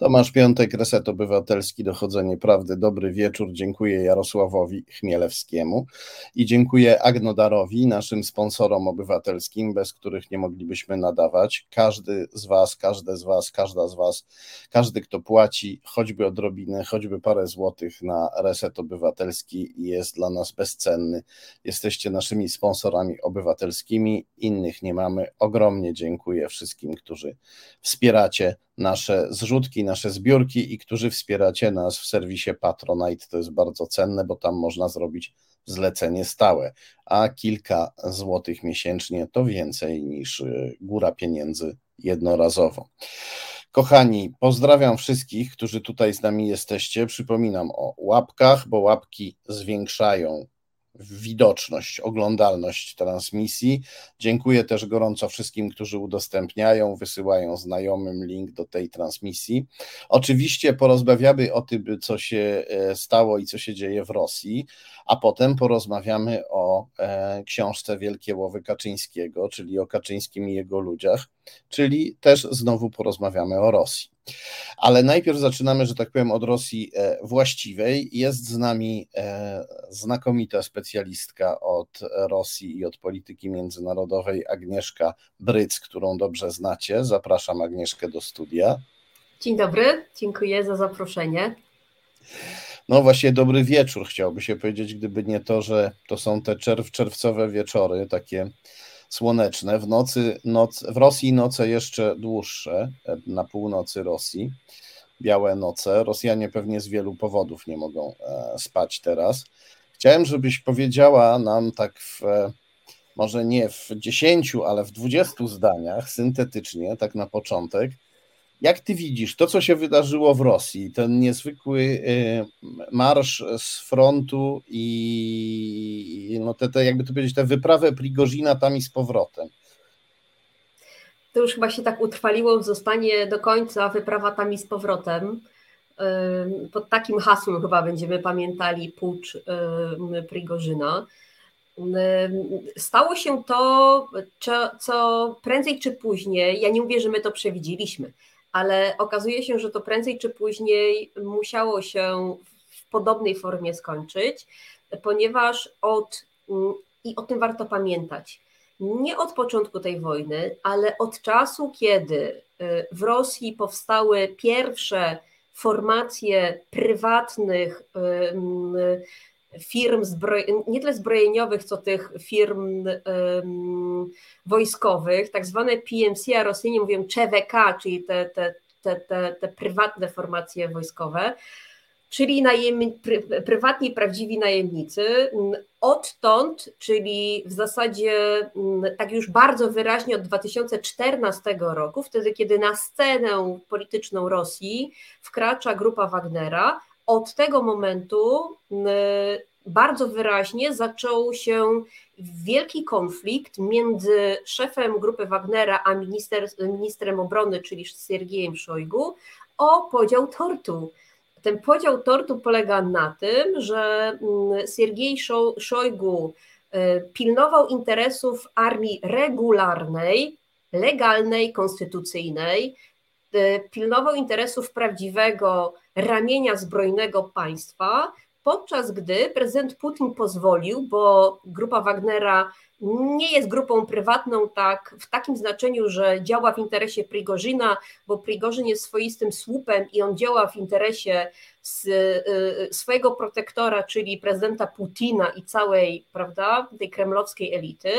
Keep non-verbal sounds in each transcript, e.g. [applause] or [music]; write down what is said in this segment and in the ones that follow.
Tomasz Piątek, Reset Obywatelski, Dochodzenie Prawdy. Dobry wieczór. Dziękuję Jarosławowi Chmielewskiemu i dziękuję Agnodarowi, naszym sponsorom obywatelskim, bez których nie moglibyśmy nadawać. Każdy z Was, każde z Was, każda z Was, każdy, kto płaci choćby odrobinę, choćby parę złotych na Reset Obywatelski jest dla nas bezcenny. Jesteście naszymi sponsorami obywatelskimi, innych nie mamy. Ogromnie dziękuję wszystkim, którzy wspieracie nasze zrzutki, nasze zbiórki i którzy wspieracie nas w serwisie Patronite. To jest bardzo cenne, bo tam można zrobić zlecenie stałe, a kilka złotych miesięcznie to więcej niż y, góra pieniędzy jednorazowo. Kochani, pozdrawiam wszystkich, którzy tutaj z nami jesteście. Przypominam o łapkach, bo łapki zwiększają widoczność, oglądalność transmisji. Dziękuję też gorąco wszystkim, którzy udostępniają, wysyłają znajomym link do tej transmisji. Oczywiście porozmawiamy o tym, co się e, stało i co się dzieje w Rosji, a potem porozmawiamy o e, książce Wielkie Łowy Kaczyńskiego, czyli o Kaczyńskim i jego ludziach, czyli też znowu porozmawiamy o Rosji. Ale najpierw zaczynamy, że tak powiem, od Rosji e, właściwej. Jest z nami e, znakomita specjalistka od Rosji i od polityki międzynarodowej Agnieszka Bryc, którą dobrze znacie. Zapraszam Agnieszkę do studia. Dzień dobry, dziękuję za zaproszenie. No właśnie, dobry wieczór chciałby się powiedzieć, gdyby nie to, że to są te czerw, czerwcowe wieczory, takie słoneczne. W nocy, noc, w Rosji noce jeszcze dłuższe, e, na północy Rosji, białe noce. Rosjanie pewnie z wielu powodów nie mogą e, spać teraz. Chciałem, żebyś powiedziała nam tak w, e, może nie w dziesięciu, ale w dwudziestu zdaniach, syntetycznie, tak na początek, jak ty widzisz to, co się wydarzyło w Rosji, ten niezwykły y, marsz z frontu i no te, te jakby to powiedzieć, tę wyprawę Prigozina tam i z powrotem? To już chyba się tak utrwaliło, zostanie do końca wyprawa tam i z powrotem. Y, pod takim hasłem chyba będziemy pamiętali pucz y, Prigorzyna. Stało się to, co prędzej czy później, ja nie mówię, że my to przewidzieliśmy, ale okazuje się, że to prędzej czy później musiało się w podobnej formie skończyć, ponieważ od, mm, i o tym warto pamiętać, nie od początku tej wojny, ale od czasu, kiedy y, w Rosji powstały pierwsze formacje prywatnych firm zbroj, nie tyle zbrojeniowych, co tych firm um, wojskowych, tak zwane PMC, a Rosjanie mówią CVK, czyli te, te, te, te, te prywatne formacje wojskowe, czyli najemni, pry, prywatni, prawdziwi najemnicy. Odtąd, czyli w zasadzie tak już bardzo wyraźnie od 2014 roku, wtedy kiedy na scenę polityczną Rosji wkracza grupa Wagnera, od tego momentu bardzo wyraźnie zaczął się wielki konflikt między szefem grupy Wagnera a minister, ministrem obrony, czyli Siergiejem Szojgu, o podział tortu. Ten podział tortu polega na tym, że Siergiej Szojgu e, pilnował interesów armii regularnej, legalnej, konstytucyjnej, pilnował interesów prawdziwego ramienia zbrojnego państwa, podczas gdy prezydent Putin pozwolił, bo grupa Wagnera nie jest grupą prywatną tak, w takim znaczeniu, że działa w interesie Prigorzyna, bo Prigorzyn jest swoistym słupem i on działa w interesie z, y, swojego protektora, czyli prezydenta Putina i całej prawda, tej kremlowskiej elity,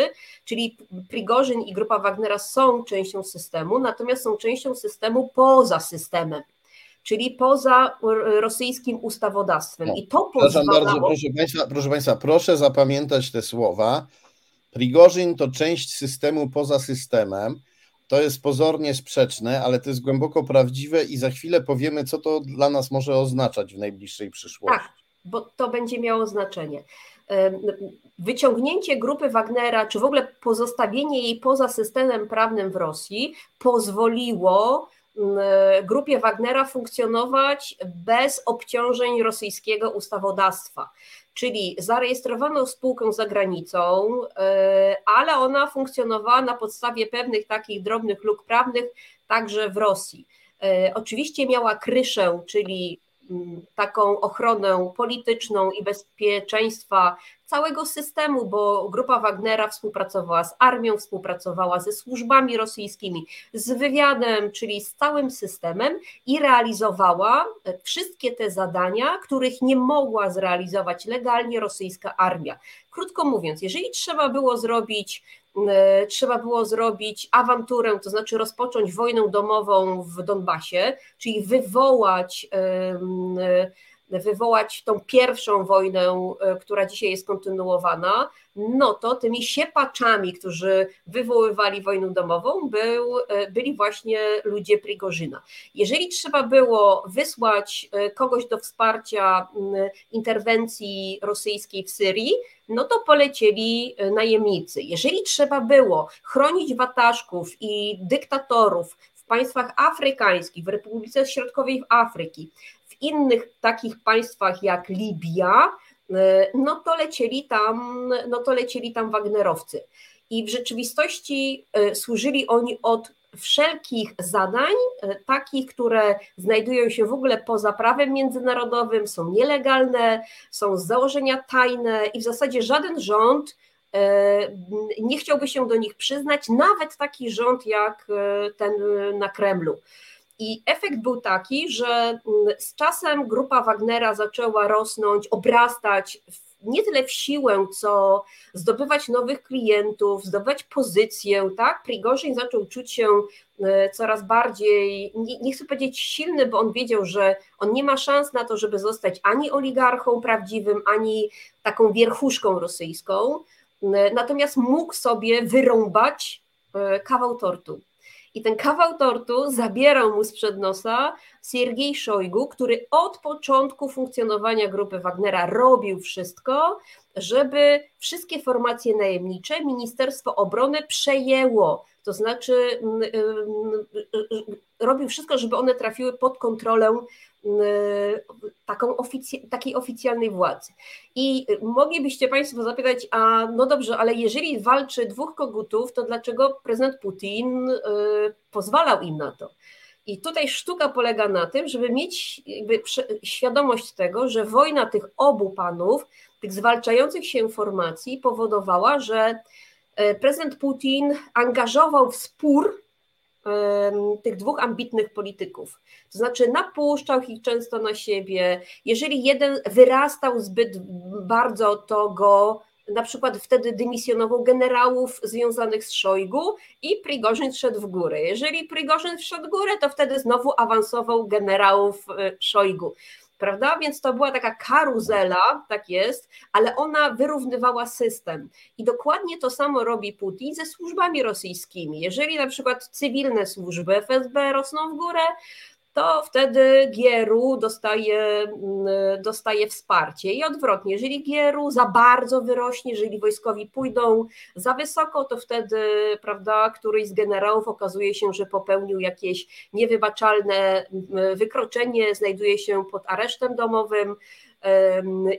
czyli Prigorzyn i grupa Wagnera są częścią systemu, natomiast są częścią systemu poza systemem czyli poza rosyjskim ustawodawstwem. I to pozwalało... bardzo, proszę państwa, proszę państwa, proszę zapamiętać te słowa. Prigorzyn to część systemu poza systemem. To jest pozornie sprzeczne, ale to jest głęboko prawdziwe i za chwilę powiemy, co to dla nas może oznaczać w najbliższej przyszłości. Tak, bo to będzie miało znaczenie. Wyciągnięcie grupy Wagnera, czy w ogóle pozostawienie jej poza systemem prawnym w Rosji pozwoliło grupie Wagnera funkcjonować bez obciążeń rosyjskiego ustawodawstwa. Czyli zarejestrowano spółkę za granicą, e, ale ona funkcjonowała na podstawie pewnych takich drobnych luk prawnych także w Rosji. Oczywiście miała kryszę, czyli taką ochronę polityczną i bezpieczeństwa całego systemu, bo grupa Wagnera współpracowała z armią, współpracowała ze służbami rosyjskimi, z wywiadem, czyli z całym systemem i realizowała wszystkie te zadania, których nie mogła zrealizować legalnie rosyjska armia. Krótko mówiąc, jeżeli trzeba było zrobić e, trzeba było zrobić awanturę, to znaczy rozpocząć wojnę domową w Donbasie, czyli wywołać wywołać tą pierwszą wojnę, e, która dzisiaj jest kontynuowana, no to tymi siepaczami, którzy wywoływali wojnę domową, był, e, byli właśnie ludzie Prigorzyna. Jeżeli trzeba było wysłać e, kogoś do wsparcia interwencji rosyjskiej w Syrii, no to polecieli najemnicy. Jeżeli trzeba było chronić wataszków i dyktatorów w państwach afrykańskich, w Republice Środkowej Afryki, innych takich państwach jak Libia, e, no to lecieli tam, no to lecieli tam Wagnerowcy. I w rzeczywistości e, służyli oni od wszelkich zadań, e, takich, które znajdują się w ogóle poza prawem międzynarodowym, są nielegalne, są z założenia tajne i w zasadzie żaden rząd nie chciałby się do nich przyznać, nawet taki rząd jak ten na Kremlu. I efekt był taki, że mm, z czasem grupa Wagnera zaczęła rosnąć, obrastać nie tyle w siłę, co zdobywać nowych klientów, zdobywać pozycję, tak? Prigorzyn zaczął czuć się e, coraz bardziej, nie, nie, chcę powiedzieć silny, bo on wiedział, że on nie ma szans na to, żeby zostać ani oligarchą prawdziwym, ani taką wierchuszką rosyjską, e, natomiast mógł sobie wyrąbać e, kawał tortu. I ten kawał tortu zabierał mu sprzed nosa Siergiej Szojgu, który od początku funkcjonowania grupy Wagnera robił wszystko, żeby wszystkie formacje najemnicze Ministerstwo Obrony przejęło. To znaczy mm, mm, mm, robił wszystko, żeby one trafiły pod kontrolę taką ofic- takiej oficjalnej władzy. I moglibyście Państwo zapytać, a no dobrze, ale jeżeli walczy dwóch kogutów, to dlaczego prezydent Putin y, pozwalał im na to? I tutaj sztuka polega na tym, żeby mieć świadomość tego, że wojna tych obu panów, tych zwalczających się formacji powodowała, że y, prezydent Putin angażował w spór tych dwóch ambitnych polityków. To znaczy, napuszczał ich często na siebie. Jeżeli jeden wyrastał zbyt bardzo, to go na przykład wtedy dymisjonował generałów związanych z Szojgu i Prigorzyn szedł w górę. Jeżeli Prigorzyn wszedł w górę, to wtedy znowu awansował generałów e, Szojgu prawda? Więc to była taka karuzela, tak jest, ale ona wyrównywała system. I dokładnie to samo robi Putin ze służbami rosyjskimi. Jeżeli na przykład cywilne służby FSB rosną w górę, to wtedy Gieru dostaje, mm, dostaje wsparcie. I odwrotnie, jeżeli Gieru za bardzo wyrośnie, jeżeli wojskowi pójdą za wysoko, to wtedy prawda, któryś z generałów okazuje się, że popełnił jakieś niewybaczalne mm, wykroczenie, znajduje się pod aresztem domowym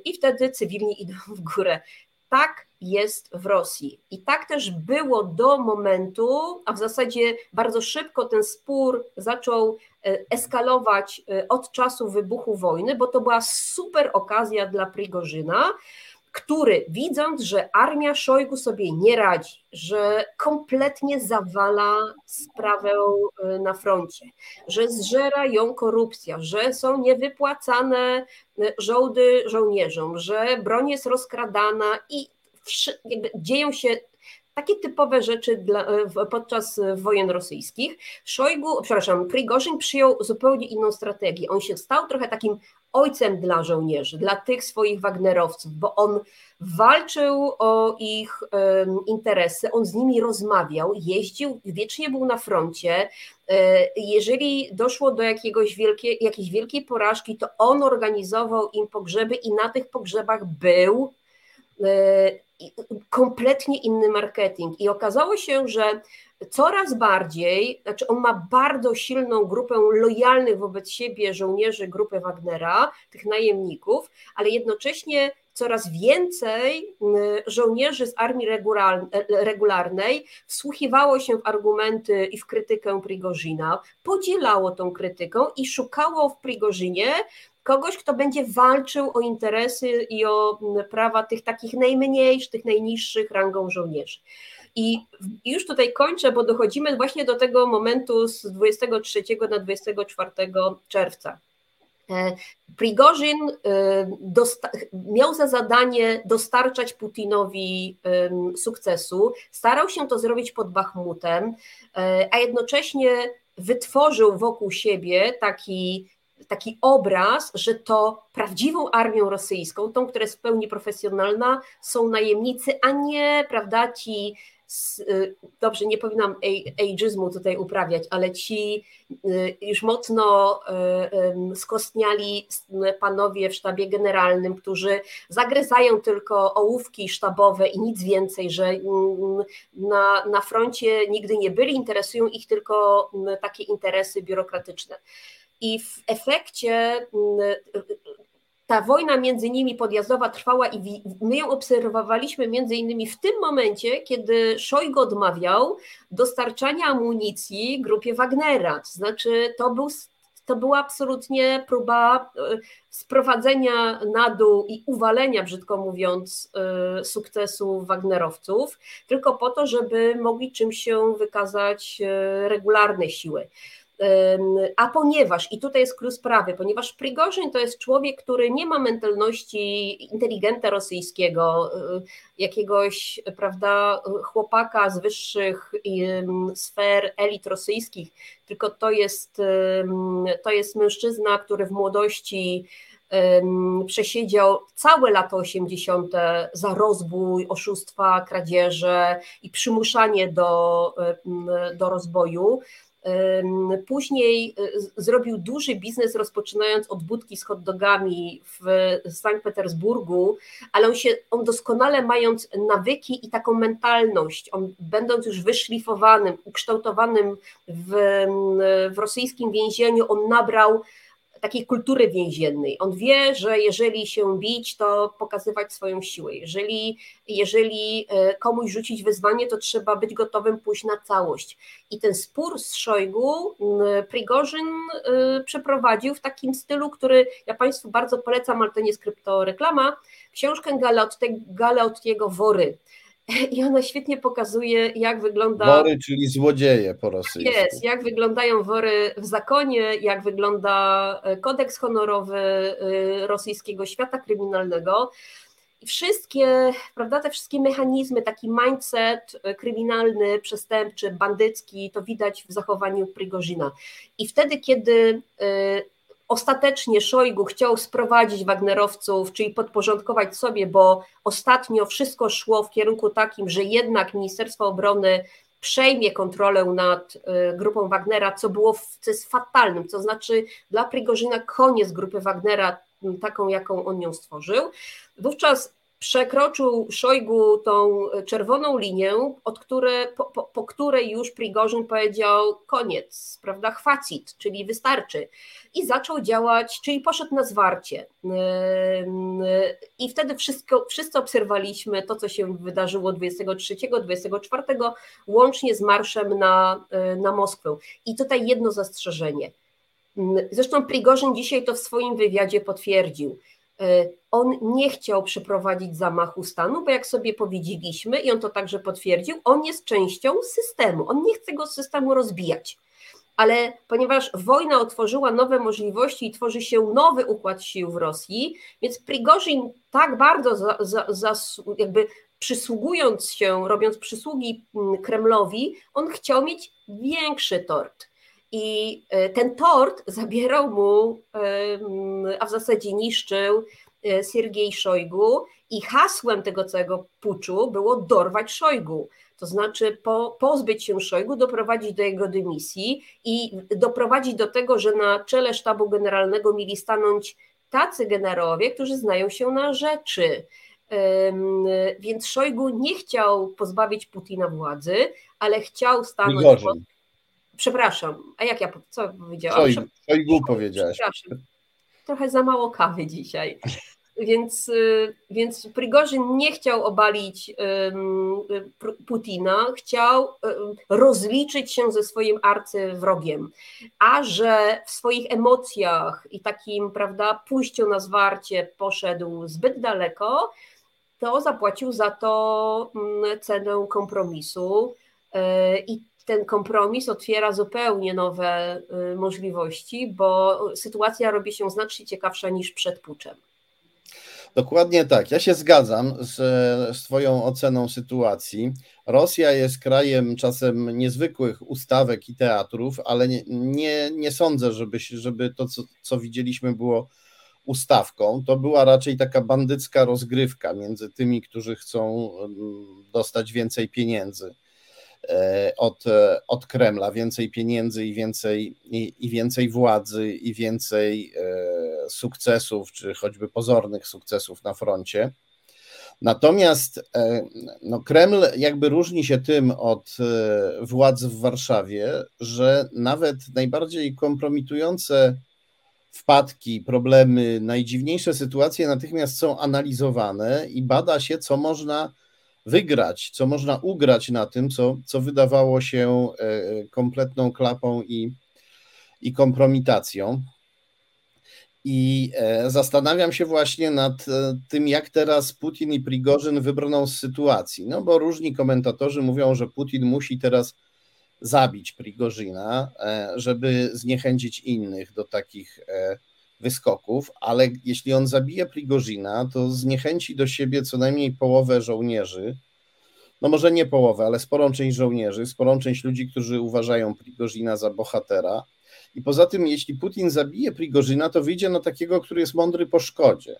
i wtedy cywilni idą w górę. Tak jest w Rosji. I tak też było do momentu, a w zasadzie bardzo szybko ten spór zaczął eskalować e, od czasu wybuchu wojny, bo to była super okazja dla Prigorzyna, który widząc, że armia Szojgu sobie nie radzi, że kompletnie zawala sprawę e, na froncie, że zżera ją korupcja, że są niewypłacane żołdy żołnierzom, że broń jest rozkradana i dzieją się takie typowe rzeczy dla, podczas wojen rosyjskich. Szojgu, przepraszam, Prigorzyn przyjął zupełnie inną strategię. On się stał trochę takim ojcem dla żołnierzy, dla tych swoich Wagnerowców, bo on walczył o ich um, interesy, on z nimi rozmawiał, jeździł, wiecznie był na froncie. E, jeżeli doszło do jakiegoś wielkie, jakiejś wielkiej porażki, to on organizował im pogrzeby i na tych pogrzebach był e, kompletnie inny marketing. I okazało się, że coraz bardziej, znaczy on ma bardzo silną grupę lojalnych wobec siebie żołnierzy grupy Wagnera, tych najemników, ale jednocześnie coraz więcej żołnierzy z armii regularnej wsłuchiwało się w argumenty i w krytykę Prigozina, podzielało tą krytykę i szukało w Prigorzinie kogoś, kto będzie walczył o interesy i o prawa tych takich najmniejszych, tych najniższych rangą żołnierzy. I już tutaj kończę, bo dochodzimy właśnie do tego momentu z 23 na 24 czerwca. E, Prigorzyn e, miał za zadanie dostarczać Putinowi sukcesu, starał się to zrobić pod Bachmutem, e, a jednocześnie wytworzył wokół siebie taki taki obraz, że to prawdziwą armią rosyjską, tą, która jest w pełni profesjonalna, są najemnicy, a nie, prawda, ci dobrze, nie powinnam ageizmu tutaj uprawiać, ale ci y, już mocno y, skostniali panowie w sztabie generalnym, którzy zagryzają tylko ołówki sztabowe i nic więcej, że mm, na, na froncie nigdy nie byli, interesują ich tylko mm, takie interesy biurokratyczne. I w efekcie mm, ta wojna między nimi podjazdowa trwała i my ją obserwowaliśmy między innymi w tym momencie, kiedy Szojgo odmawiał dostarczania amunicji grupie Wagnera. To znaczy to był to była absolutnie próba e, sprowadzenia na dół i uwalenia, brzydko mówiąc, e, sukcesu Wagnerowców, tylko po to, żeby mogli czymś się wykazać e, regularne siły. A ponieważ, i tutaj jest klucz sprawy, ponieważ Prigorzyn to jest człowiek, który nie ma mentalności inteligenta rosyjskiego, y, jakiegoś, prawda, chłopaka z wyższych sfer elit rosyjskich, tylko to jest, to jest mężczyzna, który w młodości przesiedział całe lata 80. za rozbój, oszustwa, kradzieże i przymuszanie do, do rozboju. Później y, zrobił duży biznes, rozpoczynając od budki z hotdogami w Sankt Petersburgu, ale on się, on doskonale mając nawyki i taką mentalność, on będąc już wyszlifowanym, ukształtowanym w, w rosyjskim więzieniu, on nabrał takiej kultury więziennej. On wie, że jeżeli się bić, to pokazywać swoją siłę. Jeżeli, jeżeli e, komuś rzucić wyzwanie, to trzeba być gotowym pójść na całość. I ten spór z Szojgu Prigorzyn e, przeprowadził w takim stylu, który ja Państwu bardzo polecam, ale to nie jest kryptoreklama, książkę Galeottiego Wory. [laughs] I ona świetnie pokazuje, jak wygląda. Wory, czyli złodzieje po rosyjsku. Jest, jak wyglądają wory w zakonie, jak wygląda e, kodeks honorowy e, rosyjskiego świata kryminalnego. I wszystkie, prawda, te wszystkie mechanizmy, taki mindset e, kryminalny, przestępczy, bandycki, to widać w zachowaniu Prigozina. I wtedy, kiedy Ostatecznie Szojgu chciał sprowadzić Wagnerowców, czyli podporządkować sobie, bo ostatnio wszystko szło w kierunku takim, że jednak Ministerstwo Obrony przejmie kontrolę nad y, grupą Wagnera, co było co jest fatalnym, to znaczy dla Prigorzyna koniec grupy Wagnera, taką jaką on ją stworzył. Wówczas przekroczył Szojgu tą czerwoną linię, od które, po, po, po, której już Prigorzyn powiedział koniec, prawda, chwacit, czyli wystarczy. I zaczął działać, czyli poszedł na zwarcie. I wtedy wszystko, wszyscy obserwowaliśmy to, co się wydarzyło 23, 24, łącznie z marszem na, na Moskwę. I tutaj jedno zastrzeżenie. Zresztą Prigorzyn dzisiaj to w swoim wywiadzie potwierdził on nie chciał przeprowadzić zamachu stanu, bo jak sobie powiedzieliśmy, i on to także potwierdził, on jest częścią systemu. On nie chce go systemu rozbijać. Ale ponieważ wojna otworzyła nowe możliwości i tworzy się nowy układ sił w Rosji, więc Prigorzin tak bardzo za, za, za, jakby przysługując się, robiąc przysługi mm, Kremlowi, on chciał mieć większy tort. I e, ten tort zabierał mu, a w zasadzie niszczył e, Siergiej Szojgu i hasłem tego całego puczu było dorwać Szojgu. To znaczy po, pozbyć się Szojgu, doprowadzić do jego dymisji i doprowadzić do tego, że na czele sztabu generalnego mieli stanąć tacy generałowie, którzy znają się na rzeczy. Więc Szojgu nie chciał pozbawić Putina władzy, ale chciał stanąć pod, Przepraszam, a jak ja co powiedziałam? Szojgu powiedziałaś. Przepraszam. Trochę za mało kawy dzisiaj. Więc, y, więc Prigorzyn nie chciał obalić Putina, chciał rozliczyć się ze swoim arcywrogiem, a że w swoich emocjach i takim, prawda, pójściu na zwarcie poszedł zbyt daleko, to zapłacił za to mm, cenę kompromisu y, i ten kompromis otwiera zupełnie nowe y, możliwości, bo sytuacja robi się znacznie ciekawsza niż przed puczem. Dokładnie tak. Ja się zgadzam z, z Twoją oceną sytuacji. Rosja jest krajem czasem niezwykłych ustawek i teatrów, ale nie, nie, nie sądzę, żeby, żeby to, co, co widzieliśmy, było ustawką. To była raczej taka bandycka rozgrywka między tymi, którzy chcą mm, dostać więcej pieniędzy od, e, od Kremla, więcej pieniędzy i więcej, i, i więcej władzy i więcej e, sukcesów, czy choćby pozornych sukcesów na froncie. Natomiast no, Kreml jakby różni się tym od władz w Warszawie, że nawet najbardziej kompromitujące wpadki, problemy, najdziwniejsze sytuacje natychmiast są analizowane i bada się, co można wygrać, co można ugrać na tym, co, co wydawało się e, kompletną klapą i, i kompromitacją. I e, zastanawiam się właśnie nad e, tym, jak teraz Putin i Prigorzyn wybrną z sytuacji. No bo różni komentatorzy mówią, że Putin musi teraz zabić Prigorzyna, żeby zniechęcić innych do takich wyskoków, ale jeśli on zabije Prigozina, to zniechęci do siebie co najmniej połowę żołnierzy, no może nie połowę, ale sporą część żołnierzy, sporą część ludzi, którzy uważają Prigozina za bohatera. I poza tym, jeśli Putin zabije Prigozina, to wyjdzie na takiego, który jest mądry po szkodzie,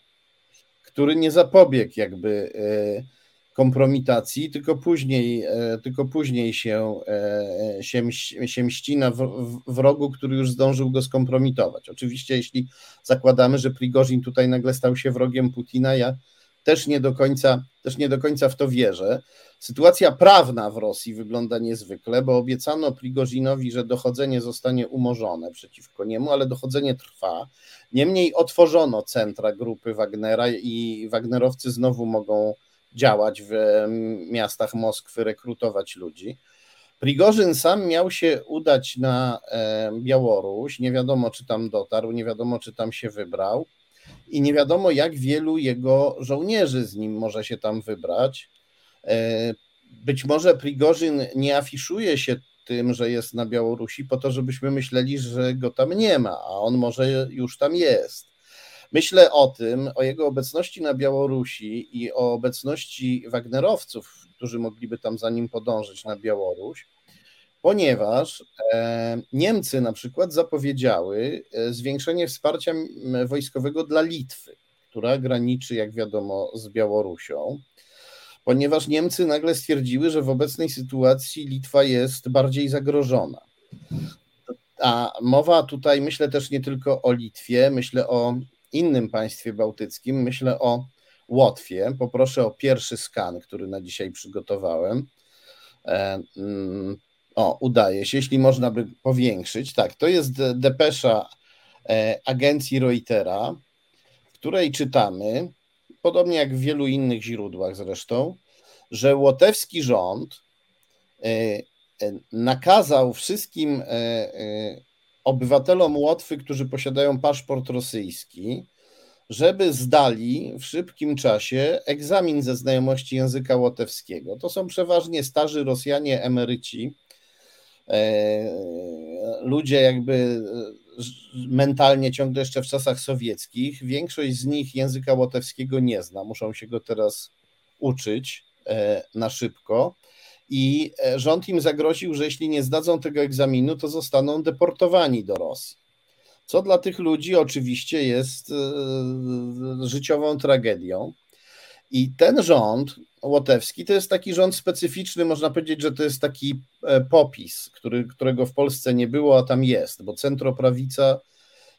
który nie zapobiegł jakby e, kompromitacji, tylko później, e, tylko później się, e, się, się mści na wrogu, który już zdążył go skompromitować. Oczywiście, jeśli zakładamy, że Prigozin tutaj nagle stał się wrogiem Putina, ja też nie do końca, też nie do końca w to wierzę. Sytuacja prawna w Rosji wygląda niezwykle, bo obiecano Prigozinowi, że dochodzenie zostanie umorzone przeciwko niemu, ale dochodzenie trwa. Niemniej otworzono centra grupy Wagnera i Wagnerowcy znowu mogą działać w miastach Moskwy, rekrutować ludzi. Prigorzyn sam miał się udać na Białoruś, nie wiadomo czy tam dotarł, nie wiadomo czy tam się wybrał i nie wiadomo jak wielu jego żołnierzy z nim może się tam wybrać. E, być może Prigorzyn nie afiszuje się tym, że jest na Białorusi po to, żebyśmy myśleli, że go tam nie ma, a on może już tam jest. Myślę o tym, o jego obecności na Białorusi i o obecności Wagnerowców, którzy mogliby tam za nim podążyć na Białoruś, ponieważ e, Niemcy na przykład zapowiedziały e, zwiększenie wsparcia wojskowego dla Litwy, która graniczy, jak wiadomo, z Białorusią, ponieważ Niemcy nagle stwierdziły, że w obecnej sytuacji Litwa jest bardziej zagrożona. A mowa tutaj, myślę też nie tylko o Litwie, myślę o innym państwie bałtyckim, myślę o Łotwie. Poproszę o pierwszy skan, który na dzisiaj przygotowałem. E, mm, o, udaje się, jeśli można by powiększyć. Tak, to jest depesza e, agencji Reutera, w której czytamy, podobnie jak w wielu innych źródłach zresztą, że łotewski rząd e, nakazał wszystkim obywatelom Łotwy, którzy posiadają paszport rosyjski, żeby zdali w szybkim czasie egzamin ze znajomości języka łotewskiego. To są przeważnie starzy Rosjanie, emeryci, e, ludzie jakby e, mentalnie ciągle jeszcze w czasach sowieckich. Większość z nich języka łotewskiego nie zna, muszą się go teraz uczyć e, na szybko i e, rząd im zagroził, że jeśli nie zdadzą tego egzaminu, to zostaną deportowani do Rosji. Co dla tych ludzi oczywiście jest e, życiową tragedią. I ten rząd łotewski to jest taki rząd specyficzny, można powiedzieć, że to jest taki e, popis, który, którego w Polsce nie było, a tam jest, bo centroprawica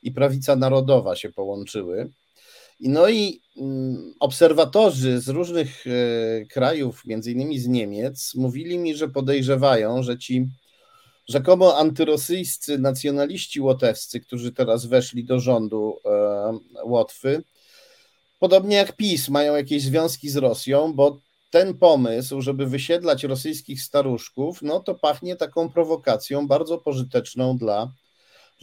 i prawica narodowa się połączyły. No i mm, obserwatorzy z różnych e, krajów, między innymi z Niemiec, mówili mi, że podejrzewają, że ci rzekomo antyrosyjscy nacjonaliści łotewscy, którzy teraz weszli do rządu e, Łotwy, podobnie jak PiS, mają jakieś związki z Rosją, bo ten pomysł, żeby wysiedlać rosyjskich staruszków, no to pachnie taką prowokacją bardzo pożyteczną dla,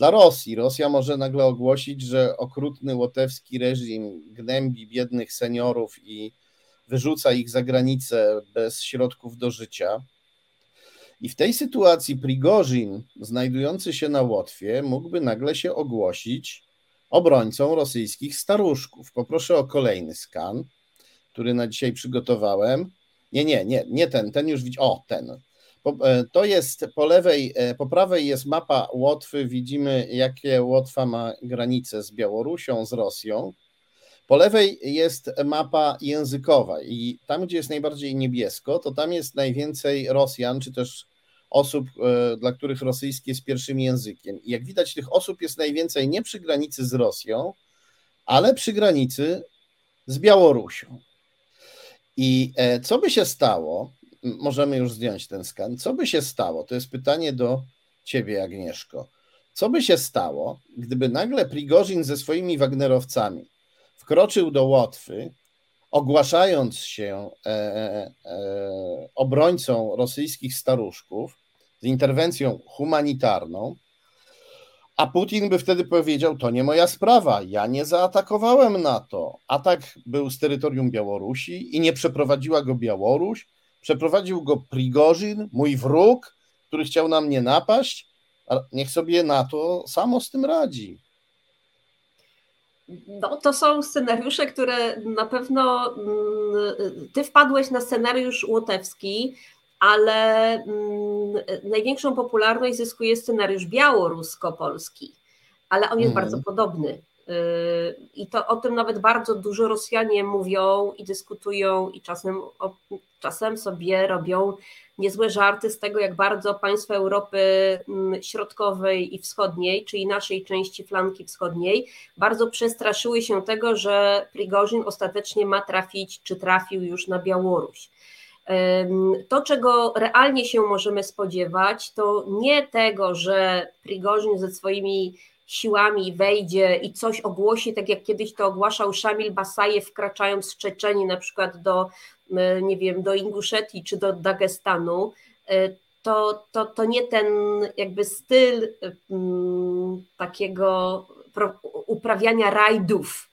dla Rosji. Rosja może nagle ogłosić, że okrutny łotewski reżim gnębi biednych seniorów i wyrzuca ich za granicę bez środków do życia. I w tej sytuacji Prigorzin, znajdujący się na Łotwie, mógłby nagle się ogłosić obrońcą rosyjskich staruszków. Poproszę o kolejny skan, który na dzisiaj przygotowałem. Nie, nie, nie, nie ten, ten już widzisz. O, ten. E, to jest po lewej, e, po prawej jest mapa Łotwy. Widzimy, jakie Łotwa ma granice z Białorusią, z Rosją. Po lewej jest mapa językowa i tam, gdzie jest najbardziej niebiesko, to tam jest najwięcej Rosjan, czy też osób, e, dla których rosyjski jest pierwszym językiem. I jak widać, tych osób jest najwięcej nie przy granicy z Rosją, ale przy granicy z Białorusią. I co by się stało? Możemy już zdjąć ten skan. Co by się stało? To jest pytanie do ciebie, Agnieszko. Co by się stało, gdyby nagle Prigorzin ze swoimi Wagnerowcami wkroczył do Łotwy, ogłaszając się e, e, obrońcą rosyjskich staruszków z interwencją humanitarną, a Putin by wtedy powiedział: To nie moja sprawa, ja nie zaatakowałem NATO. Atak był z terytorium Białorusi i nie przeprowadziła go Białoruś, przeprowadził go Prigorzin, mój wróg, który chciał na mnie napaść. A niech sobie NATO samo z tym radzi. No, to są scenariusze, które na pewno mm, ty wpadłeś na scenariusz łotewski, ale mm, największą popularność zyskuje scenariusz białorusko-polski, ale on jest mm. bardzo podobny. Y, I to o tym nawet bardzo dużo Rosjanie mówią i dyskutują, i czasem, czasem sobie robią niezłe żarty z tego, jak bardzo państwa Europy mm, Środkowej i Wschodniej, czyli naszej części flanki wschodniej, bardzo przestraszyły się tego, że Prigorzin ostatecznie ma trafić, czy trafił już na Białoruś. To, czego realnie się możemy spodziewać, to nie tego, że Prigorzin ze swoimi siłami wejdzie i coś ogłosi, tak jak kiedyś to ogłaszał Szamil Basajew, wkraczając z Czeczeni na przykład do, nie wiem, do Inguszetii czy do Dagestanu, e, to, to, to nie ten jakby styl takiego uprawiania rajdów,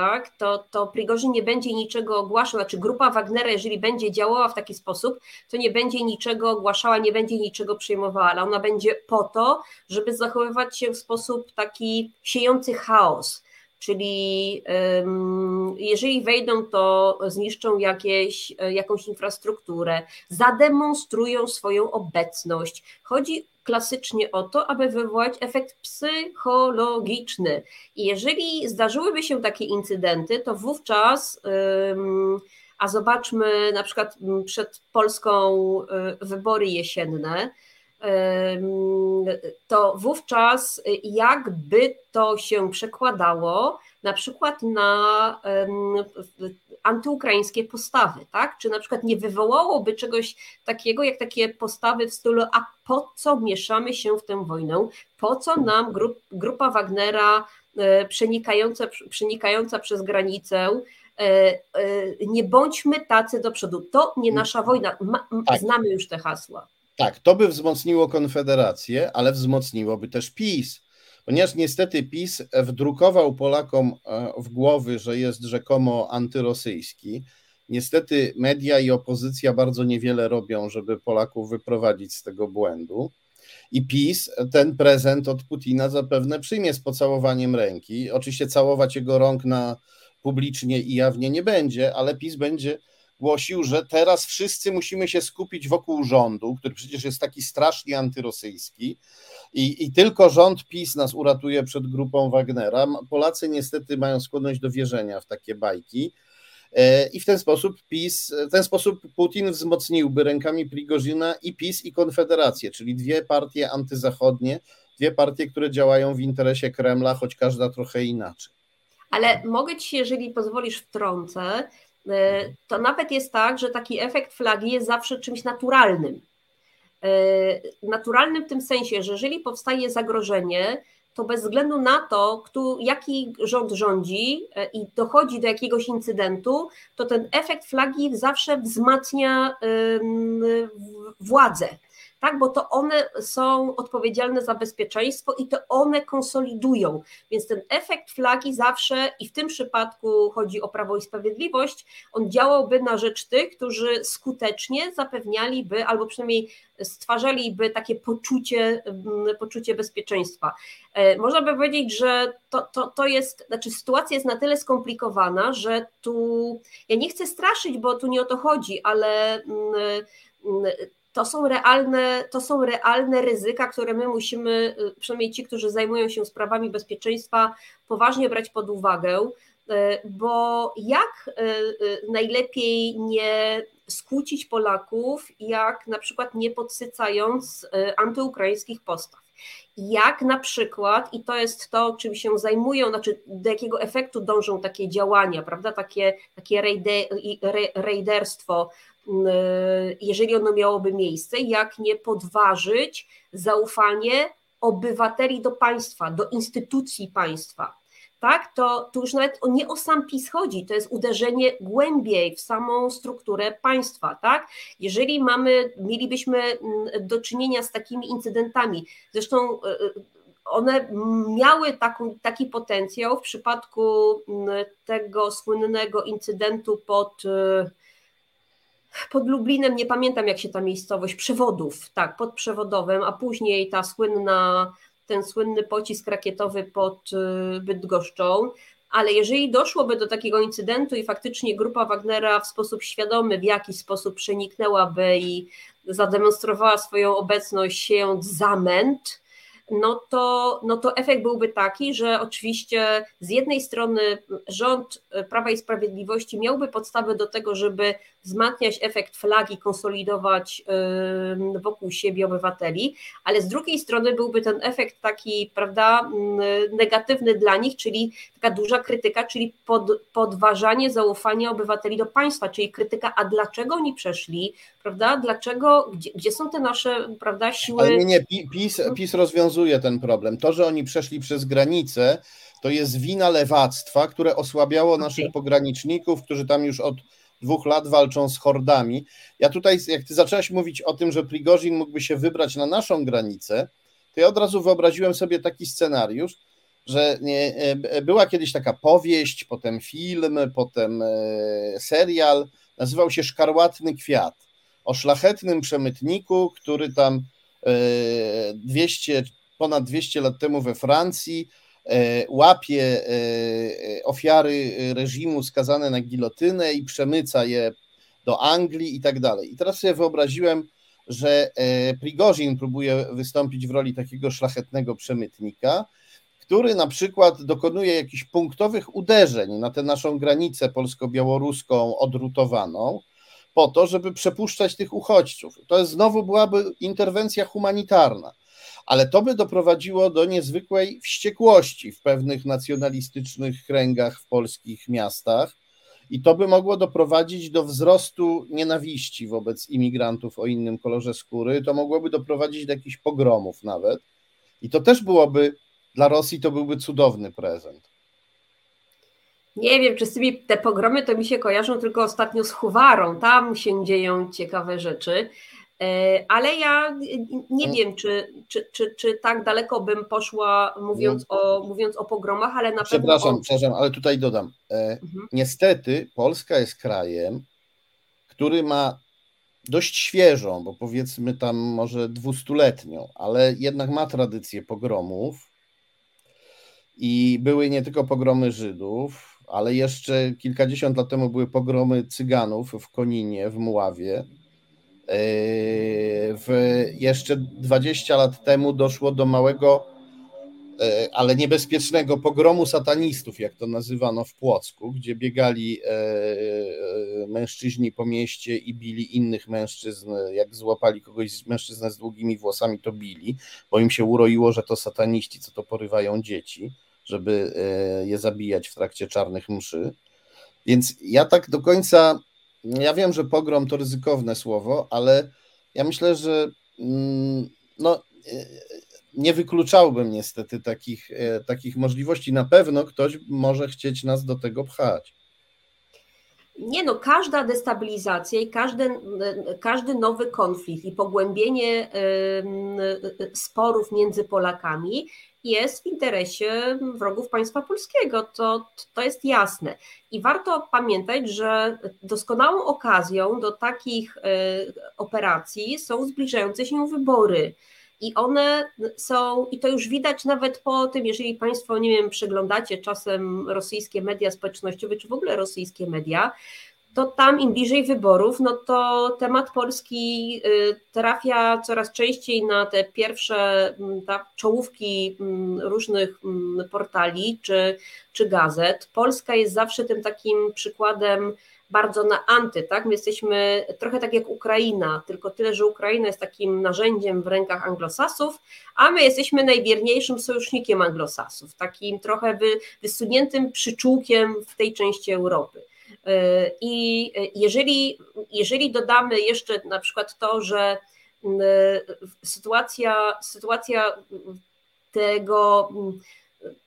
tak, to, to Prigorzyn nie będzie niczego ogłaszał, znaczy grupa Wagnera, jeżeli będzie działała w taki sposób, to nie będzie niczego ogłaszała, nie będzie niczego przyjmowała, ale ona będzie po to, żeby zachowywać się w sposób taki siejący chaos, Czyli jeżeli wejdą, to zniszczą jakieś, e, jakąś infrastrukturę, zademonstrują swoją obecność. Chodzi klasycznie o to, aby wywołać efekt psychologiczny. I jeżeli zdarzyłyby się takie incydenty, to wówczas. A zobaczmy na przykład przed Polską e, wybory jesienne, to wówczas jakby to się przekładało na przykład na antyukraińskie postawy, tak? Czy na przykład nie wywołałoby czegoś takiego, jak takie postawy w stylu, a po co mieszamy się w tę wojnę? Po co nam grup, grupa Wagnera e, przenikająca, przenikająca przez granicę, e, e, nie bądźmy tacy do przodu. To nie nasza wojna. Tak. Znamy już te hasła. Tak, to by wzmocniło Konfederację, ale wzmocniłoby też PiS, ponieważ niestety PiS wdrukował Polakom e, w głowy, że jest rzekomo antyrosyjski. Niestety media i opozycja bardzo niewiele robią, żeby Polaków wyprowadzić z tego błędu. I PiS ten prezent od Putina zapewne przyjmie z pocałowaniem ręki. Oczywiście całować jego rąk na publicznie i jawnie nie będzie, ale PiS będzie głosił, że teraz wszyscy musimy się skupić wokół rządu, który przecież jest taki strasznie antyrosyjski i, i tylko rząd PiS nas uratuje przed grupą Wagnera. Polacy niestety mają skłonność do wierzenia w takie bajki. E, I w ten sposób PiS, w ten sposób Putin wzmocniłby rękami Prigozina i PiS i Konfederację, czyli dwie partie antyzachodnie, dwie partie, które działają w interesie Kremla, choć każda trochę inaczej. Ale mogę ci, jeżeli pozwolisz, wtrącę, to nawet jest tak, że taki efekt flagi jest zawsze czymś naturalnym. E, naturalnym w tym sensie, że jeżeli powstaje zagrożenie, to bez względu na to, kto, jaki rząd rządzi e, i dochodzi do jakiegoś incydentu, to ten efekt flagi zawsze wzmacnia władzę tak, bo to one są odpowiedzialne za bezpieczeństwo i to one konsolidują. Więc ten efekt flagi zawsze, i w tym przypadku chodzi o Prawo i Sprawiedliwość, on działałby na rzecz tych, którzy skutecznie zapewnialiby albo przynajmniej stwarzaliby takie poczucie, mm, poczucie bezpieczeństwa. E, można by powiedzieć, że to, to, to jest, znaczy sytuacja jest na tyle skomplikowana, że tu ja nie chcę straszyć, bo tu nie o to chodzi, ale mm, mm, to są realne, to są realne ryzyka, które my musimy, y, przynajmniej ci, którzy zajmują się sprawami bezpieczeństwa, poważnie brać pod uwagę, y, bo jak y, najlepiej nie skłócić Polaków, jak na przykład nie podsycając antyukraińskich postaw. Jak na przykład, i to jest to, czym się zajmują, znaczy do jakiego efektu dążą takie działania, prawda? Takie, takie rejderstwo Y, jeżeli ono miałoby miejsce, jak nie podważyć zaufanie obywateli do państwa, do instytucji państwa. Tak, to, to już nawet nie o sam PiS chodzi, to jest uderzenie głębiej w samą strukturę państwa. Tak? Jeżeli mamy, mielibyśmy mm, do czynienia z takimi incydentami, zresztą y, y, one miały taką, taki potencjał w przypadku mm, tego słynnego incydentu pod pod Lublinem, nie pamiętam jak się ta miejscowość, przewodów, tak, pod przewodowym, a później ta słynna, ten słynny pocisk rakietowy pod y, Bydgoszczą, ale jeżeli doszłoby do takiego incydentu i faktycznie grupa Wagnera w sposób świadomy, w jakiś sposób przeniknęłaby i zademonstrowała swoją obecność, siejąc zamęt, no to, no to efekt byłby taki, że oczywiście z jednej strony rząd Prawa i Sprawiedliwości miałby podstawy do tego, żeby wzmacniać efekt flagi, konsolidować wokół siebie obywateli, ale z drugiej strony byłby ten efekt taki, prawda, negatywny dla nich, czyli taka duża krytyka, czyli pod, podważanie zaufania obywateli do państwa, czyli krytyka, a dlaczego oni przeszli, prawda, dlaczego, gdzie, gdzie są te nasze, prawda, siły... Ale nie, nie, PiS, PiS rozwiązuje ten problem. To, że oni przeszli przez granicę, to jest wina lewactwa, które osłabiało naszych pograniczników, którzy tam już od dwóch lat walczą z hordami. Ja tutaj, jak ty zaczęłaś mówić o tym, że Prigorzin mógłby się wybrać na naszą granicę, to ja od razu wyobraziłem sobie taki scenariusz, że nie, e, była kiedyś taka powieść, potem film, potem e, serial, nazywał się Szkarłatny Kwiat, o szlachetnym przemytniku, który tam 200, e, ponad 200 lat temu we Francji E, łapie e, e, ofiary reżimu skazane na gilotynę i przemyca je do Anglii i tak dalej. I teraz sobie wyobraziłem, że Prigorzin próbuje wystąpić w roli takiego szlachetnego przemytnika, który na przykład dokonuje jakichś punktowych uderzeń na tę naszą granicę polsko-białoruską odrutowaną, po to, żeby przepuszczać tych uchodźców. To jest znowu byłaby interwencja humanitarna ale to by doprowadziło do niezwykłej wściekłości w pewnych nacjonalistycznych kręgach w polskich miastach. I to by mogło doprowadzić do wzrostu nienawiści wobec imigrantów o innym kolorze skóry. To mogłoby doprowadzić do jakichś pogromów nawet. I to też byłoby dla Rosji to byłby cudowny prezent. Nie wiem, czy z tymi te pogromy to mi się kojarzą tylko ostatnio z Huwarą. Tam się dzieją ciekawe rzeczy. E, ale ja nie wiem, czy, czy, czy, czy tak daleko bym poszła, mówiąc o, mówiąc o pogromach, ale na przepraszam, pewno. Przepraszam, przepraszam, ale tutaj dodam. E, mhm. Niestety Polska jest krajem, który ma dość świeżą, bo powiedzmy tam może dwustuletnią, ale jednak ma tradycję pogromów. I były nie tylko pogromy Żydów, ale jeszcze kilkadziesiąt lat temu były pogromy Cyganów w Koninie, w Muławie w jeszcze 20 lat temu doszło do małego, yy, ale niebezpiecznego pogromu satanistów, jak to nazywano w Płocku, gdzie biegali yy, mężczyźni po mieście i bili innych mężczyzn. Jak złapali kogoś mężczyznę z długimi włosami, to bili, bo im się uroiło, że to sataniści, co to porywają dzieci, żeby je zabijać w trakcie czarnych mszy. Więc ja tak do końca ja wiem, że pogrom to ryzykowne słowo, ale ja myślę, że mm, no, nie wykluczałbym niestety takich, e, takich możliwości. Na pewno ktoś może chcieć nas do tego pchać. Nie no, każda destabilizacja i każdy, każdy nowy konflikt i pogłębienie sporów między Polakami jest w interesie wrogów państwa polskiego. To, to jest jasne. I warto pamiętać, że doskonałą okazją do takich e, operacji są zbliżające się wybory. I one są, i to już widać nawet po tym, jeżeli Państwo, nie wiem, przeglądacie czasem rosyjskie media społecznościowe, czy w ogóle rosyjskie media, to tam im bliżej wyborów, no to temat Polski y, trafia coraz częściej na te pierwsze mm, czołówki mm, różnych mm, portali czy, czy gazet. Polska jest zawsze tym takim przykładem bardzo na anty, tak? My jesteśmy trochę tak jak Ukraina, tylko tyle, że Ukraina jest takim narzędziem w rękach anglosasów, a my jesteśmy najwierniejszym sojusznikiem anglosasów, takim trochę wy, wysuniętym przyczółkiem w tej części Europy. Y, I jeżeli, jeżeli dodamy jeszcze na przykład to, że y, sytuacja, sytuacja tego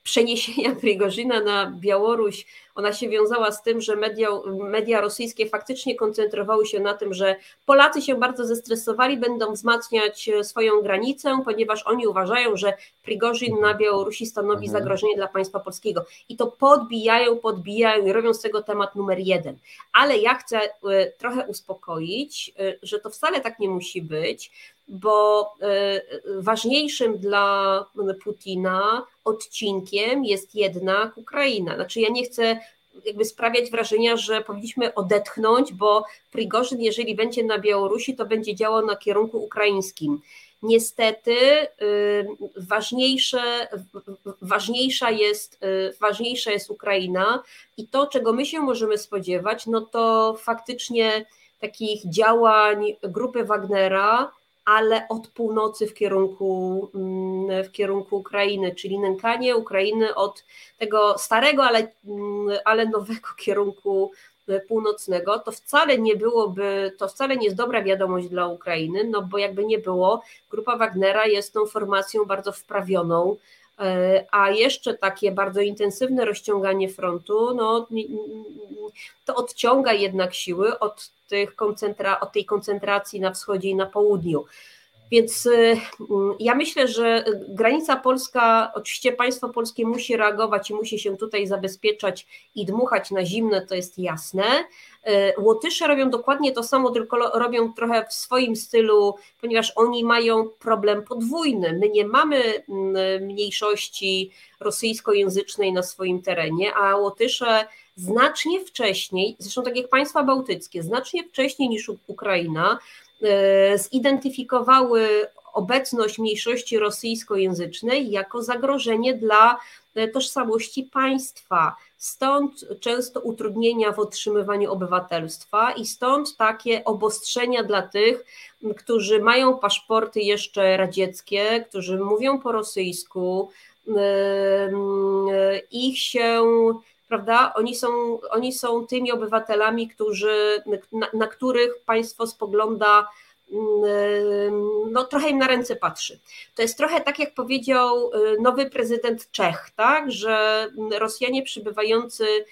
przeniesienia [laughs] Prigorzyna na Białoruś, ona się wiązała z tym, że media, media rosyjskie faktycznie koncentrowały się na tym, że Polacy się bardzo zestresowali, będą wzmacniać swoją granicę, ponieważ oni uważają, że Prigorzyn na Białorusi stanowi mhm. zagrożenie dla państwa polskiego. I to podbijają, podbijają i robią z tego temat numer jeden. Ale ja chcę y, trochę uspokoić, y, że to wcale tak nie musi być, bo ważniejszym dla Putina odcinkiem jest jednak Ukraina. Znaczy ja nie chcę jakby sprawiać wrażenia, że powinniśmy odetchnąć, bo Prigorzyn, jeżeli będzie na Białorusi, to będzie działał na kierunku ukraińskim. Niestety y, ważniejsze, ważniejsza, jest, y, ważniejsza jest Ukraina i to, czego my się możemy spodziewać, no to faktycznie takich działań grupy Wagnera, ale od północy w kierunku, mm, w kierunku Ukrainy, czyli nękanie Ukrainy od tego starego, ale, mm, ale nowego [laughs] kierunku północnego, to wcale nie byłoby, to wcale nie jest dobra wiadomość dla Ukrainy, no bo jakby nie było, grupa Wagnera jest tą formacją bardzo wprawioną, a jeszcze takie bardzo intensywne rozciąganie frontu, no, to odciąga jednak siły od, tych koncentra- od tej koncentracji na wschodzie i na południu. Więc y, ja myślę, że granica polska, oczywiście państwo polskie musi reagować i musi się tutaj zabezpieczać i dmuchać na zimne, to jest jasne. Y, Łotysze robią dokładnie to samo, tylko robią trochę w swoim stylu, ponieważ oni mają problem podwójny. My nie mamy mm, mniejszości rosyjskojęzycznej na swoim terenie, a Łotysze znacznie wcześniej, zresztą tak jak państwa bałtyckie, znacznie wcześniej niż Ukraina, zidentyfikowały obecność mniejszości rosyjskojęzycznej jako zagrożenie dla e, tożsamości państwa. Stąd często utrudnienia w otrzymywaniu obywatelstwa i stąd takie obostrzenia dla tych, którzy mają paszporty jeszcze radzieckie, którzy mówią po rosyjsku. E, ich się prawda? Oni są, oni są tymi obywatelami, którzy, na, na których państwo spogląda mm, no, trochę im na ręce patrzy. To jest trochę tak, jak powiedział y, nowy prezydent Czech, tak, że Rosjanie przybywający mm,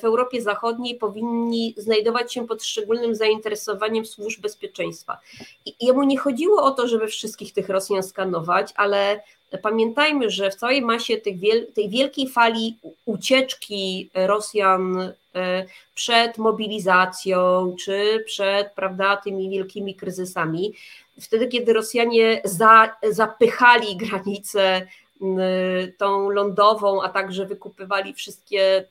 w Europie Zachodniej powinni znajdować się pod szczególnym zainteresowaniem służb bezpieczeństwa. I jemu nie chodziło o to, żeby wszystkich tych Rosjan skanować, ale Pamiętajmy, że w całej masie wiel tej wielkiej fali ucieczki Rosjan e, przed mobilizacją, czy przed prawda, tymi wielkimi kryzysami, wtedy, kiedy Rosjanie za, zapychali granicę tą lądową, a także wykupywali wszystkie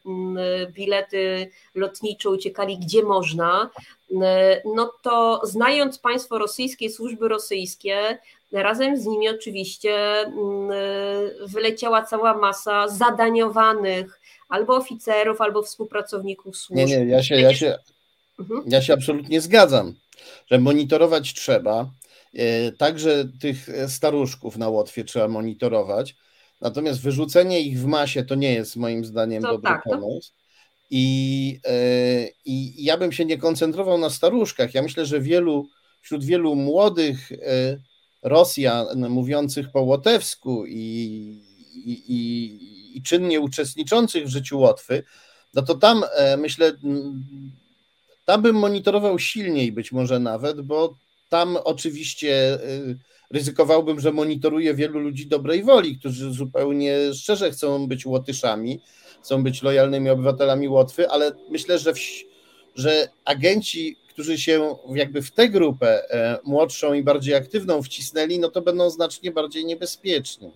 bilety lotnicze, uciekali gdzie można, no to znając państwo rosyjskie, służby rosyjskie, Razem z nimi oczywiście wyleciała cała masa zadaniowanych albo oficerów, albo współpracowników służb. Nie, nie, ja się, ja się, mhm. ja się absolutnie zgadzam, że monitorować trzeba. E, także tych staruszków na Łotwie trzeba monitorować. Natomiast wyrzucenie ich w masie to nie jest moim zdaniem to dobry tak, pomysł. I, e, I ja bym się nie koncentrował na staruszkach. Ja myślę, że wielu, wśród wielu młodych e, Rosjan mówiących po łotewsku i, i, i, i czynnie uczestniczących w życiu Łotwy, no to tam e, myślę, tam bym monitorował silniej być może nawet, bo tam oczywiście y, ryzykowałbym, że monitoruję wielu ludzi dobrej woli, którzy zupełnie szczerze chcą być Łotyszami, chcą być lojalnymi obywatelami Łotwy, ale myślę, że, w, że agenci, którzy się jakby w tę grupę e, młodszą i bardziej aktywną wcisnęli, no to będą znacznie bardziej niebezpieczni.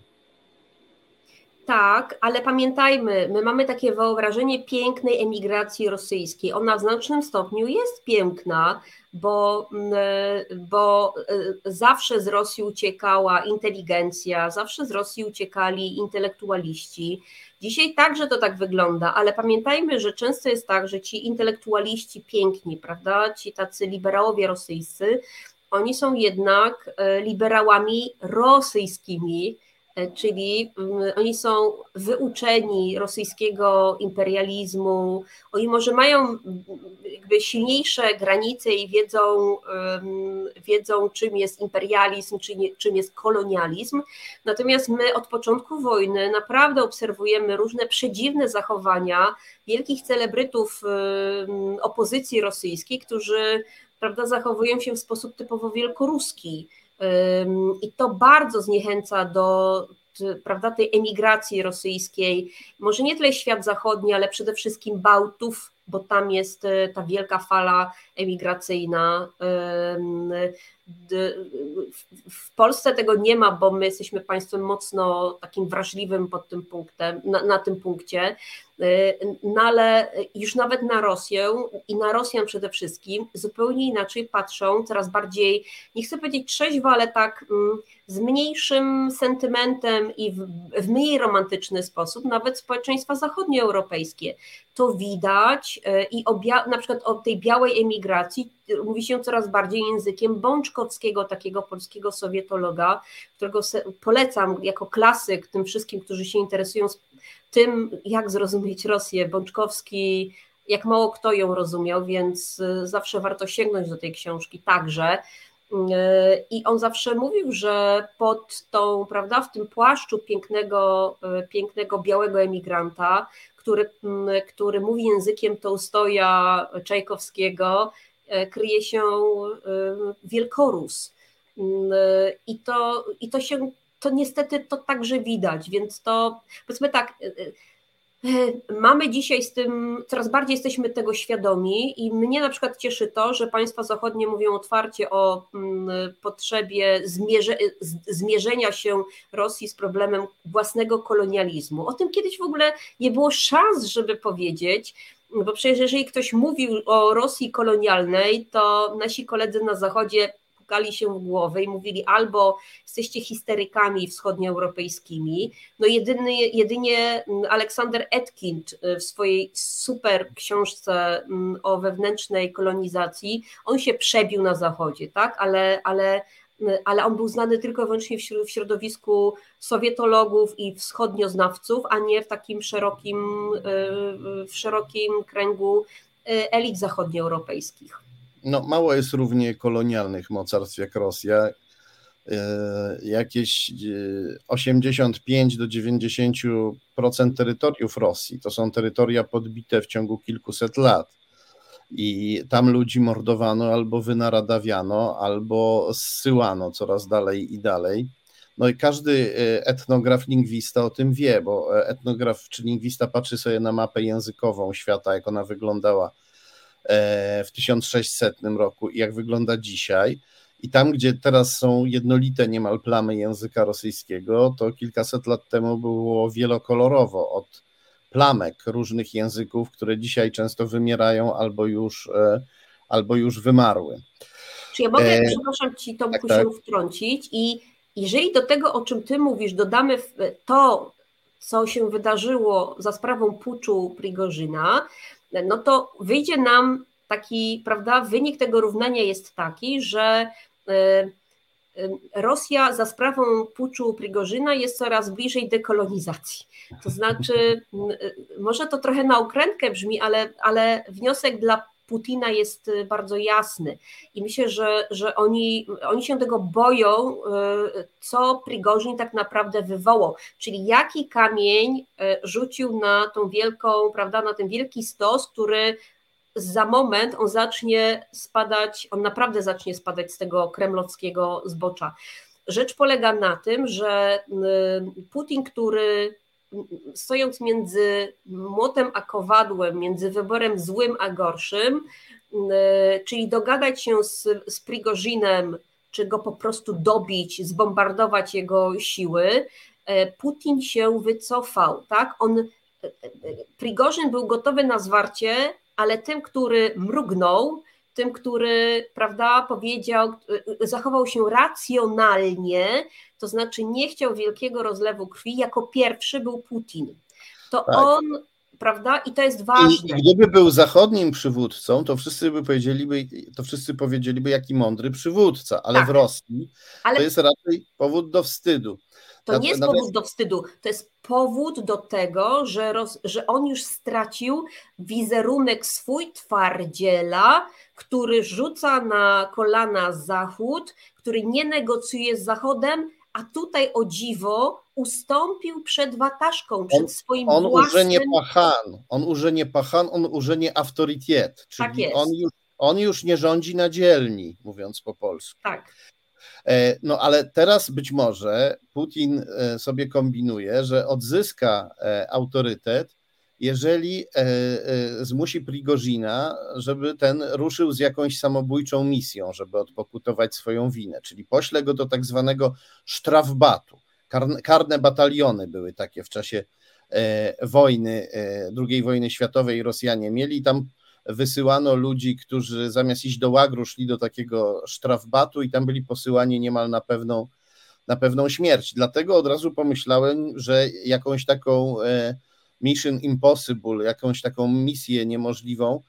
Tak, ale pamiętajmy, my mamy takie wyobrażenie pięknej emigracji rosyjskiej. Ona w znacznym stopniu jest piękna, bo, mm, bo e, zawsze z Rosji uciekała inteligencja, zawsze z Rosji uciekali intelektualiści. Dzisiaj także to tak wygląda, ale pamiętajmy, że często jest tak, że ci intelektualiści piękni, prawda, ci tacy liberałowie rosyjscy, oni są jednak e, liberałami rosyjskimi, E, czyli mm, oni są wyuczeni rosyjskiego imperializmu, oni może mają mm, jakby silniejsze granice i wiedzą, wiedzą czym jest imperializm, czym jest kolonializm, natomiast my od początku wojny naprawdę obserwujemy różne przedziwne zachowania wielkich celebrytów opozycji rosyjskiej, którzy prawda, zachowują się w sposób typowo wielkoruski, i to bardzo zniechęca do prawda, tej emigracji rosyjskiej, może nie tyle świat zachodni, ale przede wszystkim Bałtów, bo tam jest e, ta wielka fala emigracyjna. W Polsce tego nie ma, bo my jesteśmy państwem mocno takim wrażliwym pod tym punktem, na, na tym punkcie. E, no ale już nawet na Rosję i na Rosjan przede wszystkim zupełnie inaczej patrzą, coraz bardziej, nie chcę powiedzieć trzeźwo, ale tak mm, z mniejszym sentymentem i w, w mniej romantyczny sposób, nawet społeczeństwa zachodnioeuropejskie. To widać e, i o na przykład o tej białej emigracji mówi się coraz bardziej językiem Bączkowskiego, takiego polskiego sowietologa, którego polecam jako klasyk tym wszystkim, którzy się interesują tym, jak zrozumieć Rosję. Bączkowski, jak mało kto ją rozumiał, więc y, zawsze warto sięgnąć do tej książki także. Y, I on zawsze mówił, że pod tą, prawda, w tym płaszczu pięknego, y, pięknego białego emigranta, który, który mówi językiem Tołstoja, Czajkowskiego, kryje się wielkorus. I to, I to się to niestety to także widać, więc to powiedzmy tak, y, y, y, mamy dzisiaj z tym, coraz bardziej jesteśmy tego świadomi i mnie na przykład cieszy to, że państwa zachodnie mówią otwarcie o mm, potrzebie zmierze, zmierzenia się Rosji z problemem własnego kolonializmu. O tym kiedyś w ogóle nie było szans, żeby powiedzieć, bo przecież jeżeli ktoś mówił o Rosji kolonialnej, to nasi koledzy na Zachodzie pukali się w głowę i mówili albo jesteście histerykami wschodnioeuropejskimi. No jedyny, jedynie Aleksander Etkind y, w swojej super książce mm, o wewnętrznej kolonizacji, on się przebił na zachodzie, tak? Ale, ale y, ale on był znany tylko i wyłącznie w środowisku sowietologów i wschodnioznawców, a nie w takim szerokim, y, w szerokim kręgu elit zachodnioeuropejskich no, mało jest równie kolonialnych mocarstw jak Rosja. E, jakieś 85 e, do 90% terytoriów Rosji to są terytoria podbite w ciągu kilkuset lat. I tam ludzi mordowano albo wynaradawiano, albo zsyłano coraz dalej i dalej. No i każdy e, etnograf, lingwista o tym wie, bo etnograf czy lingwista patrzy sobie na mapę językową świata, jak ona wyglądała w 1600 roku i jak wygląda dzisiaj. I tam, gdzie teraz są jednolite niemal plamy języka rosyjskiego, to kilkaset lat temu było wielokolorowo od plamek różnych języków, które dzisiaj często wymierają albo już, e, albo już wymarły. Czy ja mogę, e... przepraszam Ci, Tomku, tak, tak. się wtrącić i jeżeli do tego, o czym Ty mówisz, dodamy to, co się wydarzyło za sprawą puczu Prigorzyna, no to wyjdzie nam taki, prawda, wynik tego równania jest taki, że y, y, Rosja za sprawą puczu Prigorzyna jest coraz bliżej dekolonizacji. To znaczy, y, może to trochę na okrętkę brzmi, ale, ale wniosek dla Putina jest bardzo jasny i myślę, że, że oni, oni się tego boją, co Prigorzyn tak naprawdę wywołał, czyli jaki kamień rzucił na tą wielką, prawda, na ten wielki stos, który za moment on zacznie spadać, on naprawdę zacznie spadać z tego kremlowskiego zbocza. Rzecz polega na tym, że y, Putin, który stojąc między młotem a kowadłem, między wyborem złym a gorszym, y, czyli dogadać się z, z Prigozinem, czy go po prostu dobić, zbombardować jego siły, y, Putin się wycofał, tak? On Prigorzyn był gotowy na zwarcie, ale tym, który mrugnął, tym, który, prawda, powiedział, zachował się racjonalnie, to znaczy nie chciał wielkiego rozlewu krwi, jako pierwszy był Putin. To tak. on prawda? I to jest ważne. I gdyby był zachodnim przywódcą, to wszyscy by powiedzieliby, to wszyscy powiedzieliby, jaki mądry przywódca, ale tak. w Rosji ale... to jest raczej powód do wstydu. To nie jest powód do wstydu, to jest powód do tego, że, roz, że on już stracił wizerunek swój twardziela, który rzuca na kolana Zachód, który nie negocjuje z Zachodem, a tutaj o dziwo ustąpił przed wataszką, przed swoim on własnym... nie pachan, on uże nie pachan, on uże nie autorytet, czyli tak jest. On, już, on już nie rządzi na dzielni, mówiąc po polsku. Tak. E, no ale teraz być może Putin e, sobie kombinuje, że odzyska e, autorytet, jeżeli zmusi Prigozina, żeby ten ruszył z jakąś samobójczą misją, żeby odpokutować swoją winę, czyli pośle go do tak zwanego sztrafbatu. Karne bataliony były takie w czasie wojny, II wojny światowej Rosjanie mieli tam wysyłano ludzi, którzy zamiast iść do łagru, szli do takiego sztrafbatu i tam byli posyłani niemal na pewną, na pewną śmierć. Dlatego od razu pomyślałem, że jakąś taką e, mission impossible, jakąś taką misję niemożliwą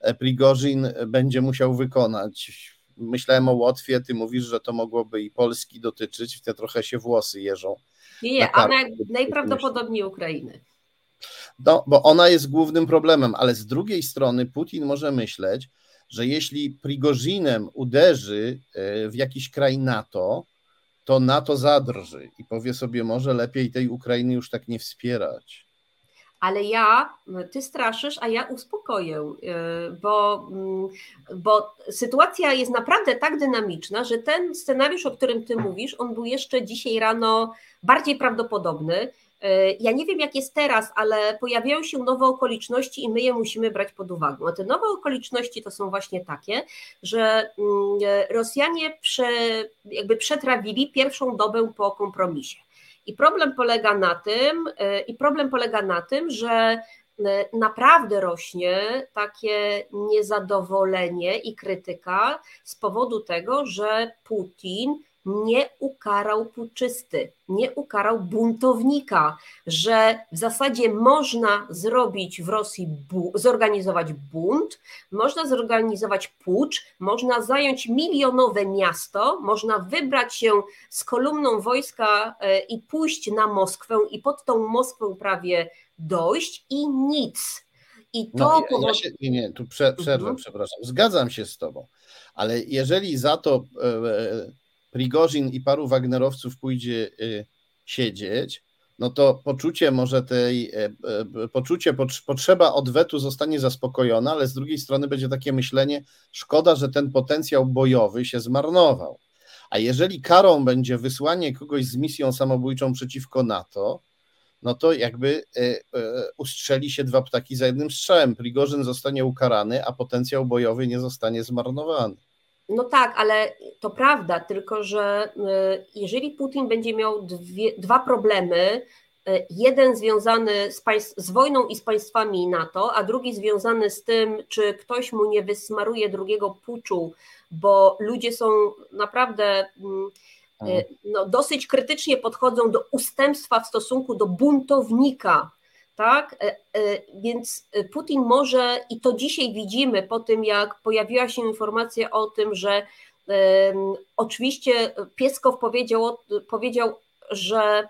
e, Prigorzin będzie musiał wykonać. Myślałem o Łotwie, ty mówisz, że to mogłoby i Polski dotyczyć, te trochę się włosy jeżą. Nie, nie, a najprawdopodobniej Ukrainy. No, bo ona jest głównym problemem, ale z drugiej strony Putin może myśleć, że jeśli Prigozinem uderzy e, w jakiś kraj NATO, to NATO zadrży i powie sobie, może lepiej tej Ukrainy już tak nie wspierać. Ale ja, ty straszysz, a ja uspokoję, e, bo, mm, bo sytuacja jest naprawdę tak dynamiczna, że ten scenariusz, o którym ty mówisz, on był jeszcze dzisiaj rano bardziej prawdopodobny. E, ja nie wiem, jak jest teraz, ale pojawiają się nowe okoliczności i my je musimy brać pod uwagę. A te nowe okoliczności to są właśnie takie, że mm, Rosjanie prze, jakby przetrawili pierwszą dobę po kompromisie. I problem polega na tym, e, i problem polega na tym, że e, naprawdę rośnie takie niezadowolenie i krytyka z powodu tego, że Putin nie ukarał puczysty, nie ukarał buntownika, że w zasadzie można zrobić w Rosji, bu- zorganizować bunt, można zorganizować pucz, można zająć milionowe miasto, można wybrać się z kolumną wojska e, i pójść na Moskwę i pod tą Moskwę prawie dojść i nic. I to no, ja, ja się, nie, nie, tu prze, przerwę, mhm. przepraszam. Zgadzam się z Tobą, ale jeżeli za to. E, Prigorzin i paru Wagnerowców pójdzie y, siedzieć, no to poczucie może tej, e, e, poczucie, potrzeba odwetu zostanie zaspokojona, ale z drugiej strony będzie takie myślenie, szkoda, że ten potencjał bojowy się zmarnował. A jeżeli karą będzie wysłanie kogoś z misją samobójczą przeciwko NATO, no to jakby ustrzeli się dwa ptaki za jednym strzałem. Prigorzyn zostanie ukarany, a potencjał bojowy nie zostanie zmarnowany. No tak, ale to prawda, tylko że y, jeżeli Putin będzie miał dwie, dwa problemy, y, jeden związany z, państw, z wojną i z państwami NATO, a drugi związany z tym, czy ktoś mu nie wysmaruje drugiego puczu, bo ludzie są naprawdę mm, y, mhm. no, dosyć krytycznie podchodzą do ustępstwa w stosunku do buntownika, tak? E, e, więc Putin może, i to dzisiaj widzimy po tym, jak pojawiła się informacja o tym, że oczywiście Pieskow powiedział, powiedział że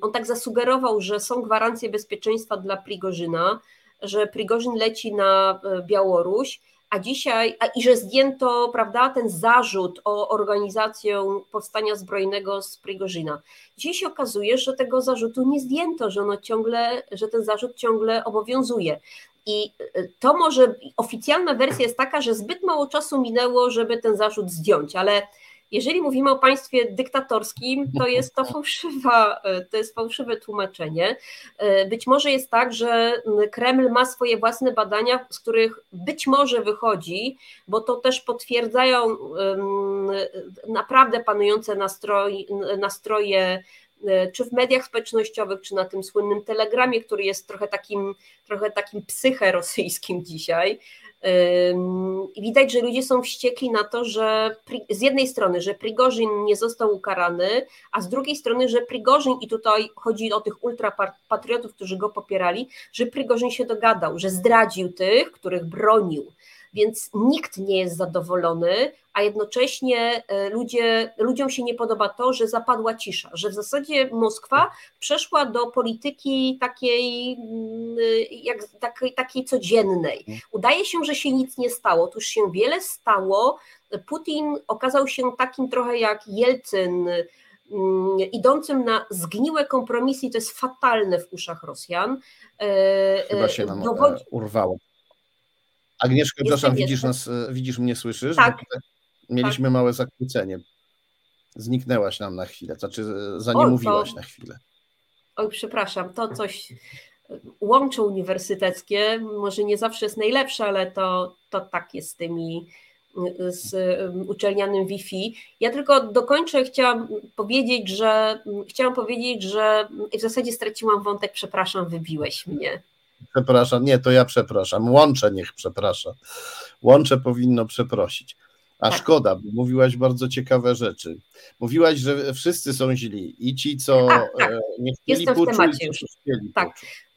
on tak zasugerował, że są gwarancje bezpieczeństwa dla Prigorzyna, że Prigorzyn leci na Białoruś, a dzisiaj, a, i że zdjęto, prawda, ten zarzut o organizację powstania zbrojnego z Prigorzyna. Dzisiaj się okazuje, że tego zarzutu nie zdjęto, że ono ciągle, że ten zarzut ciągle obowiązuje. I y, to może oficjalna wersja jest taka, że zbyt mało czasu minęło, żeby ten zarzut zdjąć, ale jeżeli mówimy o państwie dyktatorskim, to [laughs] jest to fałszywa, to jest fałszywe tłumaczenie. Być może jest tak, że Kreml ma swoje własne badania, z których być może wychodzi, bo to też potwierdzają naprawdę panujące nastroj, nastroje czy w mediach społecznościowych, czy na tym słynnym telegramie, który jest trochę takim, trochę takim psyche rosyjskim [laughs] dzisiaj, i widać, że ludzie są wściekli na to, że z jednej strony, że Prigorzyn nie został ukarany, a z drugiej strony, że Prigorzyn, i tutaj chodzi o tych ultrapatriotów, którzy go popierali, że Prigorzyn się dogadał, że zdradził tych, których bronił więc nikt nie jest zadowolony, a jednocześnie e, ludzie, ludziom się nie podoba to, że zapadła cisza, że w zasadzie Moskwa przeszła do polityki takiej, mm, jak, takiej, takiej codziennej. Udaje się, że się nic nie stało, otóż się wiele stało. Putin okazał się takim trochę jak Jelcyn, mm, idącym na zgniłe kompromisy to jest fatalne w uszach Rosjan. E, Chyba się nam Dowodzi... urwało. Agnieszka, przepraszam, widzisz nas, e, widzisz mnie, słyszysz? Tak. Mieliśmy tak. małe zakłócenie. Zniknęłaś nam na chwilę, znaczy e, zaniemówiłaś to... na chwilę. Oj, przepraszam, to coś łącze uniwersyteckie, może nie zawsze jest najlepsze, ale to, to tak jest z tymi z uczelnianym Wi-Fi. Ja tylko dokończę, chciałam powiedzieć, że chciałam powiedzieć, że w zasadzie straciłam wątek, przepraszam, wybiłeś mnie. Przepraszam, nie, to ja przepraszam. Łącze niech przeprasza. Łącze powinno przeprosić. A tak. szkoda, bo mówiłaś bardzo ciekawe rzeczy. Mówiłaś, że wszyscy są źli i ci, co A, tak. E, nie chcieli Jestem temacie już. Chcieli tak.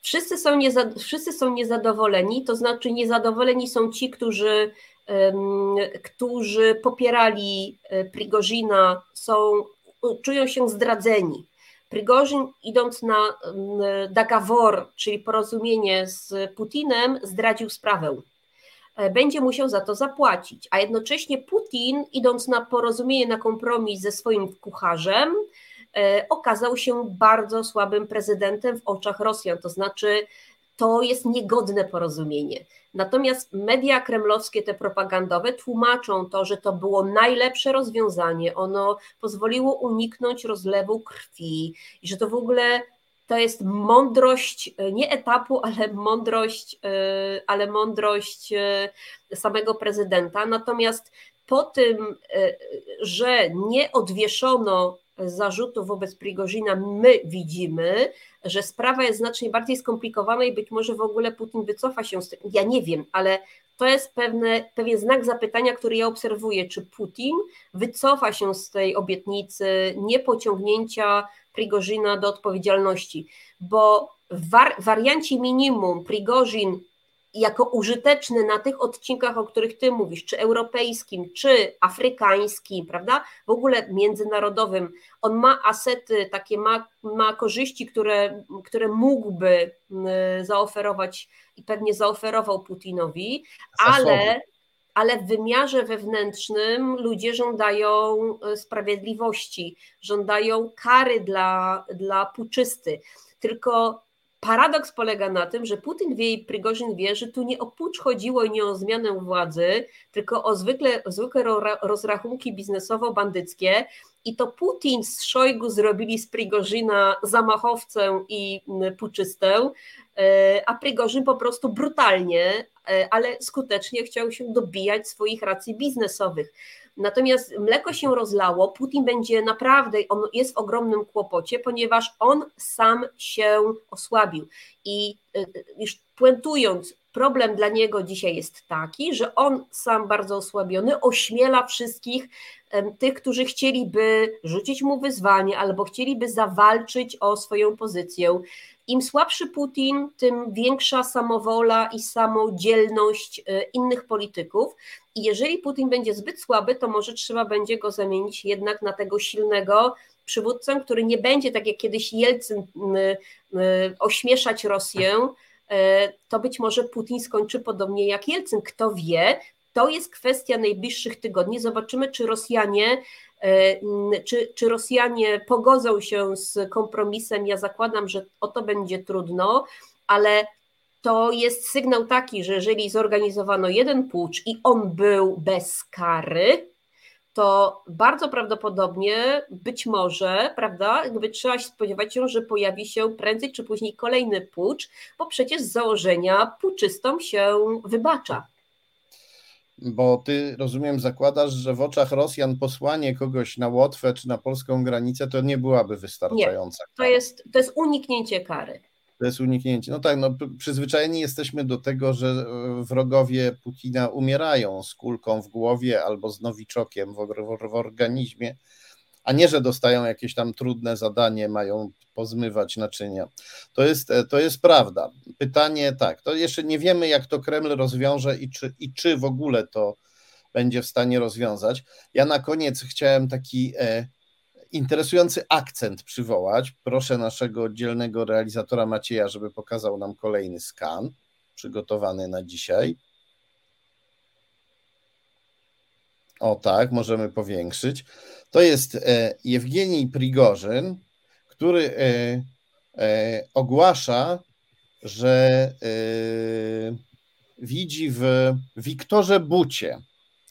Wszyscy są, wszyscy są niezadowoleni, to znaczy niezadowoleni są ci, którzy, um, którzy popierali e, Prigozina, są, czują się zdradzeni. Prygorzyn idąc na mm, Dagawor, czyli porozumienie z Putinem, zdradził sprawę. E, będzie musiał za to zapłacić, a jednocześnie Putin, idąc na porozumienie, na kompromis ze swoim kucharzem, e, okazał się bardzo słabym prezydentem w oczach Rosjan, to znaczy to jest niegodne porozumienie. Natomiast media kremlowskie, te propagandowe, tłumaczą to, że to było najlepsze rozwiązanie. Ono pozwoliło uniknąć rozlewu krwi i że to w ogóle to jest mądrość e, nie etapu, ale mądrość, e, ale mądrość e, samego prezydenta. Natomiast po tym, że nie odwieszono zarzutów wobec Prigozina my widzimy, że sprawa jest znacznie bardziej skomplikowana i być może w ogóle Putin wycofa się z tego. Ja nie wiem, ale to jest pewne, pewien znak zapytania, który ja obserwuję, czy Putin wycofa się z tej obietnicy niepociągnięcia Prigozina do odpowiedzialności, bo w war, wariancie minimum Prigozin jako użyteczny na tych odcinkach, o których Ty mówisz, czy europejskim, czy afrykańskim, prawda, w ogóle międzynarodowym, on ma asety, takie ma, ma korzyści, które, które mógłby zaoferować i pewnie zaoferował Putinowi, ale, ale w wymiarze wewnętrznym ludzie żądają e, sprawiedliwości, żądają kary dla, dla puczysty. Tylko Paradoks polega na tym, że Putin wie i Prigorzyn wie, że tu nie o pucz chodziło i nie o zmianę władzy, tylko o zwykle, zwykłe rozrachunki biznesowo-bandyckie i to Putin z Szojgu zrobili z Prigorzyna zamachowcę i puczystę, e, a Prigorzyn po prostu brutalnie, e, ale skutecznie chciał się dobijać swoich racji biznesowych. Natomiast mleko się rozlało, Putin będzie naprawdę, on jest w ogromnym kłopocie, ponieważ on sam się osłabił. I y, już puentując, problem dla niego dzisiaj jest taki, że on sam bardzo osłabiony ośmiela wszystkich tych, którzy chcieliby rzucić mu wyzwanie albo chcieliby zawalczyć o swoją pozycję. Im słabszy Putin, tym większa samowola i samodzielność y, innych polityków. I jeżeli Putin będzie zbyt słaby, to może trzeba będzie go zamienić jednak na tego silnego przywódcę, który nie będzie tak jak kiedyś Jelcyn ośmieszać Rosję, to być może Putin skończy podobnie jak Jelcyn. Kto wie, to jest kwestia najbliższych tygodni. Zobaczymy, czy Rosjanie, czy, czy Rosjanie pogodzą się z kompromisem. Ja zakładam, że o to będzie trudno, ale to jest sygnał taki, że jeżeli zorganizowano jeden pucz i on był bez kary, to bardzo prawdopodobnie, być może, prawda, jakby trzeba się spodziewać się, że pojawi się prędzej czy później kolejny pucz, bo przecież z założenia puczystom się wybacza. Bo ty, rozumiem, zakładasz, że w oczach Rosjan posłanie kogoś na Łotwę czy na polską granicę to nie byłaby wystarczająca. Nie, to jest, to jest uniknięcie kary. To jest uniknięcie. No tak, no, przyzwyczajeni jesteśmy do tego, że e, wrogowie Putina umierają z kulką w głowie albo z nowiczokiem w, w, w organizmie, a nie, że dostają jakieś tam trudne zadanie, mają pozmywać naczynia. To jest, e, to jest prawda. Pytanie tak, to jeszcze nie wiemy, jak to Kreml rozwiąże i czy, i czy w ogóle to będzie w stanie rozwiązać. Ja na koniec chciałem taki e, interesujący akcent przywołać. Proszę naszego dzielnego realizatora Macieja, żeby pokazał nam kolejny skan przygotowany na dzisiaj. O tak, możemy powiększyć. To jest e, Jewgenij Prigorzyn, który e, e, ogłasza, że widzi w Wiktorze Bucie,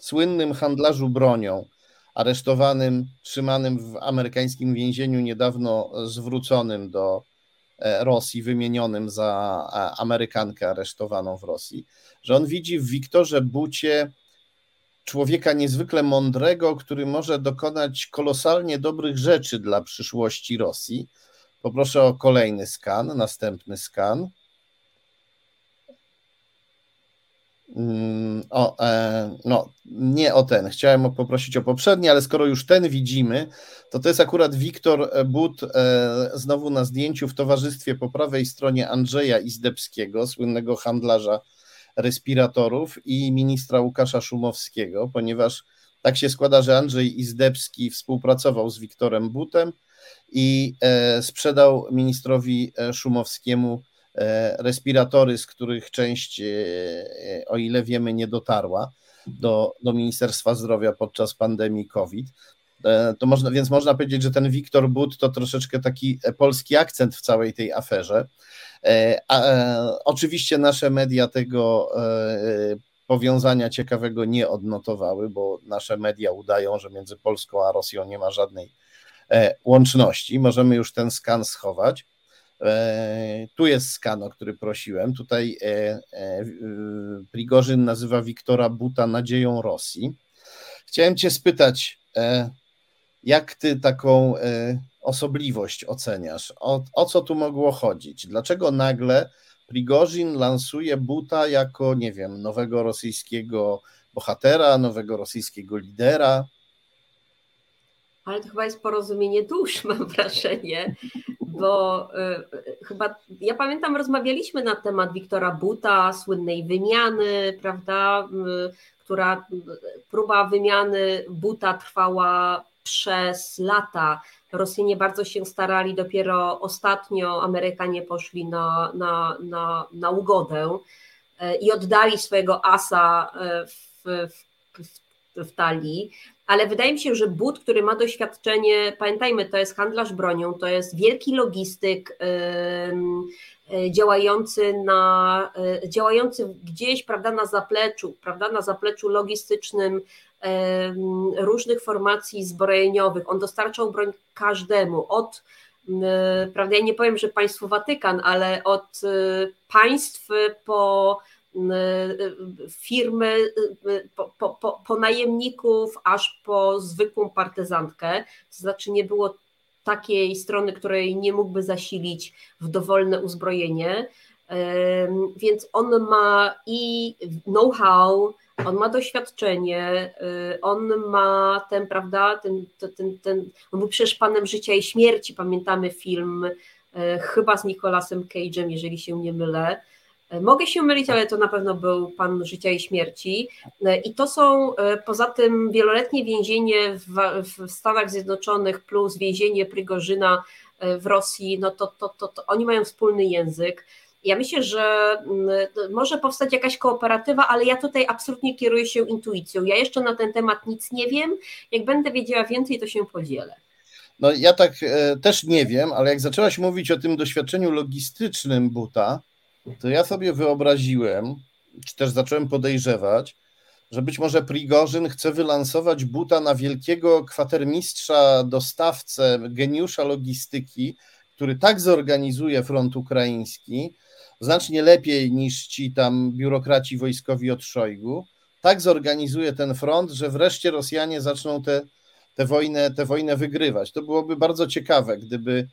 słynnym handlarzu bronią, aresztowanym, trzymanym w amerykańskim więzieniu, niedawno zwróconym do Rosji, wymienionym za Amerykankę aresztowaną w Rosji, że on widzi w Wiktorze Bucie człowieka niezwykle mądrego, który może dokonać kolosalnie dobrych rzeczy dla przyszłości Rosji. Poproszę o kolejny skan, następny skan. Mm, o, e, no, nie o ten. Chciałem poprosić o poprzedni, ale skoro już ten widzimy, to to jest akurat Wiktor But e, znowu na zdjęciu w towarzystwie po prawej stronie Andrzeja Izdebskiego, słynnego handlarza respiratorów i ministra Łukasza Szumowskiego, ponieważ tak się składa, że Andrzej Izdebski współpracował z Wiktorem Butem i e, sprzedał ministrowi Szumowskiemu E, respiratory, z których część, e, e, o ile wiemy, nie dotarła do, do Ministerstwa Zdrowia podczas pandemii COVID. To można, więc można powiedzieć, że ten Wiktor But to troszeczkę taki polski akcent w całej tej aferze. A, oczywiście nasze media tego powiązania ciekawego nie odnotowały, bo nasze media udają, że między Polską a Rosją nie ma żadnej łączności. Możemy już ten skan schować. E, tu jest skan, o który prosiłem. Tutaj e, e, Prigorzyn nazywa Wiktora Buta nadzieją Rosji. Chciałem Cię spytać, jak Ty taką osobliwość oceniasz? O, o co tu mogło chodzić? Dlaczego nagle Prigorzyn lansuje Buta jako, nie wiem, nowego rosyjskiego bohatera, nowego rosyjskiego lidera? Ale to chyba jest porozumienie dusz, [laughs] mam wrażenie, bo y, chyba, ja pamiętam, rozmawialiśmy na temat Wiktora Buta, słynnej wymiany, prawda, y, która próba wymiany Buta trwała przez lata. Rosjanie bardzo się starali, dopiero ostatnio Amerykanie poszli na, na, na, na ugodę y, i oddali swojego asa w, w, w, w talii ale wydaje mi się, że But, który ma doświadczenie, pamiętajmy, to jest handlarz bronią, to jest wielki logistyk yy, działający na, działający gdzieś, prawda, na zapleczu, prawda, na zapleczu logistycznym różnych formacji zbrojeniowych. On dostarczał broń każdemu, od prawda, ja nie powiem, że państwo Watykan, ale od państw po firmy, po, po, po, po najemników, aż po zwykłą partyzantkę. To znaczy nie było takiej strony, której nie mógłby zasilić w dowolne uzbrojenie. Więc on ma i know-how, on ma doświadczenie, y, on ma ten, prawda, ten, ten, ten, on był przecież panem życia i śmierci, pamiętamy film y, chyba z Nicolasem Cage'em, jeżeli się nie mylę. Mogę się mylić, ale to na pewno był Pan Życia i Śmierci. I to są poza tym wieloletnie więzienie w, w Stanach Zjednoczonych plus więzienie Prigorzyna e, w Rosji, no to, to, to, to oni mają wspólny język. Ja myślę, że mm, może powstać jakaś kooperatywa, ale ja tutaj absolutnie kieruję się intuicją. Ja jeszcze na ten temat nic nie wiem. Jak będę wiedziała więcej, to się podzielę. No ja tak e, też nie wiem, ale jak zaczęłaś mówić o tym doświadczeniu logistycznym buta, to ja sobie wyobraziłem, czy też zacząłem podejrzewać, że być może Prigorzyn chce wylansować buta na wielkiego kwatermistrza, dostawcę, geniusza logistyki, który tak zorganizuje front ukraiński, znacznie lepiej niż ci tam biurokraci wojskowi od Szojgu, tak zorganizuje ten front, że wreszcie Rosjanie zaczną tę te, te wojnę, te wojnę wygrywać. To byłoby bardzo ciekawe, gdyby,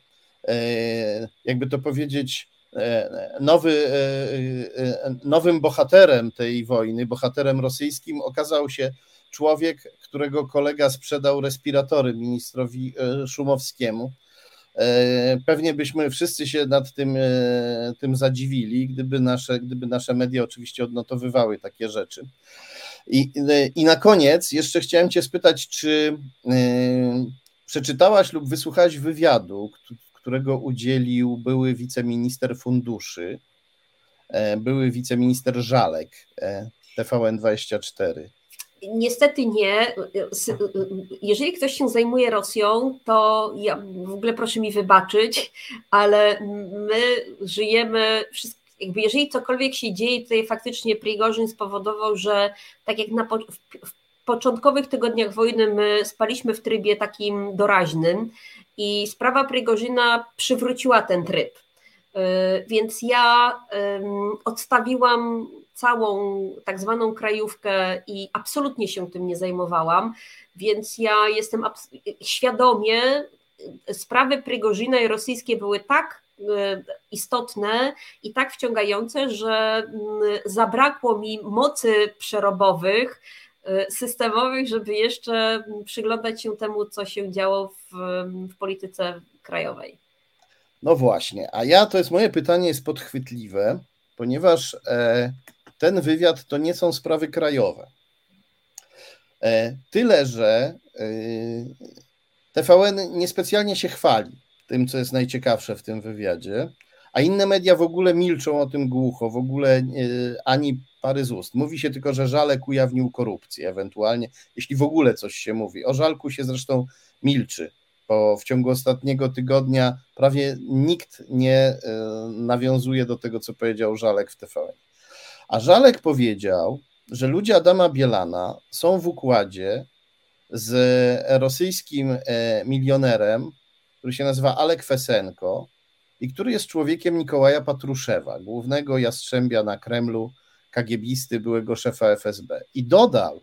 e, jakby to powiedzieć, e, nowy, e, nowym bohaterem tej wojny, bohaterem rosyjskim okazał się człowiek, którego kolega sprzedał respiratory ministrowi Szumowskiemu pewnie byśmy wszyscy się nad tym, e, tym zadziwili, gdyby nasze, gdyby nasze media oczywiście odnotowywały takie rzeczy. I, I na koniec jeszcze chciałem Cię spytać, czy e, przeczytałaś lub wysłuchałaś wywiadu, którego udzielił były wiceminister funduszy, były wiceminister Żalek TVN24. Niestety nie. Jeżeli ktoś się zajmuje Rosją, to ja w ogóle proszę mi wybaczyć, ale my żyjemy, jakby jeżeli cokolwiek się dzieje, tutaj faktycznie Prigorzyn spowodował, że tak jak na w, w początkowych tygodniach wojny my spaliśmy w trybie takim doraźnym i sprawa Prigorzyna przywróciła ten tryb. Y, więc ja odstawiłam całą tak zwaną krajówkę i absolutnie się tym nie zajmowałam, więc ja jestem świadomie, sprawy Prigorzyna i rosyjskie były tak e, istotne i tak wciągające, że mm, zabrakło mi mocy przerobowych, e, systemowych, żeby jeszcze przyglądać się temu, co się działo w, w polityce krajowej. No właśnie, a ja to jest moje pytanie jest podchwytliwe, ponieważ e, ten wywiad to nie są sprawy krajowe. E, tyle, że e, TVN niespecjalnie się chwali tym, co jest najciekawsze w tym wywiadzie, a inne media w ogóle milczą o tym głucho, w ogóle e, ani pary z ust. Mówi się tylko, że Żalek ujawnił korupcję, ewentualnie, jeśli w ogóle coś się mówi. O Żalku się zresztą milczy, bo w ciągu ostatniego tygodnia prawie nikt nie nawiązuje do tego, co powiedział Żalek w TVN. A Żalek powiedział, że ludzie Adama Bielana są w układzie z rosyjskim e, milionerem, który się nazywa Alek Fesenko i który jest człowiekiem Nikołaja Patruszewa, głównego jastrzębia na Kremlu, kagiebisty, byłego szefa FSB. I dodał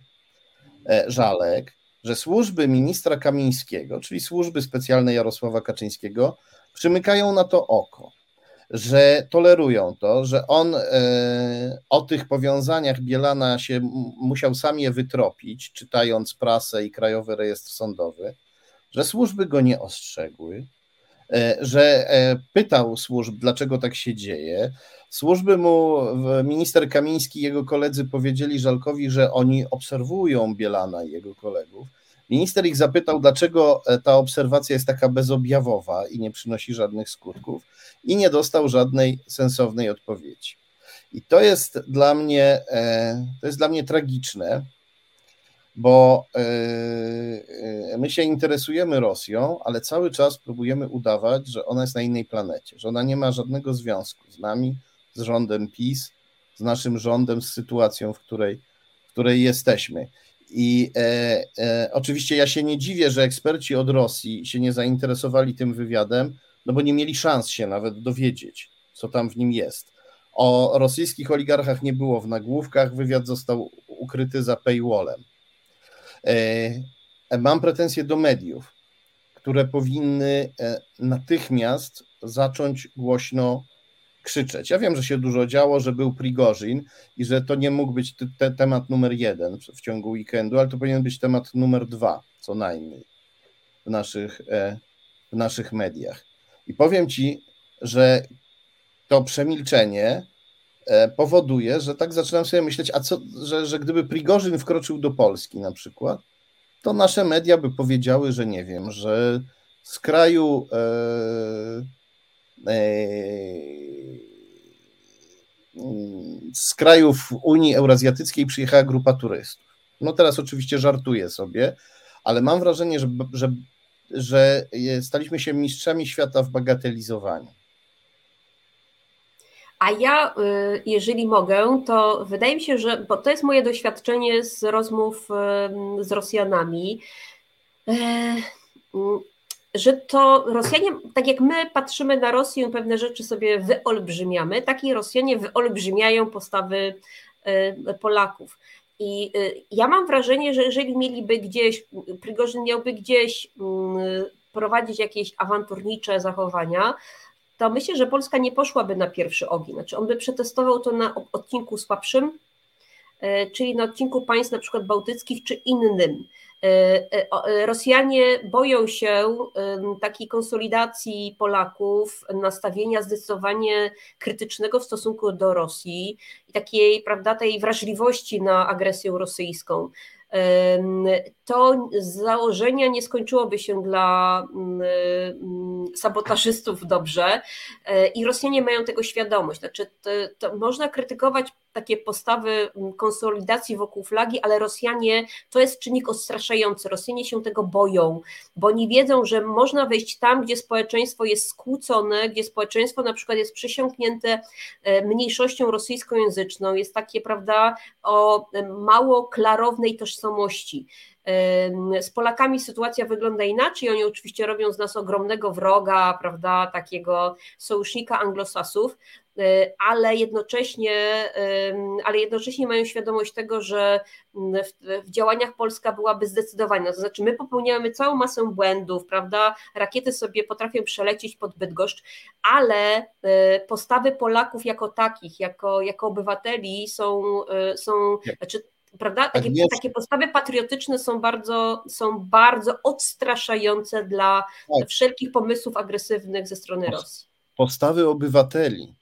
e, Żalek, że służby ministra Kamińskiego, czyli służby specjalne Jarosława Kaczyńskiego, przymykają na to oko że tolerują to, że on e, o tych powiązaniach Bielana się musiał sam je wytropić, czytając prasę i Krajowy Rejestr Sądowy, że służby go nie ostrzegły, e, że e, pytał służb, dlaczego tak się dzieje. Służby mu, minister Kamiński i jego koledzy powiedzieli Żalkowi, że oni obserwują Bielana i jego kolegów Minister ich zapytał, dlaczego e, ta obserwacja jest taka bezobjawowa i nie przynosi żadnych skutków, i nie dostał żadnej sensownej odpowiedzi. I to jest dla mnie, e, to jest dla mnie tragiczne, bo e, my się interesujemy Rosją, ale cały czas próbujemy udawać, że ona jest na innej planecie, że ona nie ma żadnego związku z nami, z rządem PiS, z naszym rządem, z sytuacją, w której, w której jesteśmy. I e, e, oczywiście ja się nie dziwię, że eksperci od Rosji się nie zainteresowali tym wywiadem, no bo nie mieli szans się nawet dowiedzieć, co tam w nim jest. O rosyjskich oligarchach nie było w nagłówkach, wywiad został ukryty za paywallem. E, mam pretensje do mediów, które powinny e, natychmiast zacząć głośno krzyczeć. Ja wiem, że się dużo działo, że był Prigorzin i że to nie mógł być te, temat numer jeden w ciągu weekendu, ale to powinien być temat numer dwa, co najmniej w naszych, e, w naszych mediach. I powiem Ci, że to przemilczenie e, powoduje, że tak zaczynam sobie myśleć, a co, że, że gdyby Prigorzyn wkroczył do Polski na przykład, to nasze media by powiedziały, że nie wiem, że z kraju e, z krajów Unii Eurazjatyckiej przyjechała grupa turystów. No teraz oczywiście żartuję sobie, ale mam wrażenie, że, że, że staliśmy się mistrzami świata w bagatelizowaniu. A ja, y, jeżeli mogę, to wydaje mi się, że, bo to jest moje doświadczenie z rozmów z Rosjanami, e, że to Rosjanie, tak jak my patrzymy na Rosję, pewne rzeczy sobie wyolbrzymiamy, tak i Rosjanie wyolbrzymiają postawy e, Polaków. I y, ja mam wrażenie, że jeżeli mieliby gdzieś, Prigorzyn miałby gdzieś mm, prowadzić jakieś awanturnicze zachowania, to myślę, że Polska nie poszłaby na pierwszy ogień. Znaczy on by przetestował to na odcinku słabszym, e, czyli na odcinku państw na przykład bałtyckich czy innym. E, e, Rosjanie boją się takiej konsolidacji Polaków, nastawienia zdecydowanie krytycznego w stosunku do Rosji i takiej, prawda, tej wrażliwości na agresję rosyjską to z założenia nie skończyłoby się dla sabotażystów dobrze e, i Rosjanie mają tego świadomość. Znaczy, to, to można krytykować takie postawy mm, konsolidacji wokół flagi, ale Rosjanie to jest czynnik odstraszający. Rosjanie się tego boją, bo oni wiedzą, że można wejść tam, gdzie społeczeństwo jest skłócone, gdzie społeczeństwo na przykład jest przysiągnięte e, mniejszością rosyjskojęzyczną, jest takie, prawda, o e, mało klarownej tożsamości. Z Polakami sytuacja wygląda inaczej. Oni oczywiście robią z nas ogromnego wroga, prawda, takiego sojusznika anglosasów, e, ale jednocześnie, ale jednocześnie mają świadomość tego, że w, w, działaniach Polska byłaby zdecydowana. To znaczy, my popełniamy całą masę błędów, prawda? Rakiety sobie potrafią przelecieć pod Bydgoszcz, ale e, postawy Polaków jako takich, jako, jako obywateli są, e, są znaczy, prawda? Tak takie, takie postawy patriotyczne są bardzo, są bardzo odstraszające dla tak. wszelkich pomysłów agresywnych ze strony Rosji. Postawy obywateli,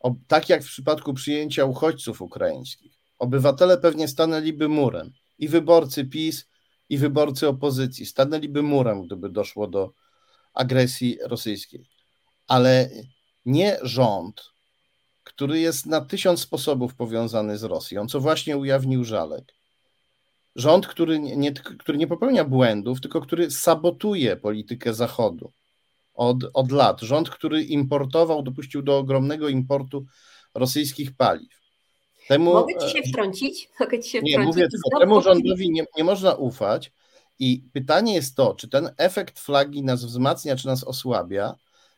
o, tak jak w przypadku przyjęcia uchodźców ukraińskich, obywatele pewnie stanęliby murem i wyborcy PiS, i wyborcy opozycji stanęliby murem, gdyby doszło do agresji rosyjskiej. Ale nie rząd, który jest na tysiąc sposobów powiązany z Rosją, co właśnie ujawnił Żalek. Rząd, który nie, który nie popełnia błędów, tylko który sabotuje politykę Zachodu od, od lat. Rząd, który importował, dopuścił do ogromnego importu rosyjskich paliw. Temu, Mogę ci się wtrącić? [laughs] Mogę ci się nie, wtrącić. mówię tylko, temu rządowi nie, nie można ufać i pytanie jest to, czy ten efekt flagi nas wzmacnia, czy nas osłabia,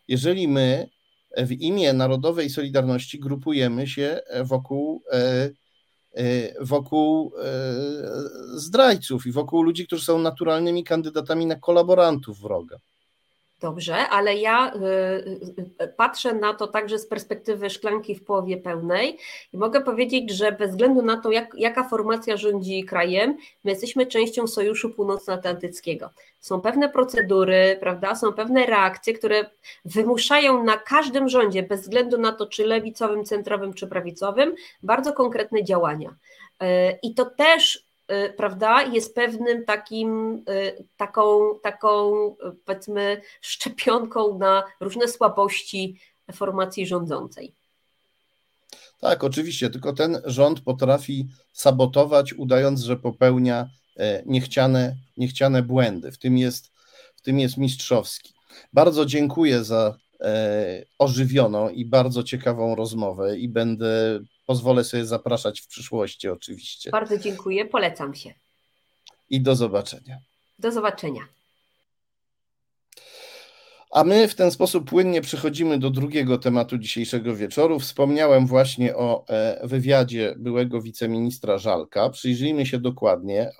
jeżeli my w imię narodowej solidarności grupujemy się wokół, e, e, wokół e, zdrajców i wokół ludzi, którzy są naturalnymi kandydatami na kolaborantów wroga. Dobrze, ale ja y, y, y, patrzę na to także z perspektywy szklanki w połowie pełnej i mogę powiedzieć, że bez względu na to, jak, jaka formacja rządzi krajem, my jesteśmy częścią Sojuszu Północnoatlantyckiego. Są pewne procedury, prawda, są pewne reakcje, które wymuszają na każdym rządzie, bez względu na to, czy lewicowym, centrowym, czy prawicowym, bardzo konkretne działania. I to też prawda, jest pewnym takim, y, taką, taką powiedzmy szczepionką na różne słabości formacji rządzącej. Tak, oczywiście, tylko ten rząd potrafi sabotować, udając, że popełnia e, niechciane, niechciane błędy. W tym, jest, w tym jest mistrzowski. Bardzo dziękuję za e, ożywioną i bardzo ciekawą rozmowę i będę pozwolę sobie zapraszać w przyszłości oczywiście. Bardzo dziękuję, polecam się. I do zobaczenia. Do zobaczenia. A my w ten sposób płynnie przechodzimy do drugiego tematu dzisiejszego wieczoru. Wspomniałem właśnie o e, wywiadzie byłego wiceministra Żalka. Przyjrzyjmy się dokładnie,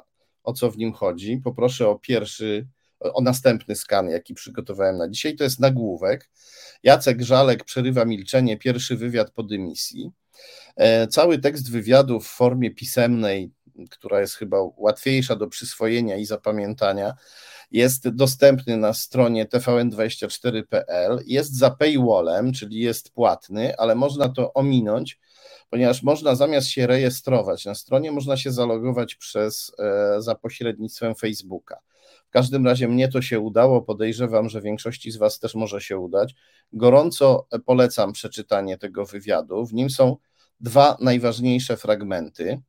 o co w nim chodzi. Poproszę o pierwszy, o następny skan, jaki przygotowałem na dzisiaj. To jest nagłówek. Jacek Żalek przerywa milczenie, pierwszy wywiad po dymisji. E, cały tekst wywiadu w formie pisemnej, która jest chyba łatwiejsza do przyswojenia i zapamiętania, jest dostępny na stronie tvn24.pl. Jest za paywallem, czyli jest płatny, ale można to ominąć, ponieważ można zamiast się rejestrować na stronie, można się zalogować przez, e, za pośrednictwem Facebooka. W każdym razie mnie to się udało, podejrzewam, że większości z Was też może się udać. Gorąco polecam przeczytanie tego wywiadu. W nim są dwa najważniejsze fragmenty.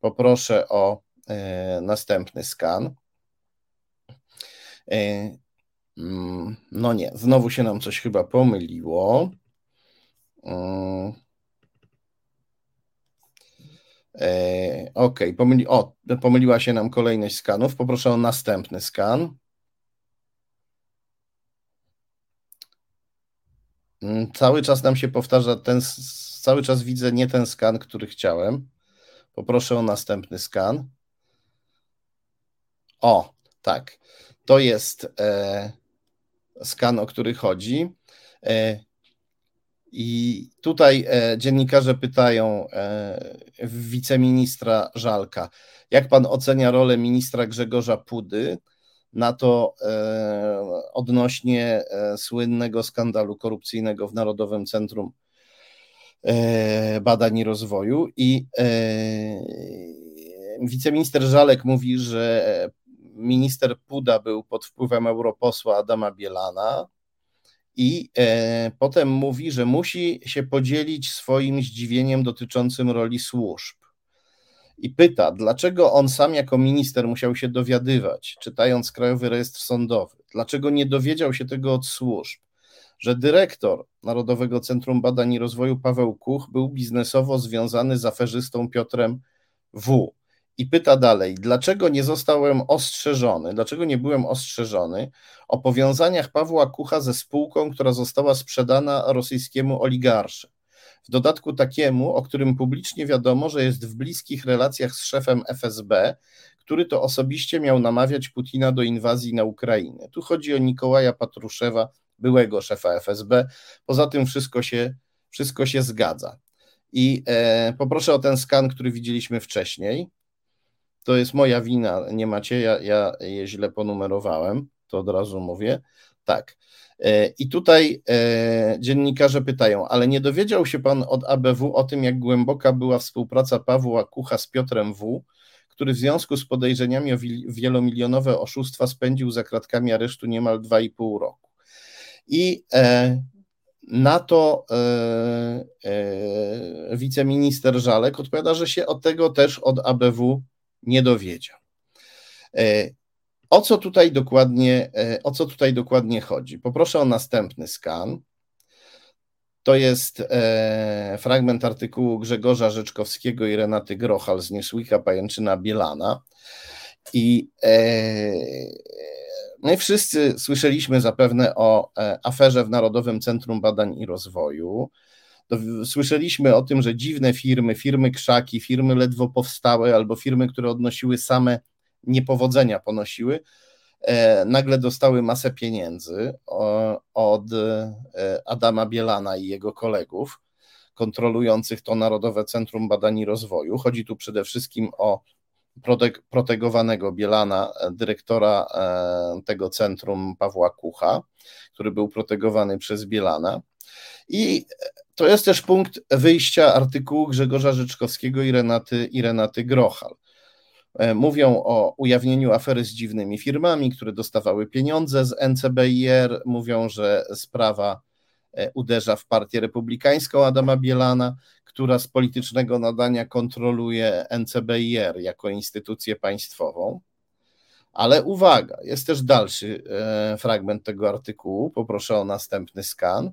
Poproszę o e, następny skan. E, mm, no nie, znowu się nam coś chyba pomyliło. E, ok, pomyli, pomyliła się nam kolejność skanów. Poproszę o następny skan. Cały czas nam się powtarza ten, cały czas widzę nie ten skan, który chciałem. Poproszę o następny skan. O, tak. To jest e, skan, o który chodzi. E, I tutaj e, dziennikarze pytają e, wiceministra Żalka, jak pan ocenia rolę ministra Grzegorza Pudy na to e, odnośnie e, słynnego skandalu korupcyjnego w Narodowym Centrum E, badań i rozwoju i wiceminister Żalek mówi, że minister Puda był pod wpływem europosła Adama Bielana i potem mówi, że musi się podzielić swoim zdziwieniem dotyczącym roli służb. I pyta, dlaczego on sam jako minister musiał się dowiadywać, czytając Krajowy Rejestr Sądowy, dlaczego nie dowiedział się tego od służb że dyrektor Narodowego Centrum Badań i Rozwoju Paweł Kuch był biznesowo związany z aferzystą Piotrem W. I pyta dalej, dlaczego nie zostałem ostrzeżony, dlaczego nie byłem ostrzeżony o powiązaniach Pawła Kucha ze spółką, która została sprzedana rosyjskiemu oligarsze. W dodatku takiemu, o którym publicznie wiadomo, że jest w bliskich relacjach z szefem FSB, który to osobiście miał namawiać Putina do inwazji na Ukrainę. Tu chodzi o Nikołaja Patruszewa, byłego szefa FSB. Poza tym wszystko się, wszystko się zgadza. I e, poproszę o ten skan, który widzieliśmy wcześniej. To jest moja wina, nie macie, ja, ja je źle ponumerowałem, to od razu mówię. Tak. E, I tutaj e, dziennikarze pytają, ale nie dowiedział się pan od ABW o tym, jak głęboka była współpraca Pawła Kucha z Piotrem W., który w związku z podejrzeniami o wielomilionowe oszustwa spędził za kratkami aresztu niemal 2,5 roku. I e, na to wiceminister Żalek odpowiada, że się od tego też od ABW nie dowiedział. O co tutaj dokładnie, o co tutaj dokładnie chodzi? Poproszę o następny skan. To jest fragment artykułu Grzegorza Rzeczkowskiego i Renaty Grochal z Newsweeka Pajęczyna Bielana. I no i wszyscy słyszeliśmy zapewne o e, aferze w Narodowym Centrum Badań i Rozwoju. Słyszeliśmy o tym, że dziwne firmy, firmy krzaki, firmy ledwo powstałe albo firmy, które odnosiły same niepowodzenia, ponosiły, e, nagle dostały masę pieniędzy od e, Adama Bielana i jego kolegów kontrolujących to Narodowe Centrum Badań i Rozwoju. Chodzi tu przede wszystkim o protegowanego Bielana, e, dyrektora tego centrum Pawła Kucha, który był protegowany przez Bielana. I to jest też punkt wyjścia artykułu Grzegorza Rzeczkowskiego i Renaty, i Renaty Grochal. E, mówią o ujawnieniu afery z dziwnymi firmami, które dostawały pieniądze z NCBIR. Mówią, że sprawa uderza w partię republikańską Adama Bielana która z politycznego nadania kontroluje NCBIR jako instytucję państwową. Ale uwaga, jest też dalszy e, fragment tego artykułu. Poproszę o następny skan.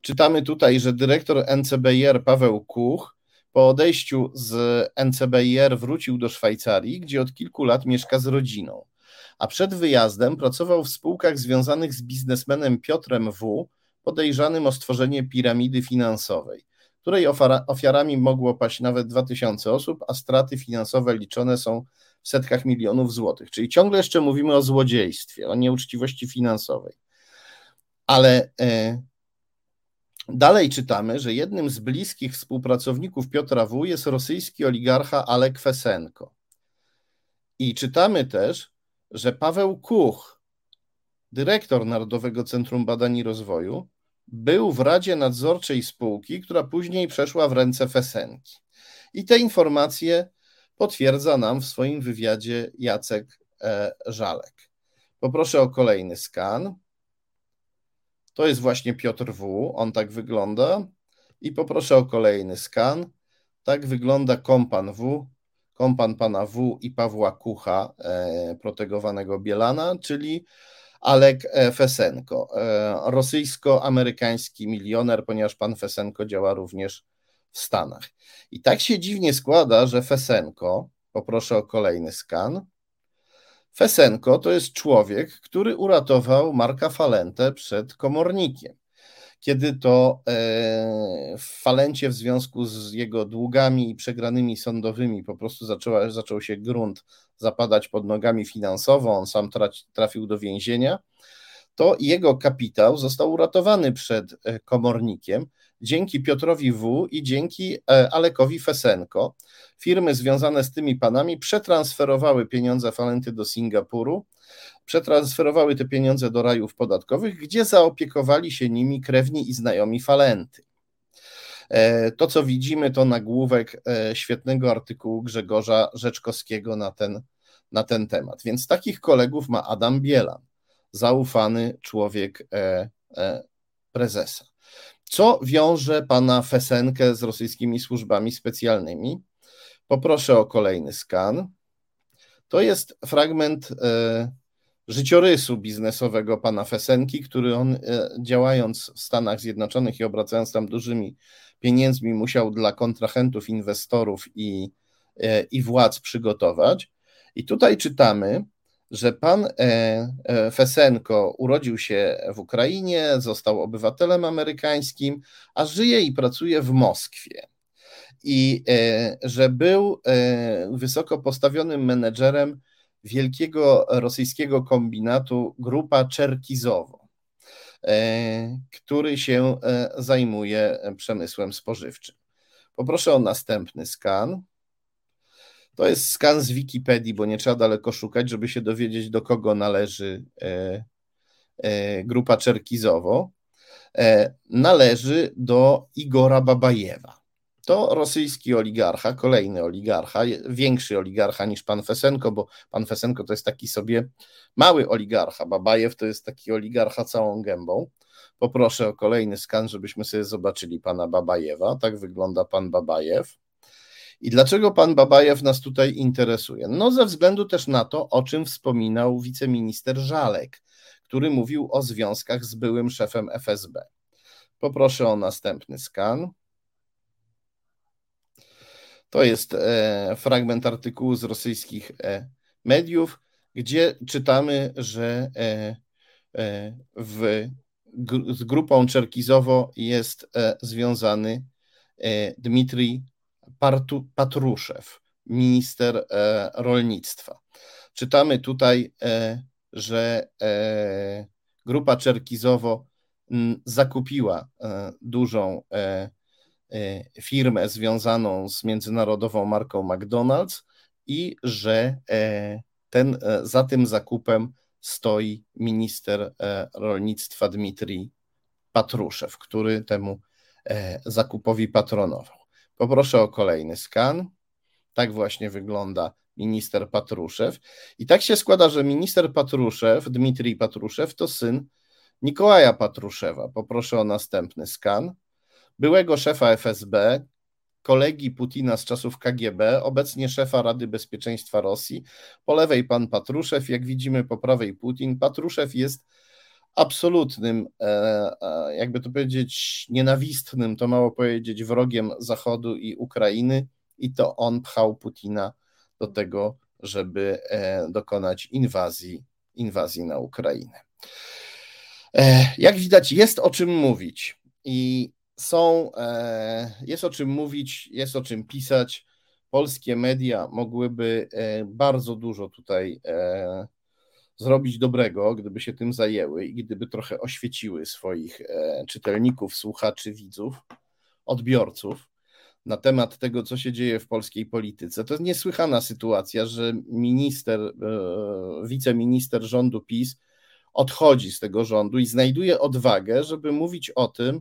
Czytamy tutaj, że dyrektor NCBIR Paweł Kuch po odejściu z NCBIR wrócił do Szwajcarii, gdzie od kilku lat mieszka z rodziną. A przed wyjazdem pracował w spółkach związanych z biznesmenem Piotrem W., podejrzanym o stworzenie piramidy finansowej której ofiarami mogło paść nawet 2000 osób, a straty finansowe liczone są w setkach milionów złotych. Czyli ciągle jeszcze mówimy o złodziejstwie, o nieuczciwości finansowej. Ale e, dalej czytamy, że jednym z bliskich współpracowników Piotra W. jest rosyjski oligarcha Alek Fesenko. I czytamy też, że Paweł Kuch, dyrektor Narodowego Centrum Badań i Rozwoju, był w Radzie Nadzorczej spółki, która później przeszła w ręce Fesenki. I te informacje potwierdza nam w swoim wywiadzie Jacek Żalek. Poproszę o kolejny skan. To jest właśnie Piotr W. On tak wygląda. I poproszę o kolejny skan. Tak wygląda kompan W, kompan pana W i Pawła Kucha, e, protegowanego Bielana, czyli Alek e, Fesenko, e, rosyjsko-amerykański milioner, ponieważ pan Fesenko działa również w Stanach. I tak się dziwnie składa, że Fesenko, poproszę o kolejny skan, Fesenko to jest człowiek, który uratował Marka Falentę przed komornikiem. Kiedy to e, w Falencie w związku z jego długami i przegranymi sądowymi po prostu zaczęła, zaczął się grunt zapadać pod nogami finansowo, on sam trafił do więzienia, to jego kapitał został uratowany przed e, komornikiem dzięki Piotrowi W. i dzięki e, Alekowi Fesenko. Firmy związane z tymi panami przetransferowały pieniądze Falenty do Singapuru, przetransferowały te pieniądze do rajów podatkowych, gdzie zaopiekowali się nimi krewni i znajomi Falenty. E, to, co widzimy, to nagłówek świetnego artykułu Grzegorza Rzeczkowskiego na ten, na ten temat. Więc takich kolegów ma Adam Bielan zaufany człowiek e, e, prezesa. Co wiąże pana Fesenkę z rosyjskimi służbami specjalnymi? Poproszę o kolejny skan. To jest fragment e, życiorysu biznesowego pana Fesenki, który on działając w Stanach Zjednoczonych i obracając tam dużymi pieniędzmi musiał dla kontrahentów, inwestorów i, i władz przygotować. I tutaj czytamy, że pan e, e, Fesenko urodził się w Ukrainie, został obywatelem amerykańskim, a żyje i pracuje w Moskwie. I e, że był wysoko postawionym menedżerem wielkiego rosyjskiego kombinatu Grupa Czerkizowo, który się zajmuje przemysłem spożywczym. Poproszę o następny skan. To jest skan z Wikipedii, bo nie trzeba daleko szukać, żeby się dowiedzieć, do kogo należy e, e, grupa Czerkizowo. E, należy do Igora Babajewa. To rosyjski oligarcha, kolejny oligarcha, większy oligarcha niż pan Fesenko, bo pan Fesenko to jest taki sobie mały oligarcha. Babajew to jest taki oligarcha całą gębą. Poproszę o kolejny skan, żebyśmy sobie zobaczyli pana Babajewa. Tak wygląda pan Babajew. I dlaczego pan Babajew nas tutaj interesuje? No, ze względu też na to, o czym wspominał wiceminister Żalek, który mówił o związkach z byłym szefem FSB. Poproszę o następny skan. To jest e, fragment artykułu z rosyjskich e, mediów, gdzie czytamy, że e, e w, z grupą Czerkizowo jest e, związany e, Dmitrij Patruszew, minister e, rolnictwa. Czytamy tutaj, e, że e, grupa Czerkizowo zakupiła dużą firmę związaną z międzynarodową marką McDonald's i że ten, za tym zakupem stoi minister rolnictwa Dmitrij Patruszew, który temu zakupowi patronował. Poproszę o kolejny skan. Tak właśnie wygląda minister Patruszew. I tak się składa, że minister Patruszew, Dmitrij Patruszew, to syn Nikołaja Patruszewa. Poproszę o następny skan. Byłego szefa FSB, kolegi Putina z czasów KGB, obecnie szefa Rady Bezpieczeństwa Rosji. Po lewej pan Patruszew, jak widzimy po prawej Putin. Patruszew jest absolutnym, e, e, jakby to powiedzieć, nienawistnym, to mało powiedzieć, wrogiem Zachodu i Ukrainy, i to on pchał Putina do tego, żeby e, dokonać inwazji, inwazji na Ukrainę. Jak widać, jest o czym mówić i są, jest o czym mówić, jest o czym pisać. Polskie media mogłyby bardzo dużo tutaj zrobić dobrego, gdyby się tym zajęły i gdyby trochę oświeciły swoich e, czytelników, słuchaczy, widzów, odbiorców na temat tego, co się dzieje w polskiej polityce. To jest niesłychana sytuacja, że minister, e, wiceminister rządu PiS odchodzi z tego rządu i znajduje odwagę, żeby mówić o tym,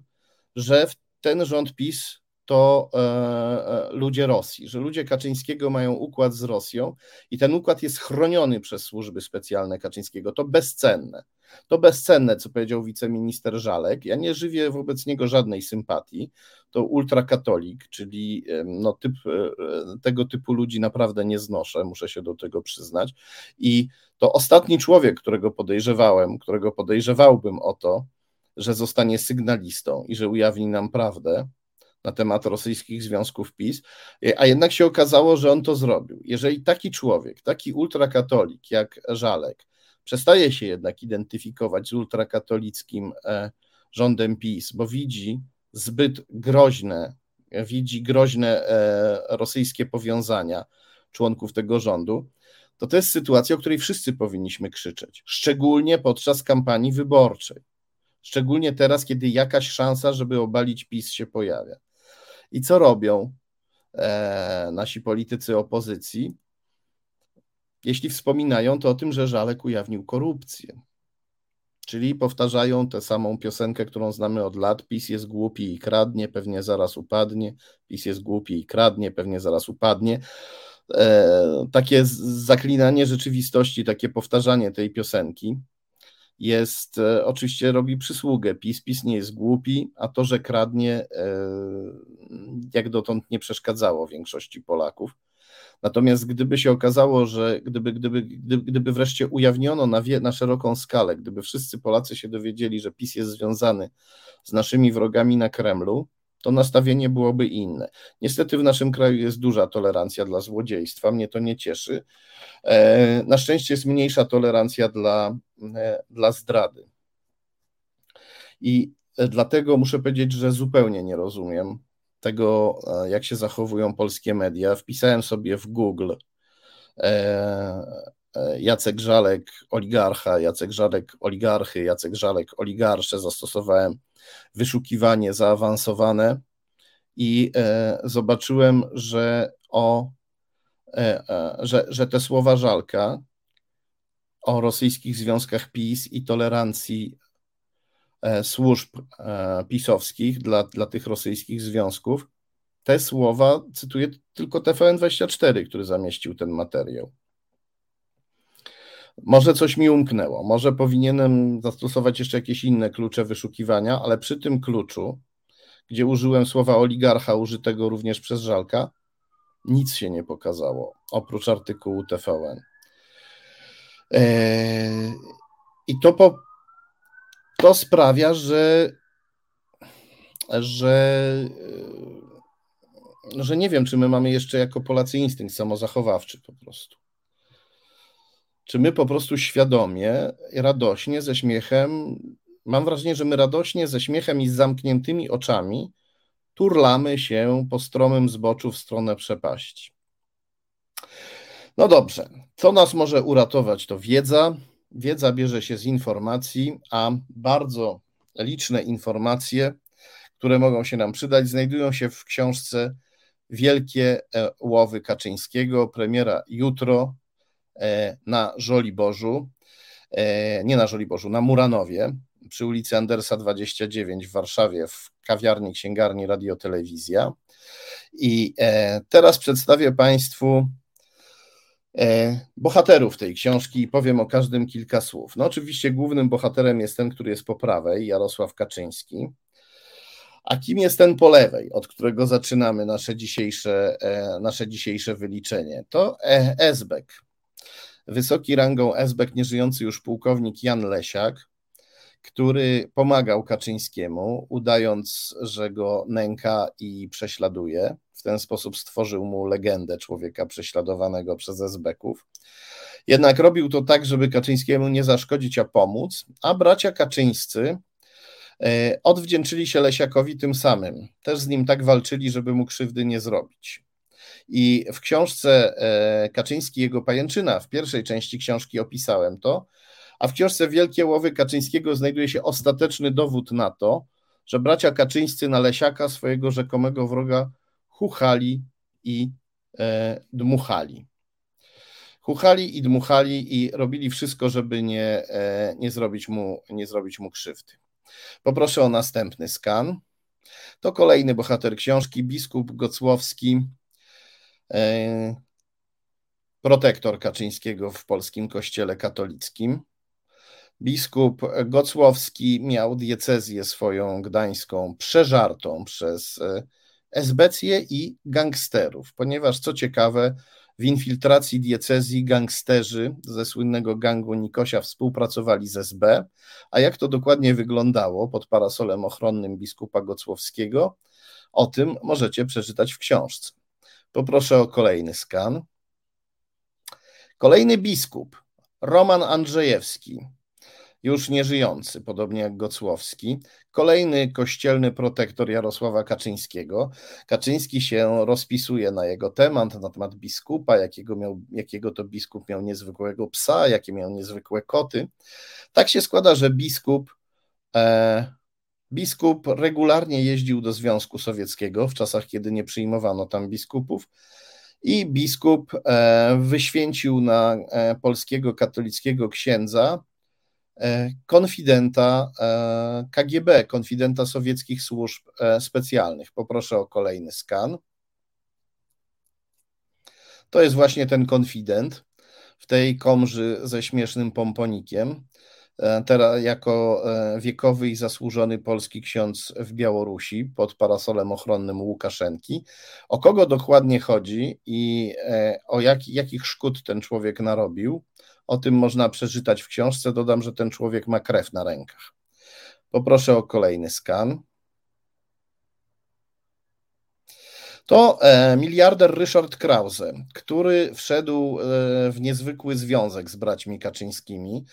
że ten rząd PiS to e, e, ludzie Rosji, że ludzie Kaczyńskiego mają układ z Rosją i ten układ jest chroniony przez służby specjalne Kaczyńskiego. To bezcenne. To bezcenne, co powiedział wiceminister Żalek. Ja nie żywię wobec niego żadnej sympatii. To ultrakatolik, czyli no, typ, e, tego typu ludzi naprawdę nie znoszę, muszę się do tego przyznać. I to ostatni człowiek, którego podejrzewałem, którego podejrzewałbym o to, że zostanie sygnalistą i że ujawni nam prawdę, na temat rosyjskich związków PiS, a jednak się okazało, że on to zrobił. Jeżeli taki człowiek, taki ultrakatolik jak Żalek, przestaje się jednak identyfikować z ultrakatolickim e, rządem PiS, bo widzi zbyt groźne, widzi groźne e, rosyjskie powiązania członków tego rządu, to to jest sytuacja, o której wszyscy powinniśmy krzyczeć, szczególnie podczas kampanii wyborczej. Szczególnie teraz, kiedy jakaś szansa, żeby obalić PiS się pojawia. I co robią e, nasi politycy opozycji? Jeśli wspominają, to o tym, że Żalek ujawnił korupcję. Czyli powtarzają tę samą piosenkę, którą znamy od lat. PiS jest głupi i kradnie, pewnie zaraz upadnie. PiS jest głupi i kradnie, pewnie zaraz upadnie. E, takie zaklinanie rzeczywistości, takie powtarzanie tej piosenki jest, e, oczywiście robi przysługę. PiS, PiS nie jest głupi, a to, że kradnie, e, jak dotąd nie przeszkadzało większości Polaków. Natomiast gdyby się okazało, że gdyby, gdyby, gdyby, wreszcie ujawniono na, wie, na szeroką skalę, gdyby wszyscy Polacy się dowiedzieli, że PiS jest związany z naszymi wrogami na Kremlu, to nastawienie byłoby inne. Niestety w naszym kraju jest duża tolerancja dla złodziejstwa, mnie to nie cieszy. E, na szczęście jest mniejsza tolerancja dla, e, dla zdrady. I dlatego muszę powiedzieć, że zupełnie nie rozumiem tego, e, jak się zachowują polskie media. Wpisałem sobie w Google Jacek Żalek, oligarcha, Jacek Żalek, oligarchy, Jacek Żalek, oligarsze. Zastosowałem wyszukiwanie zaawansowane i e, zobaczyłem, że, o, e, e, że, że te słowa Żalka o rosyjskich związkach PiS i tolerancji służb pisowskich dla, dla tych rosyjskich związków, te słowa cytuję tylko TVN24, który zamieścił ten materiał. Może coś mi umknęło, może powinienem zastosować jeszcze jakieś inne klucze wyszukiwania, ale przy tym kluczu, gdzie użyłem słowa oligarcha, użytego również przez Żalka, nic się nie pokazało, oprócz artykułu TVN. Eee, I to, po, to sprawia, że, że, że nie wiem, czy my mamy jeszcze jako Polacy instynkt samozachowawczy po prostu. Czy my po prostu świadomie, radośnie, ze śmiechem, mam wrażenie, że my radośnie, ze śmiechem i z zamkniętymi oczami turlamy się po stromym zboczu w stronę przepaści. No dobrze, co nas może uratować, to wiedza. Wiedza bierze się z informacji, a bardzo liczne informacje, które mogą się nam przydać, znajdują się w książce Wielkie Łowy Kaczyńskiego, premiera jutro, E, na Żoliborzu, e, nie na Żoliborzu, na Muranowie, przy ulicy Andersa 29 w Warszawie, w kawiarni, księgarni Radiotelewizja. I e, teraz przedstawię Państwu bohaterów tej książki i powiem o każdym kilka słów. No oczywiście głównym bohaterem jest ten, który jest po prawej, Jarosław Kaczyński. A kim jest ten po lewej, od którego zaczynamy nasze dzisiejsze, nasze dzisiejsze wyliczenie? To Esbek, wysoki rangą SBK nieżyjący już pułkownik Jan Lesiak, który pomagał Kaczyńskiemu, udając, że go nęka i prześladuje. W ten sposób stworzył mu legendę człowieka prześladowanego przez SBków. Jednak robił to tak, żeby Kaczyńskiemu nie zaszkodzić, a pomóc, a bracia Kaczyńscy e, odwdzięczyli się Lesiakowi tym samym. Też z nim tak walczyli, żeby mu krzywdy nie zrobić. I w książce e, Kaczyński jego pajęczyna, w pierwszej części książki opisałem to, a w książce Wielkie Łowy Kaczyńskiego znajduje się ostateczny dowód na to, że bracia Kaczyńscy na Lesiaka, swojego rzekomego wroga, chuchali i e, dmuchali. Chuchali i dmuchali i robili wszystko, żeby nie, e, nie, zrobić mu, nie zrobić mu krzywdy. Poproszę o następny skan. To kolejny bohater książki, biskup Gocłowski, protektor Kaczyńskiego w polskim kościele katolickim. Biskup Gocłowski miał diecezję swoją gdańską przeżartą przez e, esbecję i gangsterów, ponieważ co ciekawe, w infiltracji diecezji gangsterzy ze słynnego gangu Nikosia współpracowali z SB, a jak to dokładnie wyglądało pod parasolem ochronnym biskupa Gocłowskiego, o tym możecie przeczytać w książce. Poproszę o kolejny skan. Kolejny biskup, Roman Andrzejewski, już nieżyjący, podobnie jak Gocłowski. Kolejny kościelny protektor Jarosława Kaczyńskiego. Kaczyński się rozpisuje na jego temat, na temat biskupa, jakiego, miał, jakiego to biskup miał niezwykłego psa, jakie miał niezwykłe koty. Tak się składa, że biskup. E, biskup regularnie jeździł do Związku Sowieckiego w czasach, kiedy nie przyjmowano tam biskupów i biskup e, wyświęcił na e, polskiego katolickiego księdza E, konfidenta KGB, konfidenta sowieckich służb specjalnych. Poproszę o kolejny skan. To jest właśnie ten konfident w tej komży ze śmiesznym pomponikiem. Teraz jako wiekowy i zasłużony polski ksiądz w Białorusi pod parasolem ochronnym Łukaszenki. O kogo dokładnie chodzi i o jak, jakich szkód ten człowiek narobił, o tym można przeczytać w książce. Dodam, że ten człowiek ma krew na rękach. Poproszę o kolejny skan. To e, miliarder Ryszard Krause, który wszedł e, w niezwykły związek z braćmi Kaczyńskimi.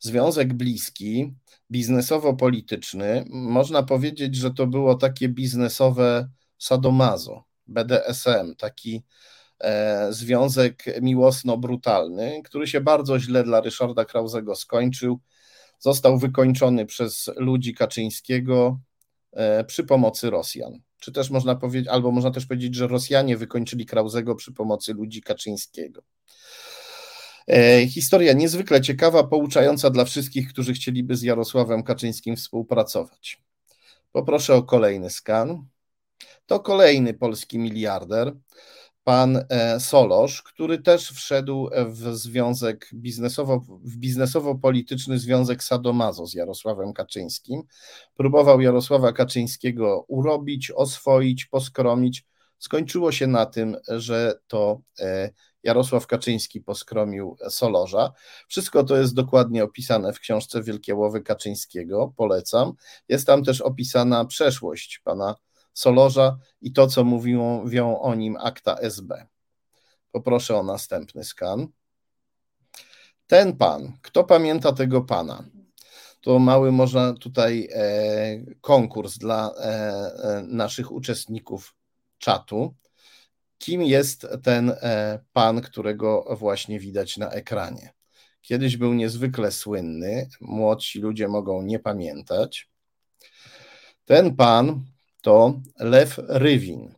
Związek bliski, biznesowo-polityczny. Można powiedzieć, że to było takie biznesowe sadomazo, BDSM, taki E, związek miłosno-brutalny, który się bardzo źle dla Ryszarda Krauzego skończył. Został wykończony przez ludzi Kaczyńskiego przy pomocy Rosjan. Czy też można powiedzieć, albo można też powiedzieć, że Rosjanie wykończyli Krauzego przy pomocy ludzi Kaczyńskiego. E, historia niezwykle ciekawa, pouczająca dla wszystkich, którzy chcieliby z Jarosławem Kaczyńskim współpracować. Poproszę o kolejny skan. To kolejny polski miliarder pan e, Solosz, który też wszedł w związek biznesowo, w biznesowo-polityczny związek sadomazo z Jarosławem Kaczyńskim. Próbował Jarosława Kaczyńskiego urobić, oswoić, poskromić. Skończyło się na tym, że to e, Jarosław Kaczyński poskromił Solorza. Wszystko to jest dokładnie opisane w książce Wielkie Łowy Kaczyńskiego, polecam. Jest tam też opisana przeszłość pana Solorza i to, co mówią o nim akta SB. Poproszę o następny skan. Ten pan, kto pamięta tego pana? To mały można tutaj e, konkurs dla e, e, naszych uczestników czatu. Kim jest ten e, pan, którego właśnie widać na ekranie? Kiedyś był niezwykle słynny, młodsi ludzie mogą nie pamiętać. Ten pan to Lew Rywin.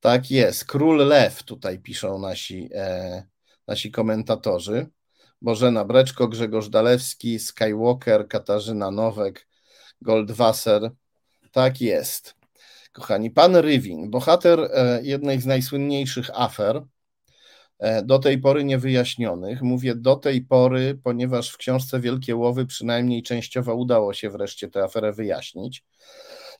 Tak jest, król Lew, tutaj piszą nasi, e, nasi komentatorzy. Bożena Breczko, Grzegorz Dalewski, Skywalker, Katarzyna Nowek, Goldwasser. Tak jest. Kochani, pan Rywin, bohater e, jednej z najsłynniejszych afer, e, do tej pory niewyjaśnionych. Mówię do tej pory, ponieważ w książce Wielkie Łowy przynajmniej częściowo udało się wreszcie tę aferę wyjaśnić.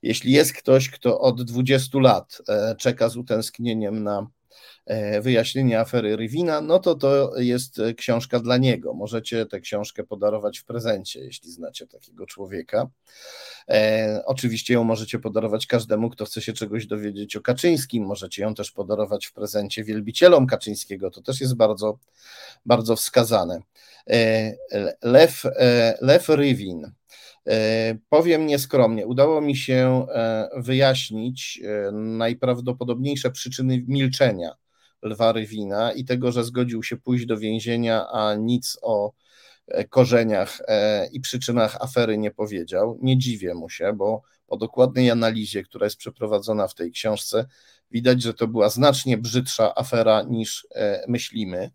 Jeśli jest ktoś, kto od 20 lat e, czeka z utęsknieniem na e, wyjaśnienie afery Rywina, no to to jest książka dla niego. Możecie tę książkę podarować w prezencie, jeśli znacie takiego człowieka. E, oczywiście ją możecie podarować każdemu, kto chce się czegoś dowiedzieć o Kaczyńskim. Możecie ją też podarować w prezencie wielbicielom Kaczyńskiego. To też jest bardzo, bardzo wskazane. E, Lew, e, Lew Rywin E, powiem nieskromnie, udało mi się e, wyjaśnić e, najprawdopodobniejsze przyczyny milczenia Lwa Rywina i tego, że zgodził się pójść do więzienia, a nic o korzeniach i przyczynach afery nie powiedział. Nie dziwię mu się, bo po dokładnej analizie, która jest przeprowadzona w tej książce, widać, że to była znacznie brzydsza afera niż e, myślimy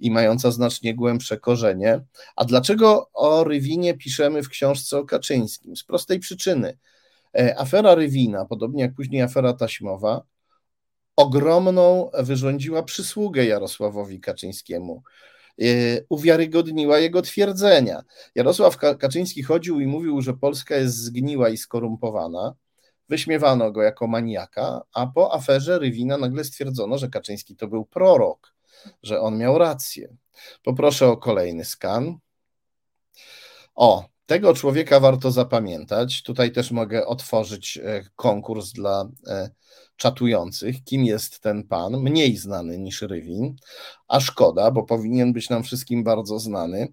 i mająca znacznie głębsze korzenie. A dlaczego o Rywinie piszemy w książce o Kaczyńskim? Z prostej przyczyny. Afera Rywina, podobnie jak później afera taśmowa, ogromną wyrządziła przysługę Jarosławowi Kaczyńskiemu. Uwiarygodniła jego twierdzenia. Jarosław Kaczyński chodził i mówił, że Polska jest zgniła i skorumpowana. Wyśmiewano go jako maniaka, a po aferze Rywina nagle stwierdzono, że Kaczyński to był prorok, że on miał rację. Poproszę o kolejny skan. O, tego człowieka warto zapamiętać. Tutaj też mogę otworzyć e, konkurs dla e, czatujących. Kim jest ten pan? Mniej znany niż Rywin, a szkoda, bo powinien być nam wszystkim bardzo znany.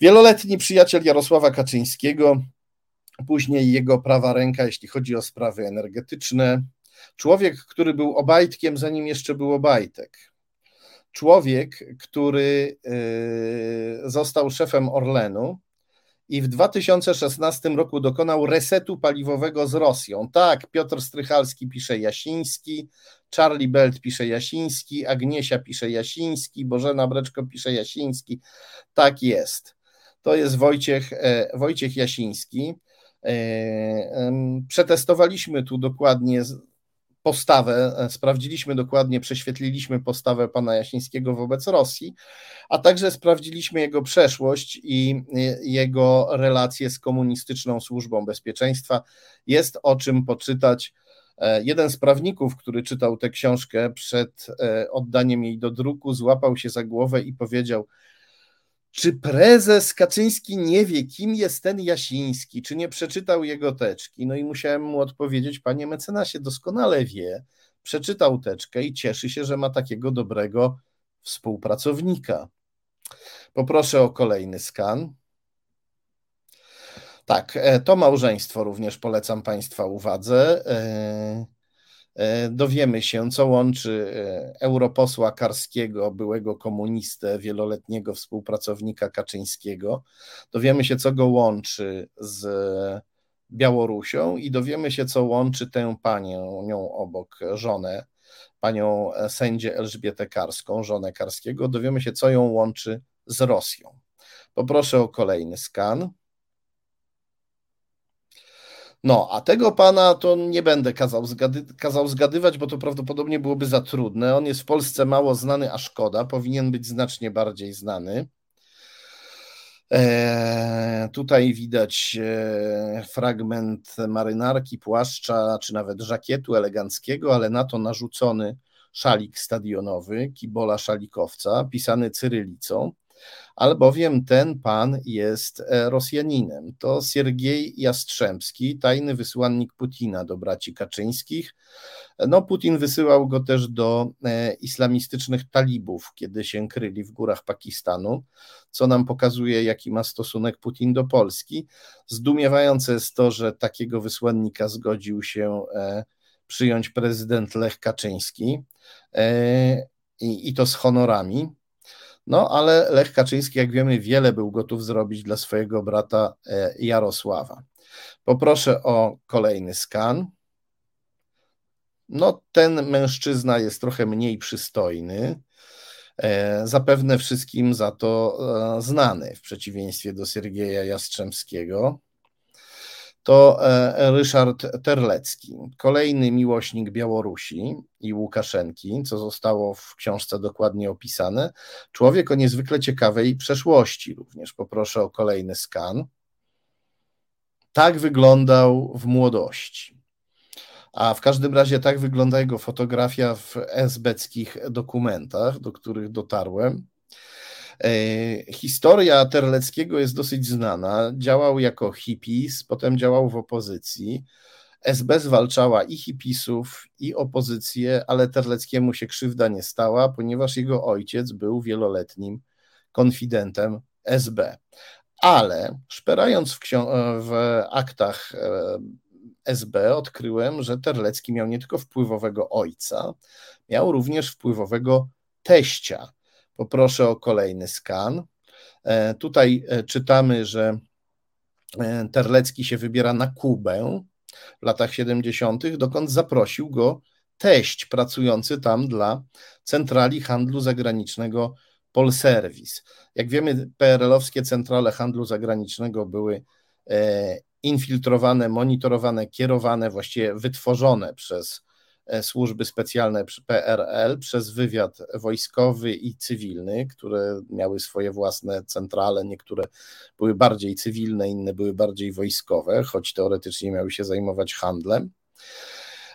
Wieloletni przyjaciel Jarosława Kaczyńskiego, później jego prawa ręka, jeśli chodzi o sprawy energetyczne. Człowiek, który był obajtkiem, zanim jeszcze był obajtek. Człowiek, który yy, został szefem Orlenu i w 2016 roku dokonał resetu paliwowego z Rosją. Tak, Piotr Strychalski pisze Jasiński, Charlie Belt pisze Jasiński, Agniesia pisze Jasiński, Bożena Breczko pisze Jasiński. Tak jest. To jest Wojciech, e, Wojciech Jasiński. E, przetestowaliśmy tu dokładnie postawę, e, sprawdziliśmy dokładnie, prześwietliliśmy postawę pana Jasińskiego wobec Rosji, a także sprawdziliśmy jego przeszłość i jego relacje z komunistyczną służbą bezpieczeństwa. Jest o czym poczytać. E, jeden z prawników, który czytał tę książkę przed oddaniem jej do druku, złapał się za głowę i powiedział: czy prezes Kaczyński nie wie, kim jest ten Jasiński, czy nie przeczytał jego teczki? No i musiałem mu odpowiedzieć, panie mecenasie, doskonale wie, przeczytał teczkę i cieszy się, że ma takiego dobrego współpracownika. Poproszę o kolejny skan. Tak, e, to małżeństwo również polecam Państwa uwadze. E, dowiemy się, co łączy e, europosła Karskiego, byłego komunistę, wieloletniego współpracownika Kaczyńskiego. Dowiemy się, co go łączy z Białorusią i dowiemy się, co łączy tę panią, nią obok, żonę, panią sędzię Elżbietę Karską, żonę Karskiego. Dowiemy się, co ją łączy z Rosją. Poproszę o kolejny skan. No, a tego pana to nie będę kazał, zgady, kazał zgadywać, bo to prawdopodobnie byłoby za trudne. On jest w Polsce mało znany, a szkoda. Powinien być znacznie bardziej znany. E, tutaj widać e, fragment marynarki, płaszcza, czy nawet żakietu eleganckiego, ale na to narzucony szalik stadionowy, kibola szalikowca, pisany cyrylicą albowiem ten pan jest e, Rosjaninem. To Siergiej Jastrzębski, tajny wysłannik Putina do braci Kaczyńskich. No, Putin wysyłał go też do e, islamistycznych talibów, kiedy się kryli w górach Pakistanu, co nam pokazuje, jaki ma stosunek Putin do Polski. Zdumiewające jest to, że takiego wysłannika zgodził się e, przyjąć prezydent Lech Kaczyński i, i to z honorami. No, ale Lech Kaczyński, jak wiemy, wiele był gotów zrobić dla swojego brata e, Jarosława. Poproszę o kolejny skan. No, ten mężczyzna jest trochę mniej przystojny. E, zapewne wszystkim za to e, znany, w przeciwieństwie do Siergieja Jastrzębskiego to e, Ryszard Terlecki, kolejny miłośnik Białorusi i Łukaszenki, co zostało w książce dokładnie opisane. Człowiek o niezwykle ciekawej przeszłości również. Poproszę o kolejny skan. Tak wyglądał w młodości. A w każdym razie tak wygląda jego fotografia w esbeckich dokumentach, do których dotarłem. E, historia Terleckiego jest dosyć znana. Działał jako hippies, potem działał w opozycji. SB zwalczała i hipisów, i opozycję, ale Terleckiemu się krzywda nie stała, ponieważ jego ojciec był wieloletnim konfidentem SB. Ale szperając w, w aktach e, SB, odkryłem, że Terlecki miał nie tylko wpływowego ojca, miał również wpływowego teścia. Poproszę o kolejny skan. E, tutaj e, czytamy, że e, Terlecki się wybiera na Kubę w latach 70., dokąd zaprosił go teść pracujący tam dla Centrali Handlu Zagranicznego Polserwis. Jak wiemy, PRL-owskie centrale handlu zagranicznego były infiltrowane, monitorowane, kierowane, właściwie wytworzone przez służby specjalne PRL, przez wywiad wojskowy i cywilny, które miały swoje własne centrale, niektóre były bardziej cywilne, inne były bardziej wojskowe, choć teoretycznie miały się zajmować handlem.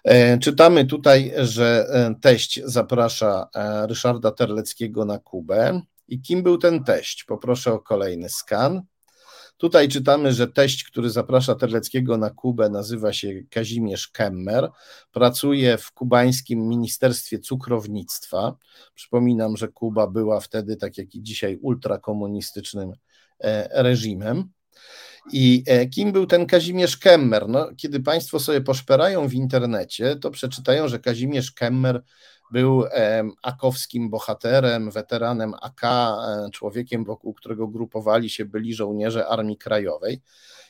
E, czytamy tutaj, że e, teść zaprasza Ryszarda Terleckiego na Kubę. I kim był ten teść? Poproszę o kolejny skan. Tutaj czytamy, że teść, który zaprasza Terleckiego na Kubę, nazywa się Kazimierz Kemmer. Pracuje w kubańskim Ministerstwie Cukrownictwa. Przypominam, że Kuba była wtedy, tak jak i dzisiaj, ultrakomunistycznym e, reżimem. I e, kim był ten Kazimierz Kemmer? No, kiedy Państwo sobie poszperają w internecie, to przeczytają, że Kazimierz Kemmer był akowskim bohaterem, weteranem AK, e, człowiekiem, wokół którego grupowali się byli żołnierze Armii Krajowej.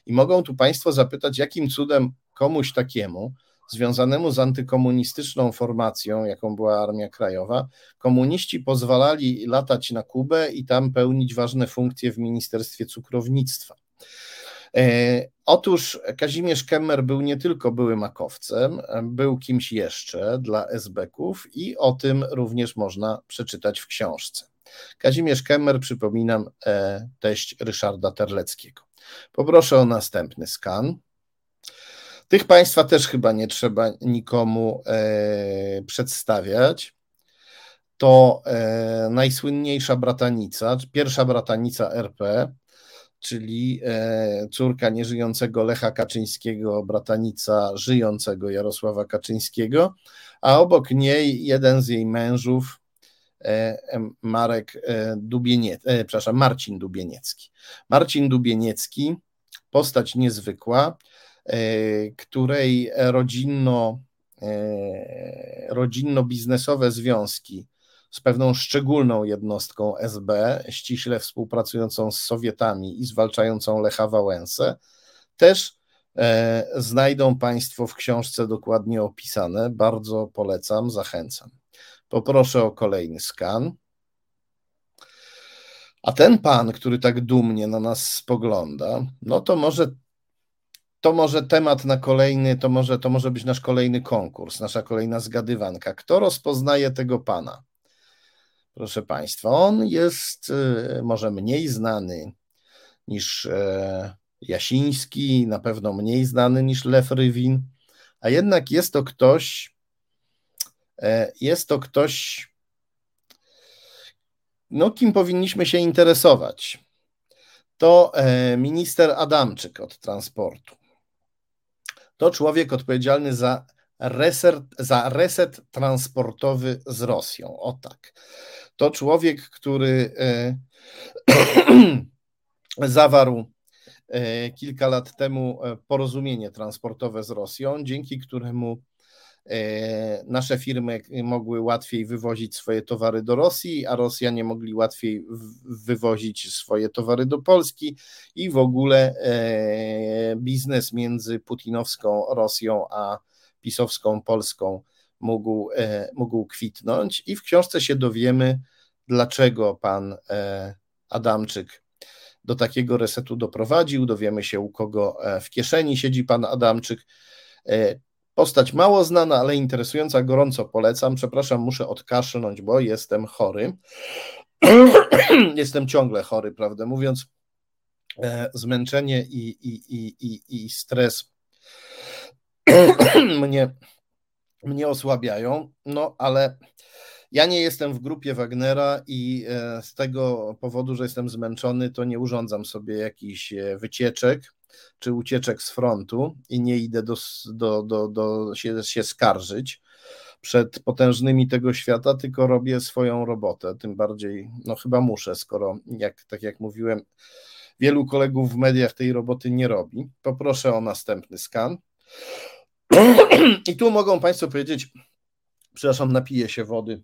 I mogą tu Państwo zapytać, jakim cudem komuś takiemu, związanemu z antykomunistyczną formacją, jaką była Armia Krajowa, komuniści pozwalali latać na Kubę i tam pełnić ważne funkcje w Ministerstwie Cukrownictwa. E, otóż Kazimierz Kemmer był nie tylko byłym makowcem, był kimś jeszcze dla SB-ków i o tym również można przeczytać w książce. Kazimierz Kemmer, przypominam, e, teść Ryszarda Terleckiego. Poproszę o następny skan. Tych państwa też chyba nie trzeba nikomu e, przedstawiać. To najsłynniejsza bratanica, pierwsza bratanica RP, czyli e, córka nieżyjącego Lecha Kaczyńskiego, bratanica żyjącego Jarosława Kaczyńskiego, a obok niej jeden z jej mężów, e, Marek e, Dubieniecki, przepraszam, Marcin Dubieniecki. Marcin Dubieniecki, postać niezwykła, której rodzinno, rodzinno-biznesowe związki z pewną szczególną jednostką SB, ściśle współpracującą z Sowietami i zwalczającą Lecha Wałęsę, też e, znajdą Państwo w książce dokładnie opisane. Bardzo polecam, zachęcam. Poproszę o kolejny skan. A ten pan, który tak dumnie na nas spogląda, no to może to może temat na kolejny, to może, to może być nasz kolejny konkurs, nasza kolejna zgadywanka. Kto rozpoznaje tego pana? Proszę Państwa, on jest y, może mniej znany niż e, Jasiński, na pewno mniej znany niż Lew Rywin, a jednak jest to ktoś, e, jest to ktoś, no kim powinniśmy się interesować. To e, minister Adamczyk od transportu. To człowiek odpowiedzialny za reset, za reset transportowy z Rosją. O tak. To człowiek, który e, [clears throat] zawarł e, kilka lat temu e, porozumienie transportowe z Rosją, dzięki któremu nasze firmy mogły łatwiej wywozić swoje towary do Rosji, a Rosjanie mogli łatwiej wywozić swoje towary do Polski i w ogóle biznes między putinowską Rosją a pisowską Polską mógł, e, mógł kwitnąć. I w książce się dowiemy, dlaczego pan e, Adamczyk do takiego resetu doprowadził. Dowiemy się, u kogo e, w kieszeni siedzi pan Adamczyk. Postać mało znana, ale interesująca, gorąco polecam. Przepraszam, muszę odkaszlnąć, bo jestem chory. [clears throat] jestem ciągle chory, prawdę mówiąc. Zmęczenie i, i, i, i, i stres [clears throat] mnie mnie osłabiają, no ale ja nie jestem w grupie Wagnera i e, z tego powodu, że jestem zmęczony, to nie urządzam sobie jakichś e, wycieczek czy ucieczek z frontu i nie idę do, do, do, do się, się skarżyć przed potężnymi tego świata, tylko robię swoją robotę. Tym bardziej, no chyba muszę, skoro, jak, tak jak mówiłem, wielu kolegów w mediach tej roboty nie robi. Poproszę o następny skan. [clears throat] I tu mogą Państwo powiedzieć, przepraszam, napiję się wody,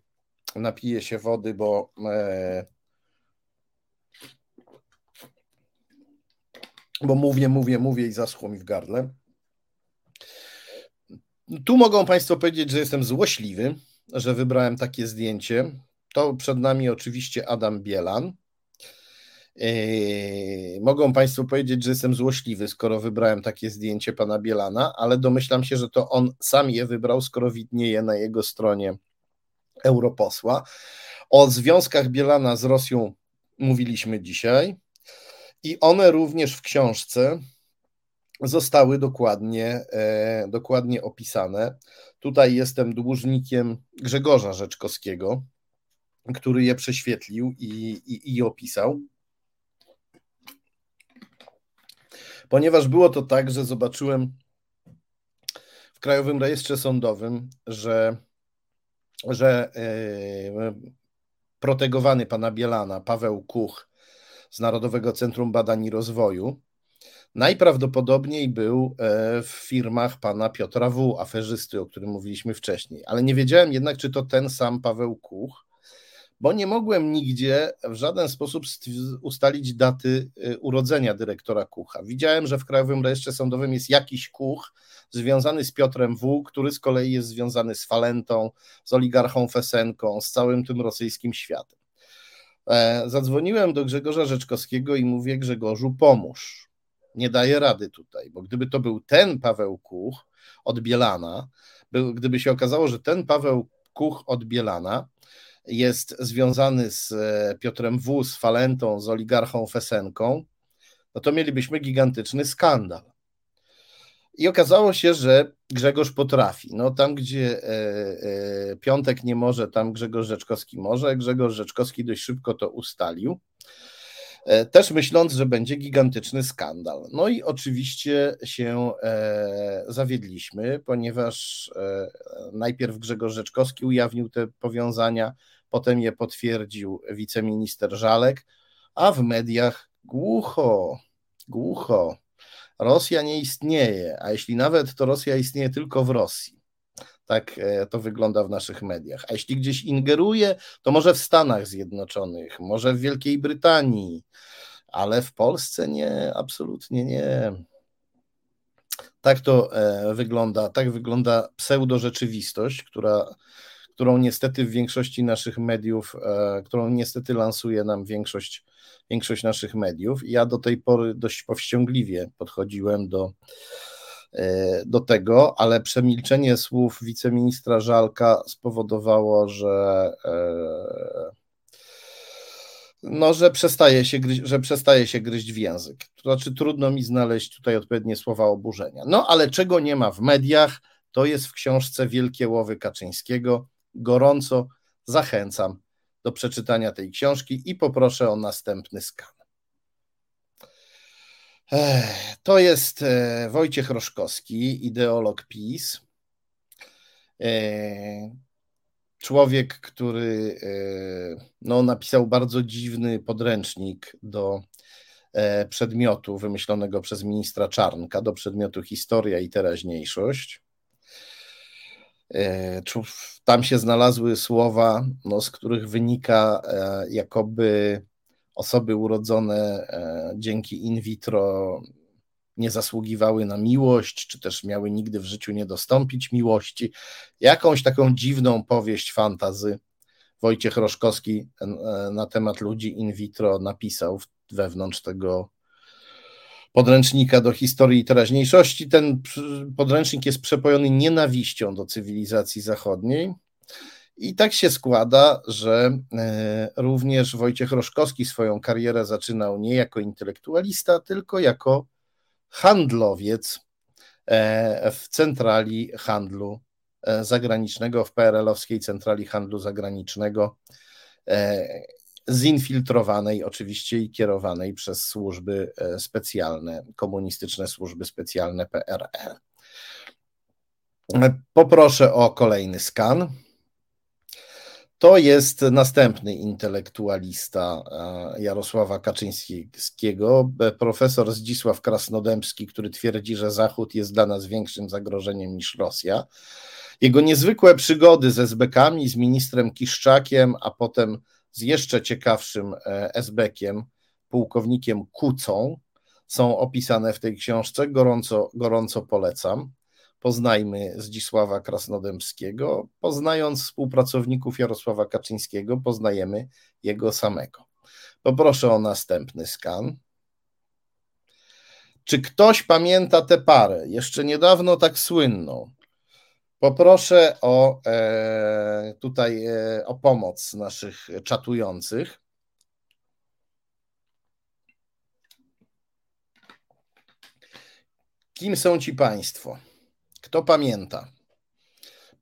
napiję się wody, bo e, bo mówię, mówię, mówię i zaschło mi w gardle. Tu mogą Państwo powiedzieć, że jestem złośliwy, że wybrałem takie zdjęcie. To przed nami oczywiście Adam Bielan. Yy, mogą Państwo powiedzieć, że jestem złośliwy, skoro wybrałem takie zdjęcie pana Bielana, ale domyślam się, że to on sam je wybrał, skoro widnieje na jego stronie europosła. O związkach Bielana z Rosją mówiliśmy dzisiaj i one również w książce zostały dokładnie, e, dokładnie opisane. Tutaj jestem dłużnikiem Grzegorza Rzeczkowskiego, który je prześwietlił i, i, i opisał. Ponieważ było to tak, że zobaczyłem w Krajowym Rejestrze Sądowym, że, że yy, protegowany pana Bielana, Paweł Kuch z Narodowego Centrum Badań i Rozwoju, najprawdopodobniej był e, w firmach pana Piotra W., aferzysty, o którym mówiliśmy wcześniej. Ale nie wiedziałem jednak, czy to ten sam Paweł Kuch, bo nie mogłem nigdzie w żaden sposób ustalić daty y, urodzenia dyrektora Kucha. Widziałem, że w Krajowym Rejestrze Sądowym jest jakiś Kuch związany z Piotrem W., który z kolei jest związany z Falentą, z oligarchą Fesenką, z całym tym rosyjskim światem. E, zadzwoniłem do Grzegorza Rzeczkowskiego i mówię: Grzegorzu, pomóż. Nie daję rady tutaj, bo gdyby to był ten Paweł Kuch od Bielana, gdyby się okazało, że ten Paweł Kuch od Bielana jest związany z e, Piotrem W., z Falentą, z oligarchą Fesenką, no to mielibyśmy gigantyczny skandal. I okazało się, że Grzegorz potrafi. No tam, gdzie e, e, Piątek nie może, tam Grzegorz Rzeczkowski może. Grzegorz Rzeczkowski dość szybko to ustalił. Też myśląc, że będzie gigantyczny skandal. No i oczywiście się zawiedliśmy, ponieważ najpierw Grzegorz Rzeczkowski ujawnił te powiązania, potem je potwierdził wiceminister Żalek, a w mediach głucho, głucho. Rosja nie istnieje, a jeśli nawet, to Rosja istnieje tylko w Rosji. Tak to wygląda w naszych mediach. A jeśli gdzieś ingeruje, to może w Stanach Zjednoczonych, może w Wielkiej Brytanii, ale w Polsce nie, absolutnie nie. Tak to e, wygląda, tak wygląda pseudorzeczywistość, która, którą niestety w większości naszych mediów, e, którą niestety lansuje nam większość, większość naszych mediów. Ja do tej pory dość powściągliwie podchodziłem do, e, do tego, ale przemilczenie słów wiceministra Żalka spowodowało, że no, że przestaje, się gryźć, że przestaje się gryźć w język. To znaczy, trudno mi znaleźć tutaj odpowiednie słowa oburzenia. No, ale czego nie ma w mediach, to jest w książce Wielkie Łowy Kaczyńskiego. Gorąco zachęcam do przeczytania tej książki i poproszę o następny skan. To jest e, Wojciech Roszkowski, ideolog PiS e, człowiek, który e, no, napisał bardzo dziwny podręcznik do przedmiotu wymyślonego przez ministra Czarnka, do przedmiotu historia i teraźniejszość. E, tam się znalazły słowa, no, z których wynika, jakoby osoby urodzone dzięki in vitro nie zasługiwały na miłość, czy też miały nigdy w życiu nie dostąpić miłości. Jakąś taką dziwną powieść fantazy Wojciech Roszkowski e, na temat ludzi in vitro napisał wewnątrz tego podręcznika do historii i teraźniejszości. Ten podręcznik jest przepojony nienawiścią do cywilizacji zachodniej. I tak się składa, że e, również Wojciech Roszkowski swoją karierę zaczynał nie jako intelektualista, tylko jako handlowiec e, w centrali handlu e, zagranicznego, w PRL-owskiej centrali handlu zagranicznego, zinfiltrowanej oczywiście i kierowanej przez służby specjalne, komunistyczne służby specjalne PRL. Poproszę o kolejny skan. To jest następny intelektualista e, Jarosława Kaczyńskiego, profesor Zdzisław Krasnodębski, który twierdzi, że Zachód jest dla nas większym zagrożeniem niż Rosja. Jego niezwykłe przygody z SBK-ami, z ministrem Kiszczakiem, a potem z jeszcze ciekawszym e, SBkiem, pułkownikiem Kucą, są opisane w tej książce. Gorąco, gorąco polecam poznajmy Zdzisława Krasnodębskiego. Poznając współpracowników Jarosława Kaczyńskiego, poznajemy jego samego. Poproszę o następny skan. Czy ktoś pamięta tę parę? Jeszcze niedawno tak słynną. Poproszę o e, tutaj e, o pomoc naszych czatujących. Kim są ci państwo? Kto pamięta?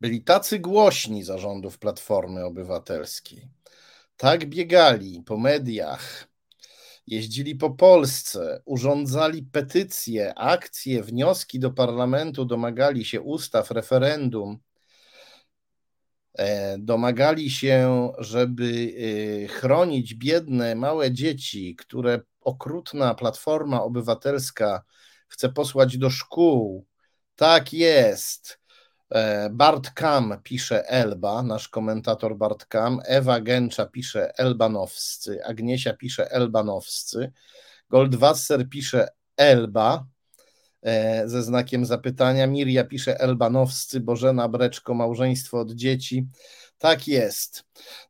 Byli tacy głośni zarządów Platformy Obywatelskiej. Tak biegali po mediach, jeździli po Polsce, urządzali petycje, akcje, wnioski do parlamentu, domagali się ustaw, referendum, e, domagali się, żeby e, chronić biedne, małe dzieci, które okrutna Platforma Obywatelska chce posłać do szkół. Tak jest. E, Bart Kam pisze Elba, nasz komentator Bart Kam, Ewa Gęcza pisze Elbanowscy, Agniesia pisze Elbanowscy, Goldwasser pisze Elba e, ze znakiem zapytania, Miria pisze Elbanowscy, Bożena Breczko, małżeństwo od dzieci, tak jest.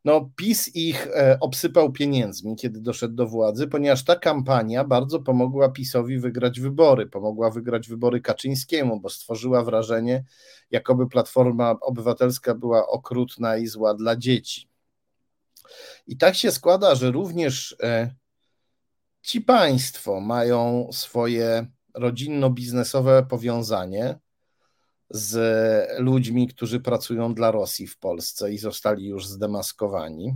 No, PiS ich e, obsypał pieniędzmi, kiedy doszedł do władzy, ponieważ ta kampania bardzo pomogła PiSowi wygrać wybory. Pomogła wygrać wybory Kaczyńskiemu, bo stworzyła wrażenie, jakoby Platforma Obywatelska była okrutna i zła dla dzieci. I tak się składa, że również e, ci państwo mają swoje rodzinno-biznesowe powiązanie z ludźmi, którzy pracują dla Rosji w Polsce i zostali już zdemaskowani.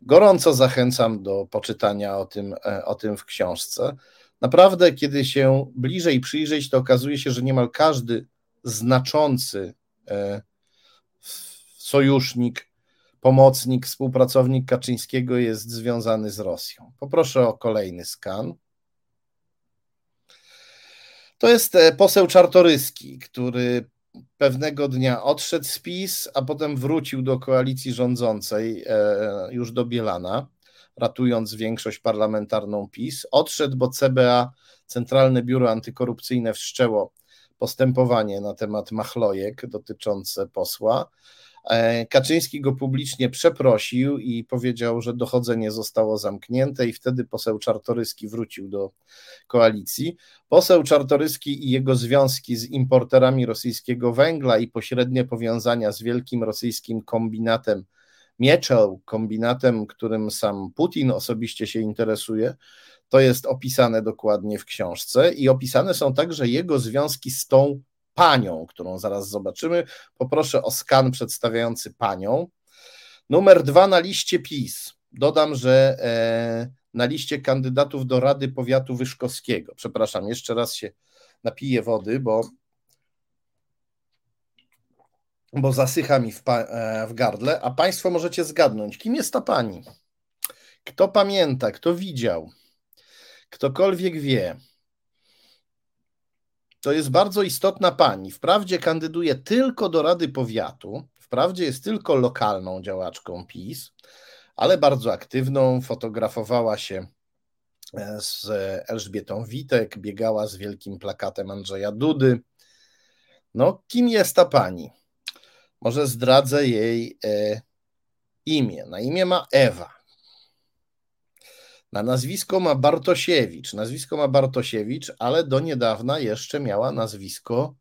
Gorąco zachęcam do poczytania o tym, e, o tym w książce. Naprawdę, kiedy się bliżej przyjrzeć, to okazuje się, że niemal każdy znaczący e, sojusznik, pomocnik, współpracownik Kaczyńskiego jest związany z Rosją. Poproszę o kolejny skan. To jest e, poseł Czartoryski, który pewnego dnia odszedł z PiS, a potem wrócił do koalicji rządzącej, e, już do Bielana, ratując większość parlamentarną PiS. Odszedł, bo CBA, Centralne Biuro Antykorupcyjne, wszczęło postępowanie na temat machlojek dotyczące posła. E, Kaczyński go publicznie przeprosił i powiedział, że dochodzenie zostało zamknięte, i wtedy poseł Czartoryski wrócił do koalicji. Poseł Czartoryski i jego związki z importerami rosyjskiego węgla i pośrednie powiązania z wielkim rosyjskim kombinatem Mieczeł, kombinatem, którym sam Putin osobiście się interesuje, to jest opisane dokładnie w książce i opisane są także jego związki z tą panią, którą zaraz zobaczymy. Poproszę o skan przedstawiający panią. Numer dwa na liście PiS. Dodam, że e, na liście kandydatów do Rady Powiatu Wyszkowskiego. Przepraszam, jeszcze raz się napiję wody, bo, bo zasycha mi w, e, w gardle, a Państwo możecie zgadnąć, kim jest ta pani. Kto pamięta, kto widział, ktokolwiek wie. To jest bardzo istotna pani. Wprawdzie kandyduje tylko do Rady Powiatu, wprawdzie jest tylko lokalną działaczką PiS, ale bardzo aktywną. Fotografowała się e, z Elżbietą Witek, biegała z wielkim plakatem Andrzeja Dudy. No, kim jest ta pani? Może zdradzę jej e, imię. Na imię ma Ewa. Na nazwisko ma Bartosiewicz. Nazwisko ma Bartosiewicz, ale do niedawna jeszcze miała nazwisko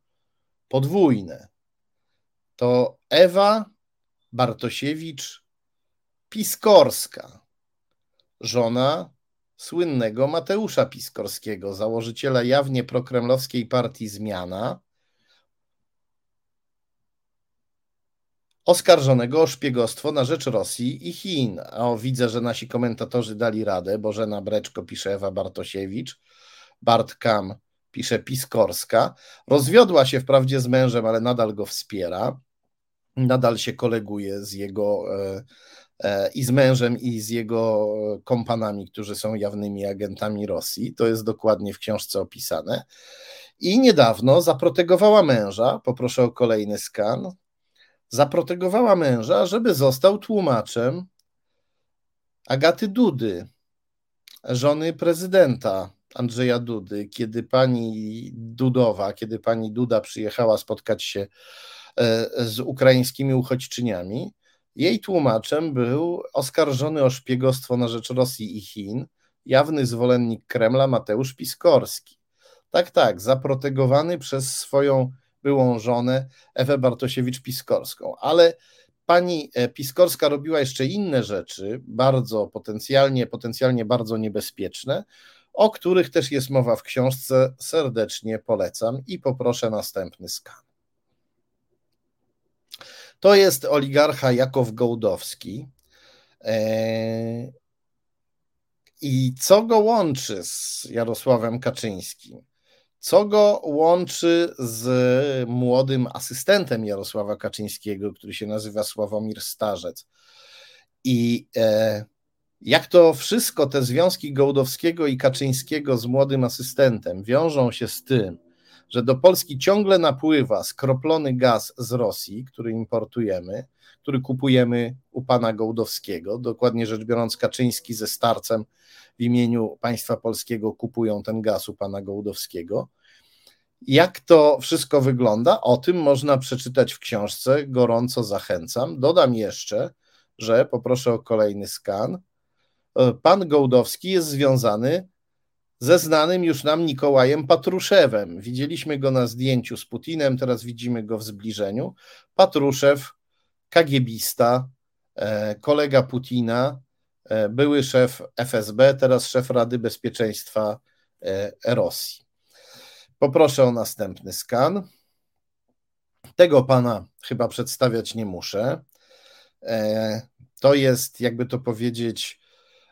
podwójne. To Ewa Bartosiewicz Piskorska, żona słynnego Mateusza Piskorskiego, założyciela jawnie prokremlowskiej partii Zmiana, oskarżonego o szpiegostwo na rzecz Rosji i Chin. O, widzę, że nasi komentatorzy dali radę. Bożena Breczko pisze Ewa Bartosiewicz, Bart Kam pisze Piskorska. Rozwiodła się wprawdzie z mężem, ale nadal go wspiera. Nadal się koleguje z jego e, e, i z mężem, i z jego kompanami, którzy są jawnymi agentami Rosji. To jest dokładnie w książce opisane. I niedawno zaprotegowała męża. Poproszę o kolejny skan zaprotegowała męża, żeby został tłumaczem Agaty Dudy, żony prezydenta Andrzeja Dudy, kiedy pani Dudowa, kiedy pani Duda przyjechała spotkać się e, z ukraińskimi uchodźczyniami, Jej tłumaczem był oskarżony o szpiegostwo na rzecz Rosji i Chin jawny zwolennik Kremla Mateusz Piskorski. Tak, tak, zaprotegowany przez swoją byłą żonę Ewę Bartosiewicz-Piskorską, ale pani e, Piskorska robiła jeszcze inne rzeczy, bardzo potencjalnie, potencjalnie bardzo niebezpieczne, o których też jest mowa w książce. Serdecznie polecam i poproszę następny skan. To jest oligarcha Jakow Gołdowski. E, I co go łączy z Jarosławem Kaczyńskim? Co go łączy z młodym asystentem Jarosława Kaczyńskiego, który się nazywa Sławomir Starzec? I e, jak to wszystko, te związki Gołdowskiego i Kaczyńskiego z młodym asystentem wiążą się z tym, że do Polski ciągle napływa skroplony gaz z Rosji, który importujemy, który kupujemy u pana Gołdowskiego. Dokładnie rzecz biorąc, Kaczyński ze starcem w imieniu państwa polskiego kupują ten gaz u pana Gołdowskiego. Jak to wszystko wygląda? O tym można przeczytać w książce. Gorąco zachęcam. Dodam jeszcze, że poproszę o kolejny skan. Pan Gołdowski jest związany ze znanym już nam Nikołajem Patruszewem. Widzieliśmy go na zdjęciu z Putinem, teraz widzimy go w zbliżeniu. Patruszew, kagiebista, e, kolega Putina, e, były szef FSB, teraz szef Rady Bezpieczeństwa e, Rosji. Poproszę o następny skan. Tego pana chyba przedstawiać nie muszę. To jest, jakby to powiedzieć,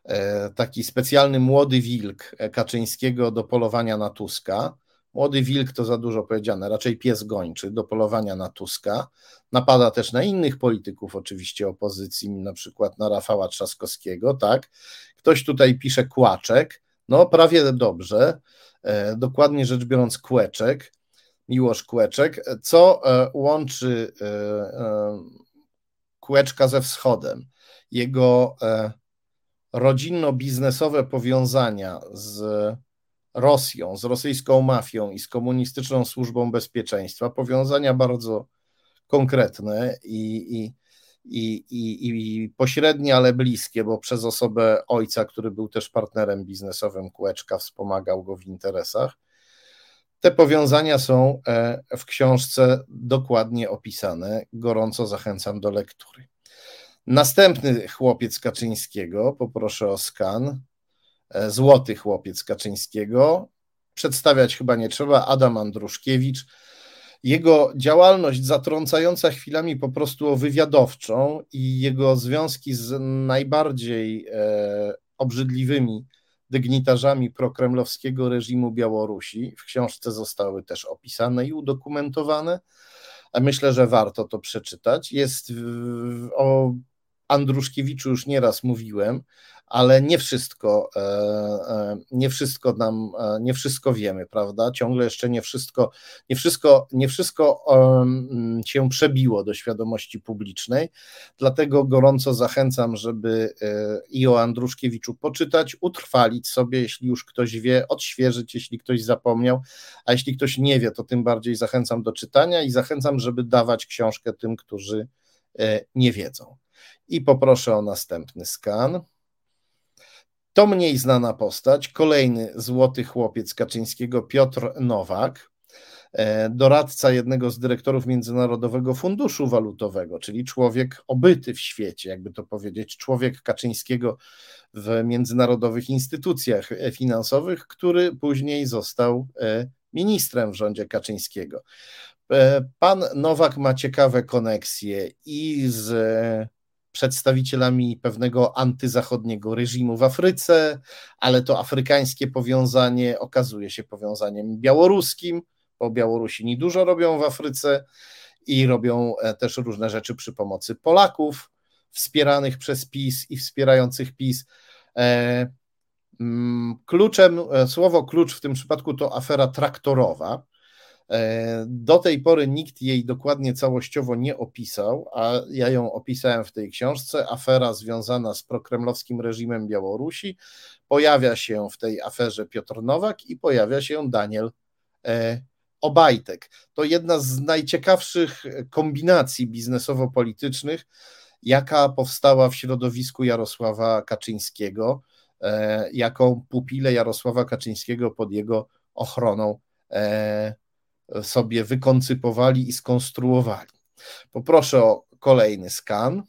E, taki specjalny młody wilk Kaczyńskiego do polowania na Tuska. Młody wilk to za dużo powiedziane, raczej pies gończy do polowania na Tuska. Napada też na innych polityków, oczywiście opozycji, na przykład na Rafała Trzaskowskiego, tak. Ktoś tutaj pisze kłaczek, no prawie dobrze, e, dokładnie rzecz biorąc kłeczek, Miłosz Kłeczek, co e, łączy Kłeczka ze wschodem. Jego rodzinno-biznesowe powiązania z Rosją, z rosyjską mafią i z komunistyczną służbą bezpieczeństwa, powiązania bardzo konkretne i, i, i, i, i pośrednie, ale bliskie, bo przez osobę ojca, który był też partnerem biznesowym Kłeczka, wspomagał go w interesach. Te powiązania są e, w książce dokładnie opisane. Gorąco zachęcam do lektury. Następny chłopiec Kaczyńskiego, poproszę o skan. E, złoty chłopiec Kaczyńskiego. Przedstawiać chyba nie trzeba. Adam Andruszkiewicz. Jego działalność zatrącająca chwilami po prostu wywiadowczą i jego związki z najbardziej e, obrzydliwymi dygnitarzami prokremlowskiego reżimu Białorusi w książce zostały też opisane i udokumentowane. Myślę, że warto to przeczytać. Jest o Andruszkiewiczu już nieraz mówiłem, ale nie wszystko, e, e, nie wszystko nam, e, nie wszystko wiemy, prawda? Ciągle jeszcze nie wszystko, nie wszystko, nie wszystko się przebiło do świadomości publicznej. Dlatego gorąco zachęcam, żeby i o Andruszkiewiczu poczytać, utrwalić sobie, jeśli już ktoś wie, odświeżyć, jeśli ktoś zapomniał, a jeśli ktoś nie wie, to tym bardziej zachęcam do czytania i zachęcam, żeby dawać książkę tym, którzy nie wiedzą. I poproszę o następny skan. To mniej znana postać, kolejny złoty chłopiec Kaczyńskiego, Piotr Nowak, e, doradca jednego z dyrektorów Międzynarodowego Funduszu Walutowego, czyli człowiek obyty w świecie, jakby to powiedzieć, człowiek Kaczyńskiego w międzynarodowych instytucjach finansowych, który później został e, ministrem w rządzie Kaczyńskiego. E, pan Nowak ma ciekawe koneksje i z przedstawicielami pewnego antyzachodniego reżimu w Afryce, ale to afrykańskie powiązanie okazuje się powiązaniem białoruskim, bo Białorusini dużo robią w Afryce i robią e, też różne rzeczy przy pomocy Polaków wspieranych przez PiS i wspierających PiS. E, mm, kluczem, e, słowo klucz w tym przypadku to afera traktorowa, do tej pory nikt jej dokładnie całościowo nie opisał, a ja ją opisałem w tej książce. Afera związana z prokremlowskim reżimem Białorusi. Pojawia się w tej aferze Piotr Nowak i pojawia się Daniel e, Obajtek. To jedna z najciekawszych kombinacji biznesowo-politycznych, jaka powstała w środowisku Jarosława Kaczyńskiego, jaką pupilę Jarosława Kaczyńskiego pod jego ochroną sobie wykoncypowali i skonstruowali. Poproszę o kolejny skan.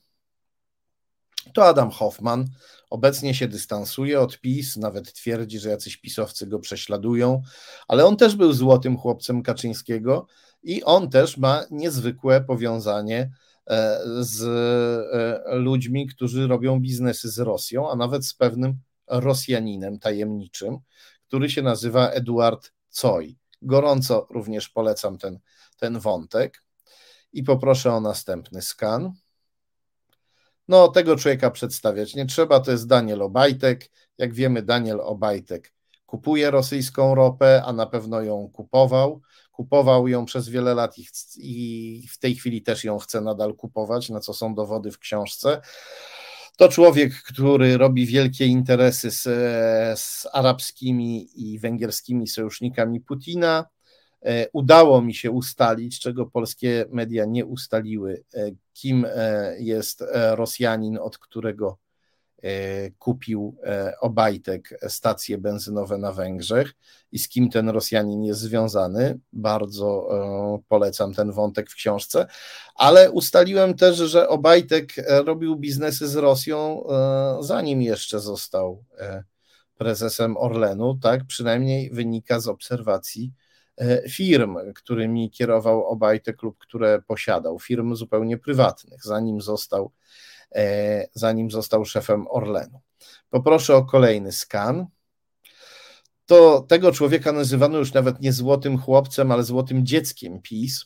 To Adam Hoffman. Obecnie się dystansuje od PiS, nawet twierdzi, że jacyś pisowcy go prześladują, ale on też był złotym chłopcem Kaczyńskiego i on też ma niezwykłe powiązanie e, z e, ludźmi, którzy robią biznesy z Rosją, a nawet z pewnym Rosjaninem tajemniczym, który się nazywa Eduard Coj. Gorąco również polecam ten, ten wątek i poproszę o następny skan. No, tego człowieka przedstawiać nie trzeba, to jest Daniel Obajtek. Jak wiemy, Daniel Obajtek kupuje rosyjską ropę, a na pewno ją kupował. Kupował ją przez wiele lat i w tej chwili też ją chce nadal kupować, na co są dowody w książce. To człowiek, który robi wielkie interesy z, z arabskimi i węgierskimi sojusznikami Putina. E, udało mi się ustalić, czego polskie media nie ustaliły, e, kim e, jest Rosjanin, od którego kupił Obajtek stacje benzynowe na Węgrzech i z kim ten Rosjanin jest związany. Bardzo polecam ten wątek w książce, ale ustaliłem też, że Obajtek robił biznesy z Rosją zanim jeszcze został prezesem Orlenu, tak przynajmniej wynika z obserwacji E, firm, którymi kierował Obajtek lub które posiadał, firm zupełnie prywatnych, zanim został, e, zanim został szefem Orlenu. Poproszę o kolejny skan. To tego człowieka nazywano już nawet nie złotym chłopcem, ale złotym dzieckiem PiS.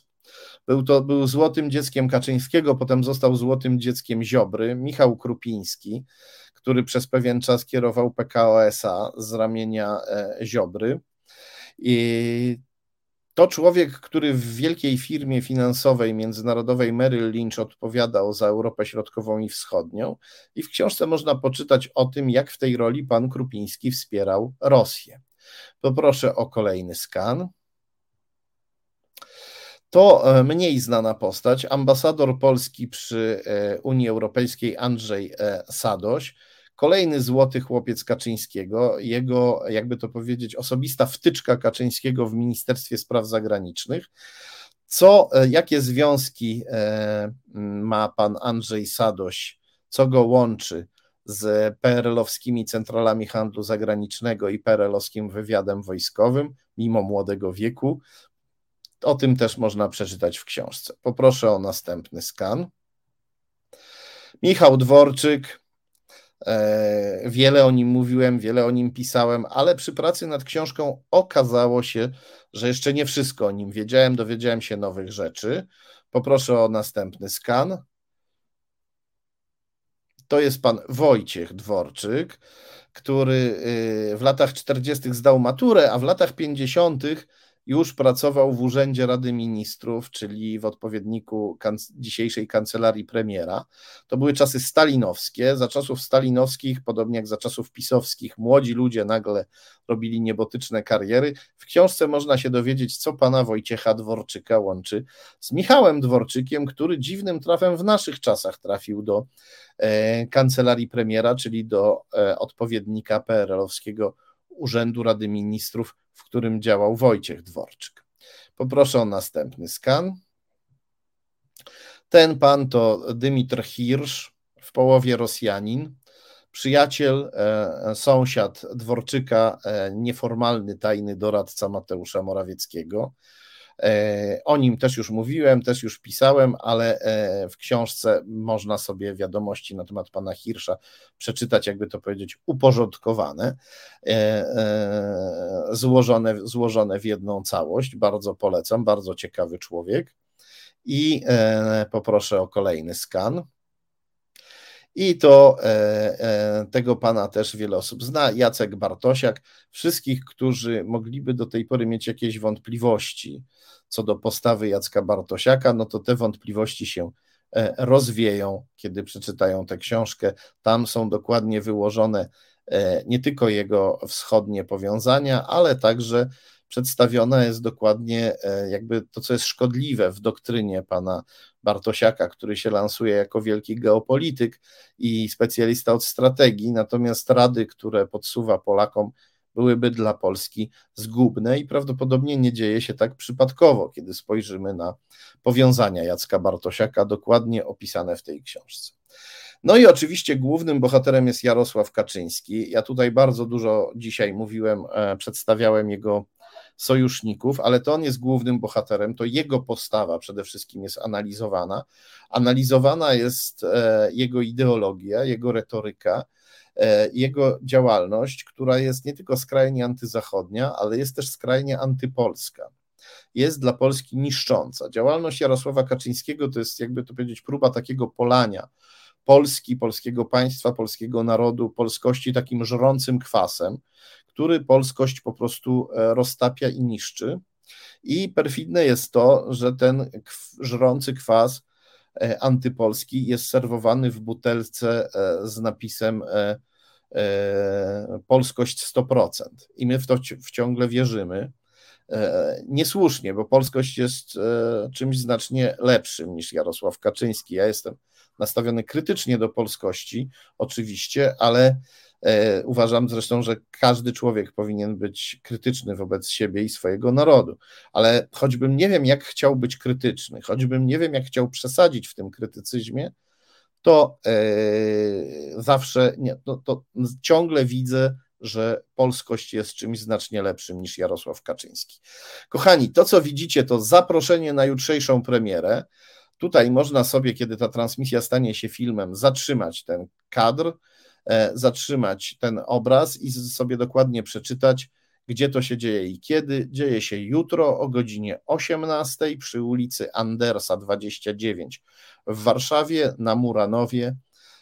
Był to był złotym dzieckiem Kaczyńskiego, potem został złotym dzieckiem Ziobry, Michał Krupiński, który przez pewien czas kierował PKO SA z ramienia e, Ziobry. I to człowiek, który w wielkiej firmie finansowej międzynarodowej Merrill Lynch odpowiadał za Europę Środkową i Wschodnią, i w książce można poczytać o tym, jak w tej roli pan Krupiński wspierał Rosję. Poproszę o kolejny skan. To e, mniej znana postać, ambasador Polski przy e, Unii Europejskiej Andrzej e, Sadoś Kolejny złoty chłopiec Kaczyńskiego, jego, jakby to powiedzieć, osobista wtyczka Kaczyńskiego w Ministerstwie Spraw Zagranicznych. Co, e, jakie związki e, ma pan Andrzej Sadoś, co go łączy z PRL-owskimi centralami handlu zagranicznego i PRL-owskim wywiadem wojskowym, mimo młodego wieku? O tym też można przeczytać w książce. Poproszę o następny skan. Michał Dworczyk, wiele o nim mówiłem, wiele o nim pisałem, ale przy pracy nad książką okazało się, że jeszcze nie wszystko o nim wiedziałem, dowiedziałem się nowych rzeczy. Poproszę o następny skan. To jest pan Wojciech Dworczyk, który y, w latach 40. zdał maturę, a w latach 50 już pracował w Urzędzie Rady Ministrów, czyli w odpowiedniku dzisiejszej kancelarii premiera. To były czasy stalinowskie. Za czasów stalinowskich, podobnie jak za czasów pisowskich, młodzi ludzie nagle robili niebotyczne kariery. W książce można się dowiedzieć, co pana Wojciecha Dworczyka łączy z Michałem Dworczykiem, który dziwnym trafem w naszych czasach trafił do e, kancelarii premiera, czyli do e, odpowiednika PRL-owskiego Urzędu Rady Ministrów w którym działał Wojciech Dworczyk. Poproszę o następny skan. Ten pan to Dymitr Hirsch, w połowie Rosjanin, przyjaciel, e, sąsiad Dworczyka, e, nieformalny tajny doradca Mateusza Morawieckiego. E, o nim też już mówiłem, też już pisałem, ale e, w książce można sobie wiadomości na temat pana Hirsza przeczytać, jakby to powiedzieć, uporządkowane, e, złożone, złożone w jedną całość. Bardzo polecam, bardzo ciekawy człowiek. I poproszę o kolejny skan. I to e, e, tego pana też wiele osób zna, Jacek Bartosiak. Wszystkich, którzy mogliby do tej pory mieć jakieś wątpliwości co do postawy Jacka Bartosiaka, no to te wątpliwości się e, rozwieją, kiedy przeczytają tę książkę. Tam są dokładnie wyłożone nie tylko jego wschodnie powiązania, ale także przedstawiona jest dokładnie jakby to, co jest szkodliwe w doktrynie pana Bartosiaka, który się lansuje jako wielki geopolityk i specjalista od strategii, natomiast rady, które podsuwa Polakom, byłyby dla Polski zgubne i prawdopodobnie nie dzieje się tak przypadkowo, kiedy spojrzymy na powiązania Jacka Bartosiaka, dokładnie opisane w tej książce. No i oczywiście głównym bohaterem jest Jarosław Kaczyński. Ja tutaj bardzo dużo dzisiaj mówiłem, e, przedstawiałem jego sojuszników, ale to on jest głównym bohaterem, to jego postawa przede wszystkim jest analizowana. Analizowana jest e, jego ideologia, jego retoryka, jego działalność, która jest nie tylko skrajnie antyzachodnia, ale jest też skrajnie antypolska. Jest dla Polski niszcząca. Działalność Jarosława Kaczyńskiego to jest, jakby to powiedzieć, próba takiego polania Polski, polskiego państwa, polskiego narodu, polskości takim żrącym kwasem, który polskość po prostu e, roztapia i niszczy. I perfidne jest to, że ten żrący kwas e, antypolski jest serwowany w butelce e, z napisem polskość 100%. I my w to ciągle wierzymy. Niesłusznie, bo polskość jest czymś znacznie lepszym niż Jarosław Kaczyński. Ja jestem nastawiony krytycznie do polskości, oczywiście, ale e, uważam zresztą, że każdy człowiek powinien być krytyczny wobec siebie i swojego narodu. Ale choćbym nie wiem, jak chciał być krytyczny, choćbym nie wiem, jak chciał przesadzić w tym krytycyzmie, to e, zawsze nie, to, to ciągle widzę, że polskość jest czymś znacznie lepszym niż Jarosław Kaczyński. Kochani, to co widzicie, to zaproszenie na jutrzejszą premierę. Tutaj można sobie, kiedy ta transmisja stanie się filmem, zatrzymać ten kadr, e, zatrzymać ten obraz i sobie dokładnie przeczytać, gdzie to się dzieje i kiedy. Dzieje się jutro o godzinie 18 przy ulicy Andersa 29 w Warszawie, na Muranowie,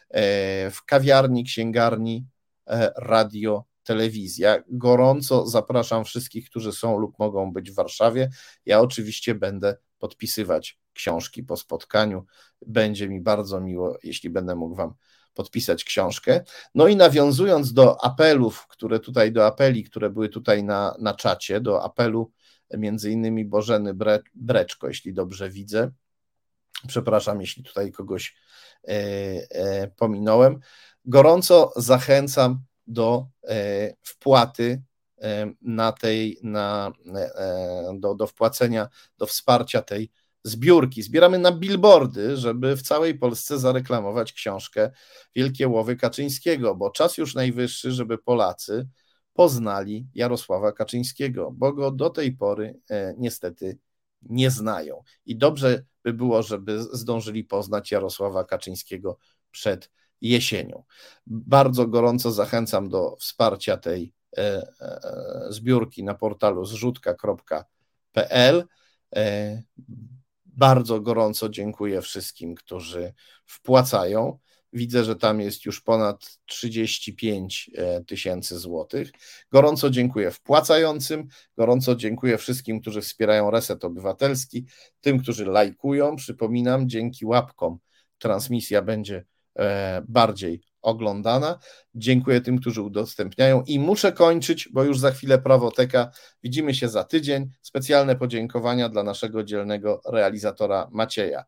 e, w kawiarni, księgarni, e, radio, telewizja. Gorąco zapraszam wszystkich, którzy są lub mogą być w Warszawie. Ja oczywiście będę podpisywać książki po spotkaniu. Będzie mi bardzo miło, jeśli będę mógł Wam podpisać książkę. No i nawiązując do apelów, które tutaj, do apeli, które były tutaj na, na czacie, do apelu między innymi Bożeny Bre, Breczko, jeśli dobrze widzę. Przepraszam, jeśli tutaj kogoś e, e, pominąłem. Gorąco zachęcam do e, wpłaty e, na tej, na, e, do, do wpłacenia, do wsparcia tej zbiórki. Zbieramy na billboardy, żeby w całej Polsce zareklamować książkę Wielkie Łowy Kaczyńskiego, bo czas już najwyższy, żeby Polacy poznali Jarosława Kaczyńskiego, bo go do tej pory e, niestety nie znają. I dobrze by było, żeby zdążyli poznać Jarosława Kaczyńskiego przed jesienią. Bardzo gorąco zachęcam do wsparcia tej e, e, zbiórki na portalu zrzutka.pl. Bardzo gorąco dziękuję wszystkim, którzy wpłacają. Widzę, że tam jest już ponad 35 e, tysięcy złotych. Gorąco dziękuję wpłacającym, gorąco dziękuję wszystkim, którzy wspierają Reset Obywatelski, tym, którzy lajkują. Przypominam, dzięki łapkom transmisja będzie e, bardziej oglądana. Dziękuję tym, którzy udostępniają i muszę kończyć, bo już za chwilę prawoteka. Widzimy się za tydzień. Specjalne podziękowania dla naszego dzielnego realizatora Macieja.